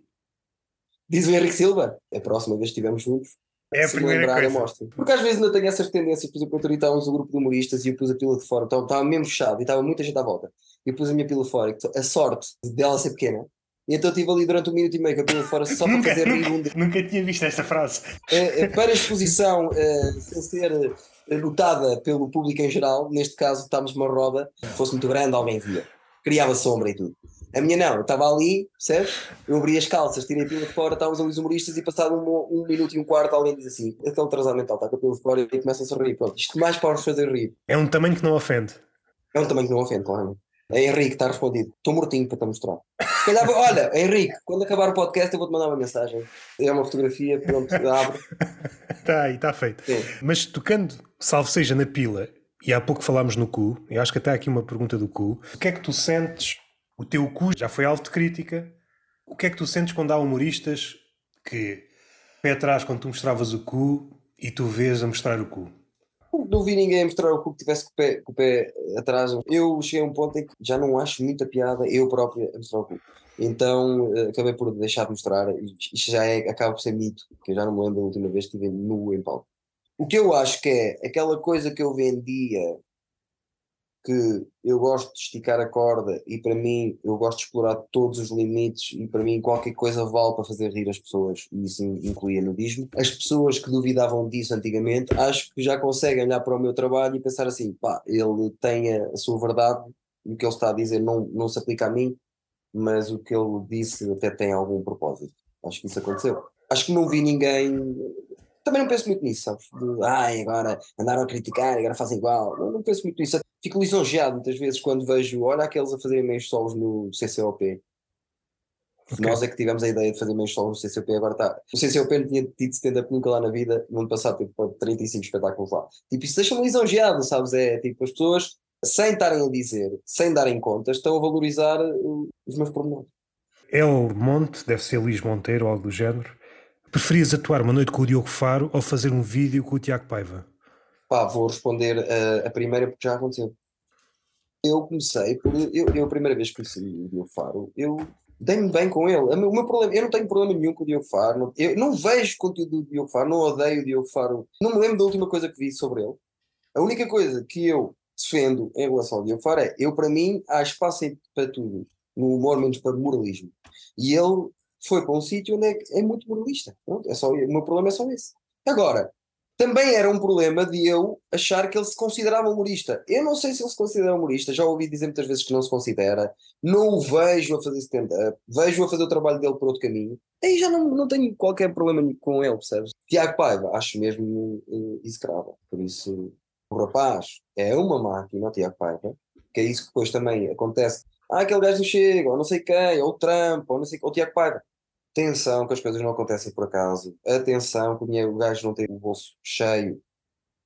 Diz o Henrique Silva, a próxima vez que estivermos juntos, é a primeira lembrar, coisa. Mostra. Porque às vezes ainda tenho essas tendências, por exemplo, eu estávamos um grupo de humoristas e eu pus a pila de fora, estava, estava mesmo fechado e estava muita gente à volta. E eu pus a minha pila fora, a sorte dela ser pequena. E então estive ali durante um minuto e meio com a pila de fora só nunca, para fazer rir um. Nunca tinha visto esta frase. É, é, para a exposição, é, sem ser notada pelo público em geral, neste caso estávamos numa roda, se fosse muito grande, alguém via. Criava sombra e tudo. A minha não, eu estava ali, percebes? Eu abri as calças, tirei a pila de fora, estávamos ali os humoristas e passado um, um, minuto e um quarto alguém diz assim, aquele atrasado mental está com a pila de fora e começa a sorrir. Pronto, isto mais para os fazer rir. É um tamanho que não ofende. É um tamanho que não ofende, claro. É Henrique, está respondido. Estou mortinho para te mostrar. Se calhar, olha, Henrique, quando acabar o podcast eu vou-te mandar uma mensagem. É uma fotografia, pronto, abre. Está aí, está feito. Sim. Mas tocando, salvo seja na pila, e há pouco falámos no cu, eu acho que até aqui uma pergunta do cu. O que é que tu sentes o teu cu já foi alvo de crítica. O que é que tu sentes quando há humoristas que pé atrás quando tu mostravas o cu e tu vês a mostrar o cu? Não vi ninguém mostrar o cu que tivesse com o pé, com o pé atrás. Eu cheguei a um ponto em que já não acho muita piada eu próprio a mostrar o cu. Então eh, acabei por deixar de mostrar. Isto já é, acaba por ser mito, que eu já não me lembro da última vez que estive nu em palco. O que eu acho que é aquela coisa que eu vendia que eu gosto de esticar a corda e para mim eu gosto de explorar todos os limites e para mim qualquer coisa vale para fazer rir as pessoas e isso incluía nudismo. As pessoas que duvidavam disso antigamente acho que já conseguem olhar para o meu trabalho e pensar assim, pá, ele tem a, sua verdade e o que ele está a dizer não, não se aplica a mim, mas o que ele disse até tem algum propósito. Acho que isso aconteceu. Acho que não vi ninguém também não penso muito nisso, sabes? De, ai, agora andaram a criticar, agora fazem igual. Não, não penso muito nisso. Fico lisonjeado muitas vezes quando vejo, olha aqueles a fazerem meios solos no CCOP. Okay. Nós é que tivemos a ideia de fazer meios solos no CCOP, agora está. O CCOP não tinha tido stand-up nunca lá na vida, no ano passado teve 35 espetáculos lá. Tipo, isso deixa-me lisonjeado, sabes? É tipo, as pessoas, sem estarem a dizer, sem darem contas, estão a valorizar uh, os meus pormenores. El Monte, deve ser Luís Monteiro ou algo do género Preferias atuar uma noite com o Diogo Faro ou fazer um vídeo com o Tiago Paiva? Pá, vou responder a, a primeira porque já aconteceu. Eu comecei, por, eu, eu a primeira vez que conheci o Diogo Faro, eu dei-me bem com ele. O meu problema, eu não tenho problema nenhum com o Diogo Faro, eu não vejo conteúdo do Diogo Faro, não odeio o Diogo Faro, não me lembro da última coisa que vi sobre ele. A única coisa que eu defendo em relação ao Diogo Faro é, eu para mim, há espaço para tudo, no humor menos para moralismo. E ele foi para um sítio onde é, é muito moralista. É só, o meu problema é só esse. Agora, também era um problema de eu achar que ele se considerava humorista. Eu não sei se ele se considera humorista, já ouvi dizer muitas vezes que não se considera, não o vejo a fazer stand-up, vejo a fazer o trabalho dele por outro caminho. Aí já não, não tenho qualquer problema com ele, percebes? Tiago Paiva, acho mesmo uh, execrável. Por isso, o rapaz é uma máquina, o Tiago Paiva, que é isso que depois também acontece. Ah, aquele gajo não chega, ou não sei quem, ou o Trump, ou não sei, ou o Tiago Paiva. Atenção que as coisas não acontecem por acaso. Atenção que o, dinheiro, o gajo não tem o bolso cheio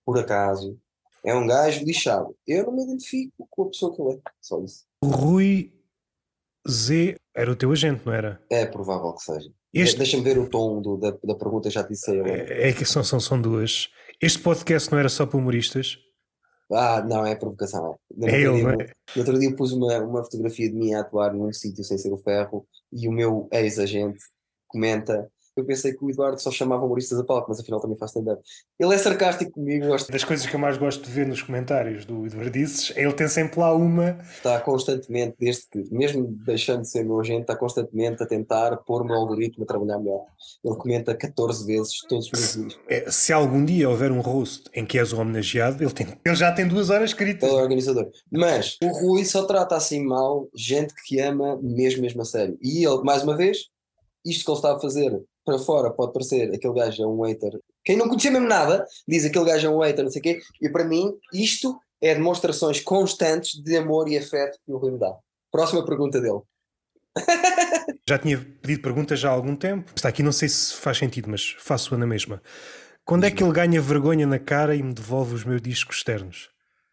por acaso. É um gajo lixado. Eu não me identifico com a pessoa que ele é. Só isso. Rui Z Era o teu agente, não era? É provável que seja. Este- Deixa-me ver o tom do- da, da pergunta, já te disse. É, é que são, são, são duas. Este podcast não era só para humoristas? Ah, não, é provocação. É. No É outro ele, dia, é? no outro dia pus uma, uma fotografia de mim a atuar num sítio sem ser o ferro e o meu ex-agente comenta. Eu pensei que o Eduardo só chamava humoristas a palco, mas afinal também faz stand-up. Ele é sarcástico comigo, gosto Das coisas que eu mais gosto de ver nos comentários do Eduardices, é ele tem sempre lá uma. está constantemente, desde que, mesmo deixando de ser meu agente, está constantemente a tentar pôr o meu algoritmo a trabalhar melhor. Ele comenta 14 vezes todos os meus vídeos. é, se algum dia houver um roast em que és o homenageado, ele, tem, ele já tem duas horas escritas. Ele é organizador. Mas o Rui só trata assim mal gente que ama mesmo, mesmo a sério. E ele, mais uma vez, isto que ele está a fazer para fora pode parecer aquele gajo é um hater. Quem não conhecia mesmo nada diz aquele gajo é um hater, não sei o quê. E para mim, isto é demonstrações constantes de amor e afeto que o Rui me dá. Próxima pergunta dele. Já tinha pedido perguntas já há algum tempo. Está aqui, não sei se faz sentido, mas faço-a na mesma. Quando é que ele ganha vergonha na cara e me devolve os meus discos externos?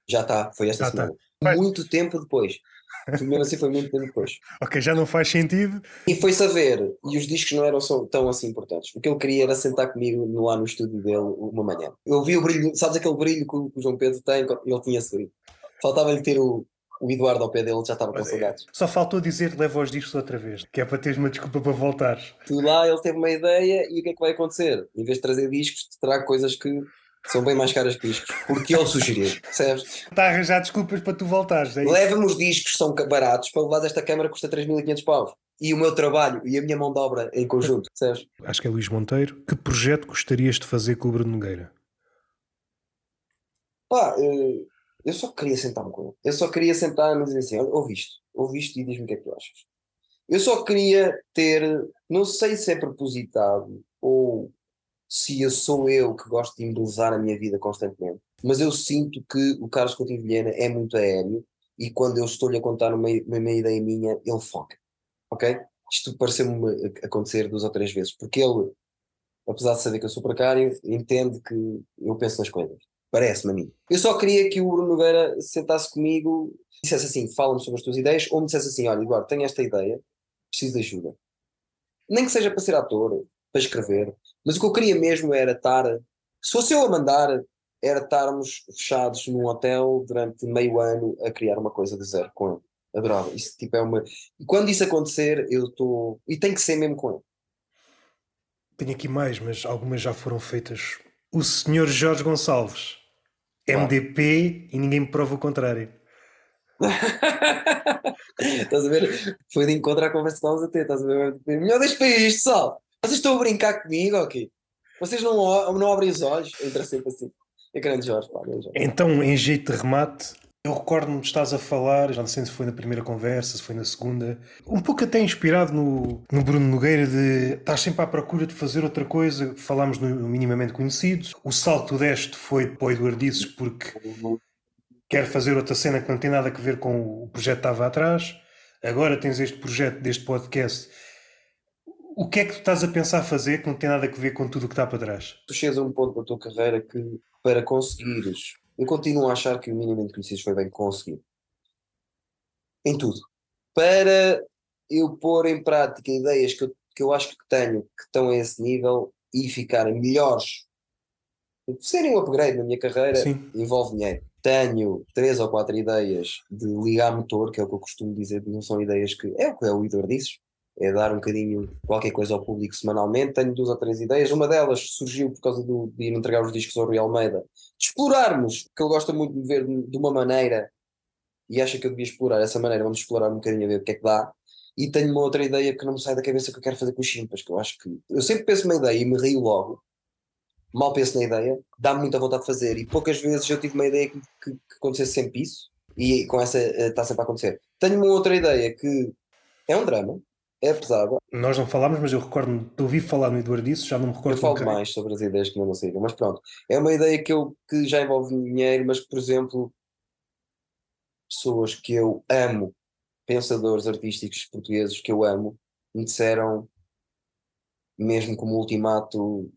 Já está, foi esta Já está. semana. Vai. Muito tempo depois. Mesmo assim, foi muito tempo depois. Ok, já não faz sentido. E foi saber, e os discos não eram tão assim importantes. O que ele queria era sentar comigo no- lá no estúdio dele uma manhã. Eu vi o brilho, sabes aquele brilho que o, João Pedro tem? Ele tinha esse brilho. Faltava-lhe ter o, o Eduardo ao pé dele, já estava com Mas saudades. Só faltou dizer leva os discos outra vez, que é para teres uma desculpa para voltares. Fui lá, ele teve uma ideia e o que é que vai acontecer? Em vez de trazer discos, te trago coisas que são bem mais caras que discos. Porque ele sugeriu, percebes? Está a arranjar desculpas para tu voltares. É? Leva-me os discos, são baratos, para levar desta câmara custa 3.500 paus. E o meu trabalho e a minha mão de obra em conjunto, percebes? Acho que é Luís Monteiro. Que projeto gostarias de fazer com o Bruno Nogueira? Pá, eh, eu só queria sentar-me com ele. Eu só queria sentar-me e dizer assim: ouve isto e diz-me o que é que tu achas. Eu só queria ter, não sei se é propositado ou se eu sou eu que gosto de embelezar a minha vida constantemente, mas eu sinto que o Carlos Coutinho Vilhena é muito aéreo e quando eu estou-lhe a contar uma, uma, ideia minha, ele foca. Ok? Isto pareceu-me acontecer duas ou três vezes, porque ele, apesar de saber que eu sou precário, entende que eu penso nas coisas. Parece-me a mim. Eu só queria que o Bruno Nogueira sentasse comigo e dissesse assim: fala-me sobre as tuas ideias, ou me dissesse assim: olha, Eduardo, tenho esta ideia, preciso de ajuda. Nem que seja para ser ator, para escrever, mas o que eu queria mesmo era estar, se fosse eu a mandar, era estarmos fechados num hotel durante meio ano a criar uma coisa de zero com ele. Adorava. Isso tipo é uma. E quando isso acontecer, eu estou. E tem que ser mesmo com ele. Tenho aqui mais, mas algumas já foram feitas. O senhor Jorge Gonçalves, Ah. MDP, e ninguém me prova o contrário. estás a ver? Foi de encontro à conversa que estávamos a ter, estás a ver? Melhor deixa para isto, pessoal. Vocês estão a brincar comigo, ok? Vocês não, não abrem os olhos? Entra sempre assim. É grande Jorge, pá, grande Jorge. Então, em jeito de remate, eu recordo-me de estás a falar, já não sei se foi na primeira conversa, se foi na segunda, um pouco até inspirado no, no Bruno Nogueira de estás sempre à procura de fazer outra coisa, falámos no minimamente conhecidos. O salto que deste foi para o Eduardices porque quer fazer outra cena que não tem nada a ver com o projeto que estava atrás. Agora tens este projeto deste podcast. O que é que tu estás a pensar fazer que não tem nada a ver com tudo o que está para trás? Tu chegas a um ponto da tua carreira que, para conseguires, eu continuo a achar que o minimamente conhecidos foi bem conseguido. Em tudo. Para eu pôr em prática ideias que eu, que eu acho que tenho, que estão a esse nível e ficarem melhores, serem um upgrade na minha carreira, Sim. envolve dinheiro. Tenho três ou quatro ideias de ligar motor, que é o que eu costumo dizer, não são ideias que. É o que é o Idor disse, é dar um bocadinho qualquer coisa ao público semanalmente. Tenho duas ou três ideias. Uma delas surgiu por causa do, de ir entregar os discos ao Rui Almeida, de explorarmos, que ele gosta muito de ver de uma maneira e acha que eu devia explorar essa maneira. Vamos explorar um bocadinho a ver o que é que dá. E tenho uma outra ideia que não me sai da cabeça que eu quero fazer com os chimpas, que eu acho que. Eu sempre penso uma ideia e me rio logo mal penso na ideia, dá-me muita vontade de fazer e poucas vezes eu tive uma ideia que, que, que acontecesse sempre isso e com essa eh, está sempre a acontecer. Tenho uma outra ideia que é um drama, é pesada, Nós não falámos, mas eu recordo-me de ouvir falar no Eduardices, já não me recordo eu falo mais sobre as ideias que não saíram, mas pronto, é uma ideia que, eu, que já envolve dinheiro, mas que, por exemplo, pessoas que eu amo, pensadores artísticos portugueses que eu amo, me disseram, mesmo como ultimato,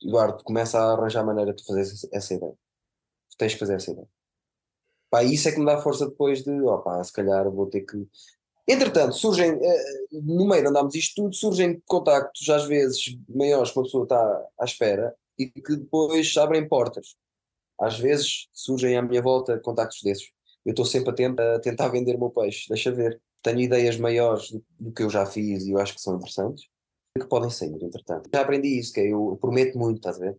Eduardo, começa a arranjar maneira de fazer essa, ideia. Tu tens que fazer essa ideia. Pá, isso é que me dá força depois de, opá, se calhar vou ter que Entretanto, surgem, eh, no meio de andarmos isto tudo, surgem contactos às vezes maiores que uma pessoa está à espera e que depois abrem portas. Às vezes surgem à minha volta contactos desses. Eu estou sempre atento a tentar vender o meu peixe, deixa ver. Tenho ideias maiores do, que eu já fiz e eu acho que são interessantes, que podem sair, entretanto. Já aprendi isso, que é, eu prometo muito, estás a ver?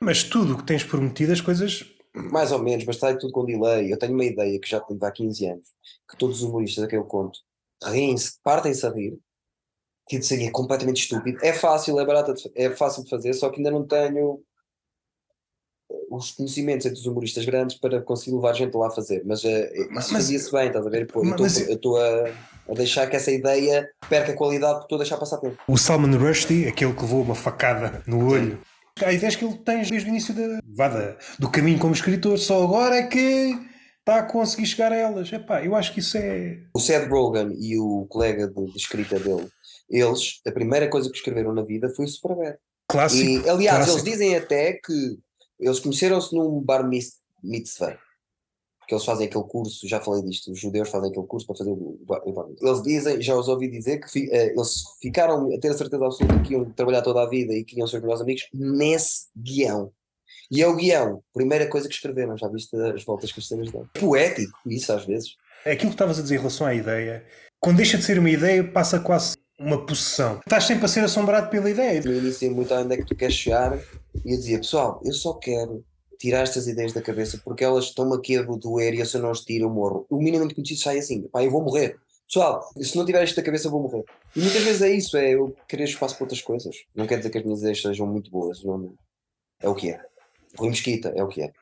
Mas tudo o que tens prometido, as coisas mais ou menos, mas está tudo com delay. Eu tenho uma ideia que já tenho há 15 anos, que todos os humoristas a quem eu conto riem-se, partem-se a rir, que seria completamente estúpido. É fácil, é barato, é fácil de fazer, só que ainda não tenho os conhecimentos entre os humoristas grandes para conseguir levar gente lá a fazer, mas, uh, isso fazia-se bem, estás a ver? Pô, mas, eu estou a, a, deixar que essa ideia perca qualidade porque estou a deixar passar tempo. O Salman Rushdie, aquele que levou uma facada no olho, Há ideias que ele tem desde o início da, vada, do caminho como escritor, só agora é que está a conseguir chegar a elas. Epá, eu acho que isso é. O Seth Rogen e o colega de, de escrita dele, eles, a primeira coisa que escreveram na vida foi o Superbad. Clássico. E, aliás, clássico. eles dizem até que eles conheceram-se num bar mitzvah que eles fazem aquele curso, já falei disto, os judeus fazem aquele curso para fazer o, Eles dizem, já os ouvi dizer, que fi, uh, eles ficaram a ter a certeza absoluta que iam trabalhar toda a vida e que iam ser meus amigos nesse guião. E é o guião, primeira coisa que escreveram, já viste as voltas que as cenas dão. Poético, isso às vezes. É aquilo que estavas a dizer em relação à ideia, quando deixa de ser uma ideia, passa quase uma possessão. Estás sempre a ser assombrado pela ideia. No início, muito onde é que tu queres chegar, e eu dizia, pessoal, eu só quero tirar estas ideias da cabeça porque elas estão-me aqui a doer e eu se eu não as tiro eu morro. O minimamente conhecido sai assim, pá, eu vou morrer. Pessoal, se não tiver isto da cabeça eu vou morrer. E muitas vezes é isso, é eu querer espaço para outras coisas. Não quer dizer que as minhas ideias sejam muito boas, não, é o que é. Rui Mesquita, é o que é.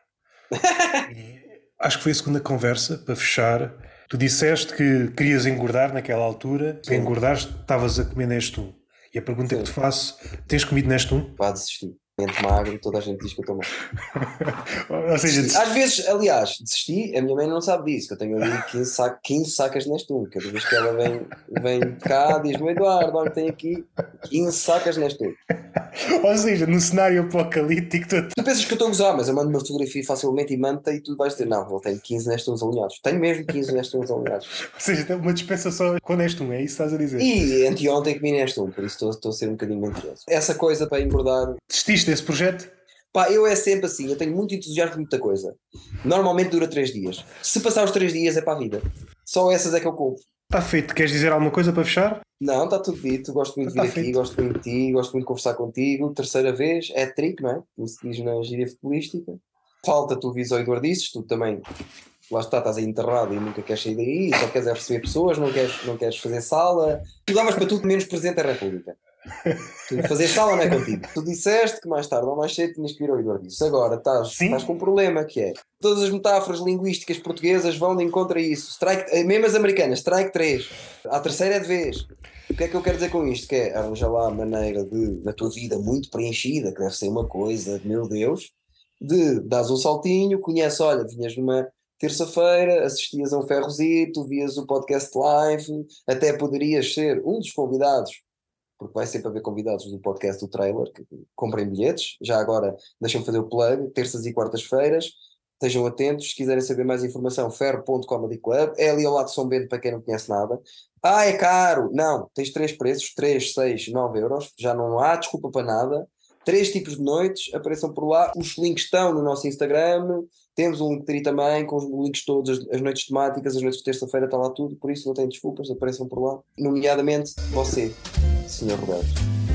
Acho que foi a segunda conversa, para fechar. Tu disseste que querias engordar naquela altura, para engordares estavas a comer neste um. E a pergunta Sim. que te faço, tens comido neste um? Pá, desisti magro, toda a gente diz que eu estou magro. Ou seja, Às vezes, aliás, desisti, a minha mãe não sabe disso, que eu tenho ali 15, sac, 15 sacas neste um. Cada vez que ela vem, vem cá, diz-me Eduardo, olha, tem aqui 15 sacas neste um. Ou seja, no cenário apocalíptico. Tu... tu pensas que eu estou a usar, mas eu mando uma fotografia facilmente e manda e tu vais dizer, não, ele tem 15 neste uns alinhados. Tenho mesmo 15 neste uns alinhados. Ou seja, tem uma dispensação com neste um, é isso que estás a dizer? E anteontem comi neste um, por isso estou, estou a ser um bocadinho mentiroso. Essa coisa para engordar. Desististe desse projeto? Pá, eu é sempre assim, eu tenho muito entusiasmo de muita coisa. Normalmente dura 3 dias. Se passar os 3 dias é para a vida. Só essas é que eu compro. Está feito. Queres dizer alguma coisa para fechar? Não, está tudo dito. Gosto muito de vir aqui, gosto muito de ti, gosto muito de conversar contigo. Terceira vez, é trick, não é? Como se diz na gíria futebolística. Falta tu vis ao Eduardices, tu também lá está, estás aí enterrado e nunca queres sair daí, só queres é receber pessoas, não queres, não queres fazer sala. Tu davas para tudo menos presente à República. Tu fazer sala não é contigo. Tu disseste que mais tarde ou mais cedo tinhas que ir ao Eduardo disse. Agora estás, estás com um problema que é todas as metáforas linguísticas portuguesas vão de encontro a isso. Strike, eh, mesmo as americanas, strike 3. A terceira é de vez. O que é que eu quero dizer com isto? Que é arranjar lá a maneira de, na tua vida muito preenchida, que deve ser uma coisa, meu Deus, de dares um saltinho, conhece, olha, vinhas numa terça-feira, assistias a um ferrozito, vias o podcast live, até poderias ser um dos convidados porque vai sempre haver convidados do podcast do trailer que comprem bilhetes. Já agora deixem-me fazer o plug, terças e quartas-feiras. Estejam atentos, se quiserem saber mais informação, ferro.comedy club, é ali ao lado de São Bento para quem não conhece nada. Ah, é caro! Não, tens três preços, 3, 6, 9 euros, já não há desculpa para nada. Três tipos de noites, apareçam por lá. Os links estão no nosso Instagram. Temos um link também com os links todos, as, as noites temáticas, as noites de terça-feira, está lá tudo. Por isso não tem desculpas, apareçam por lá. Nomeadamente você, Sr. Roberto.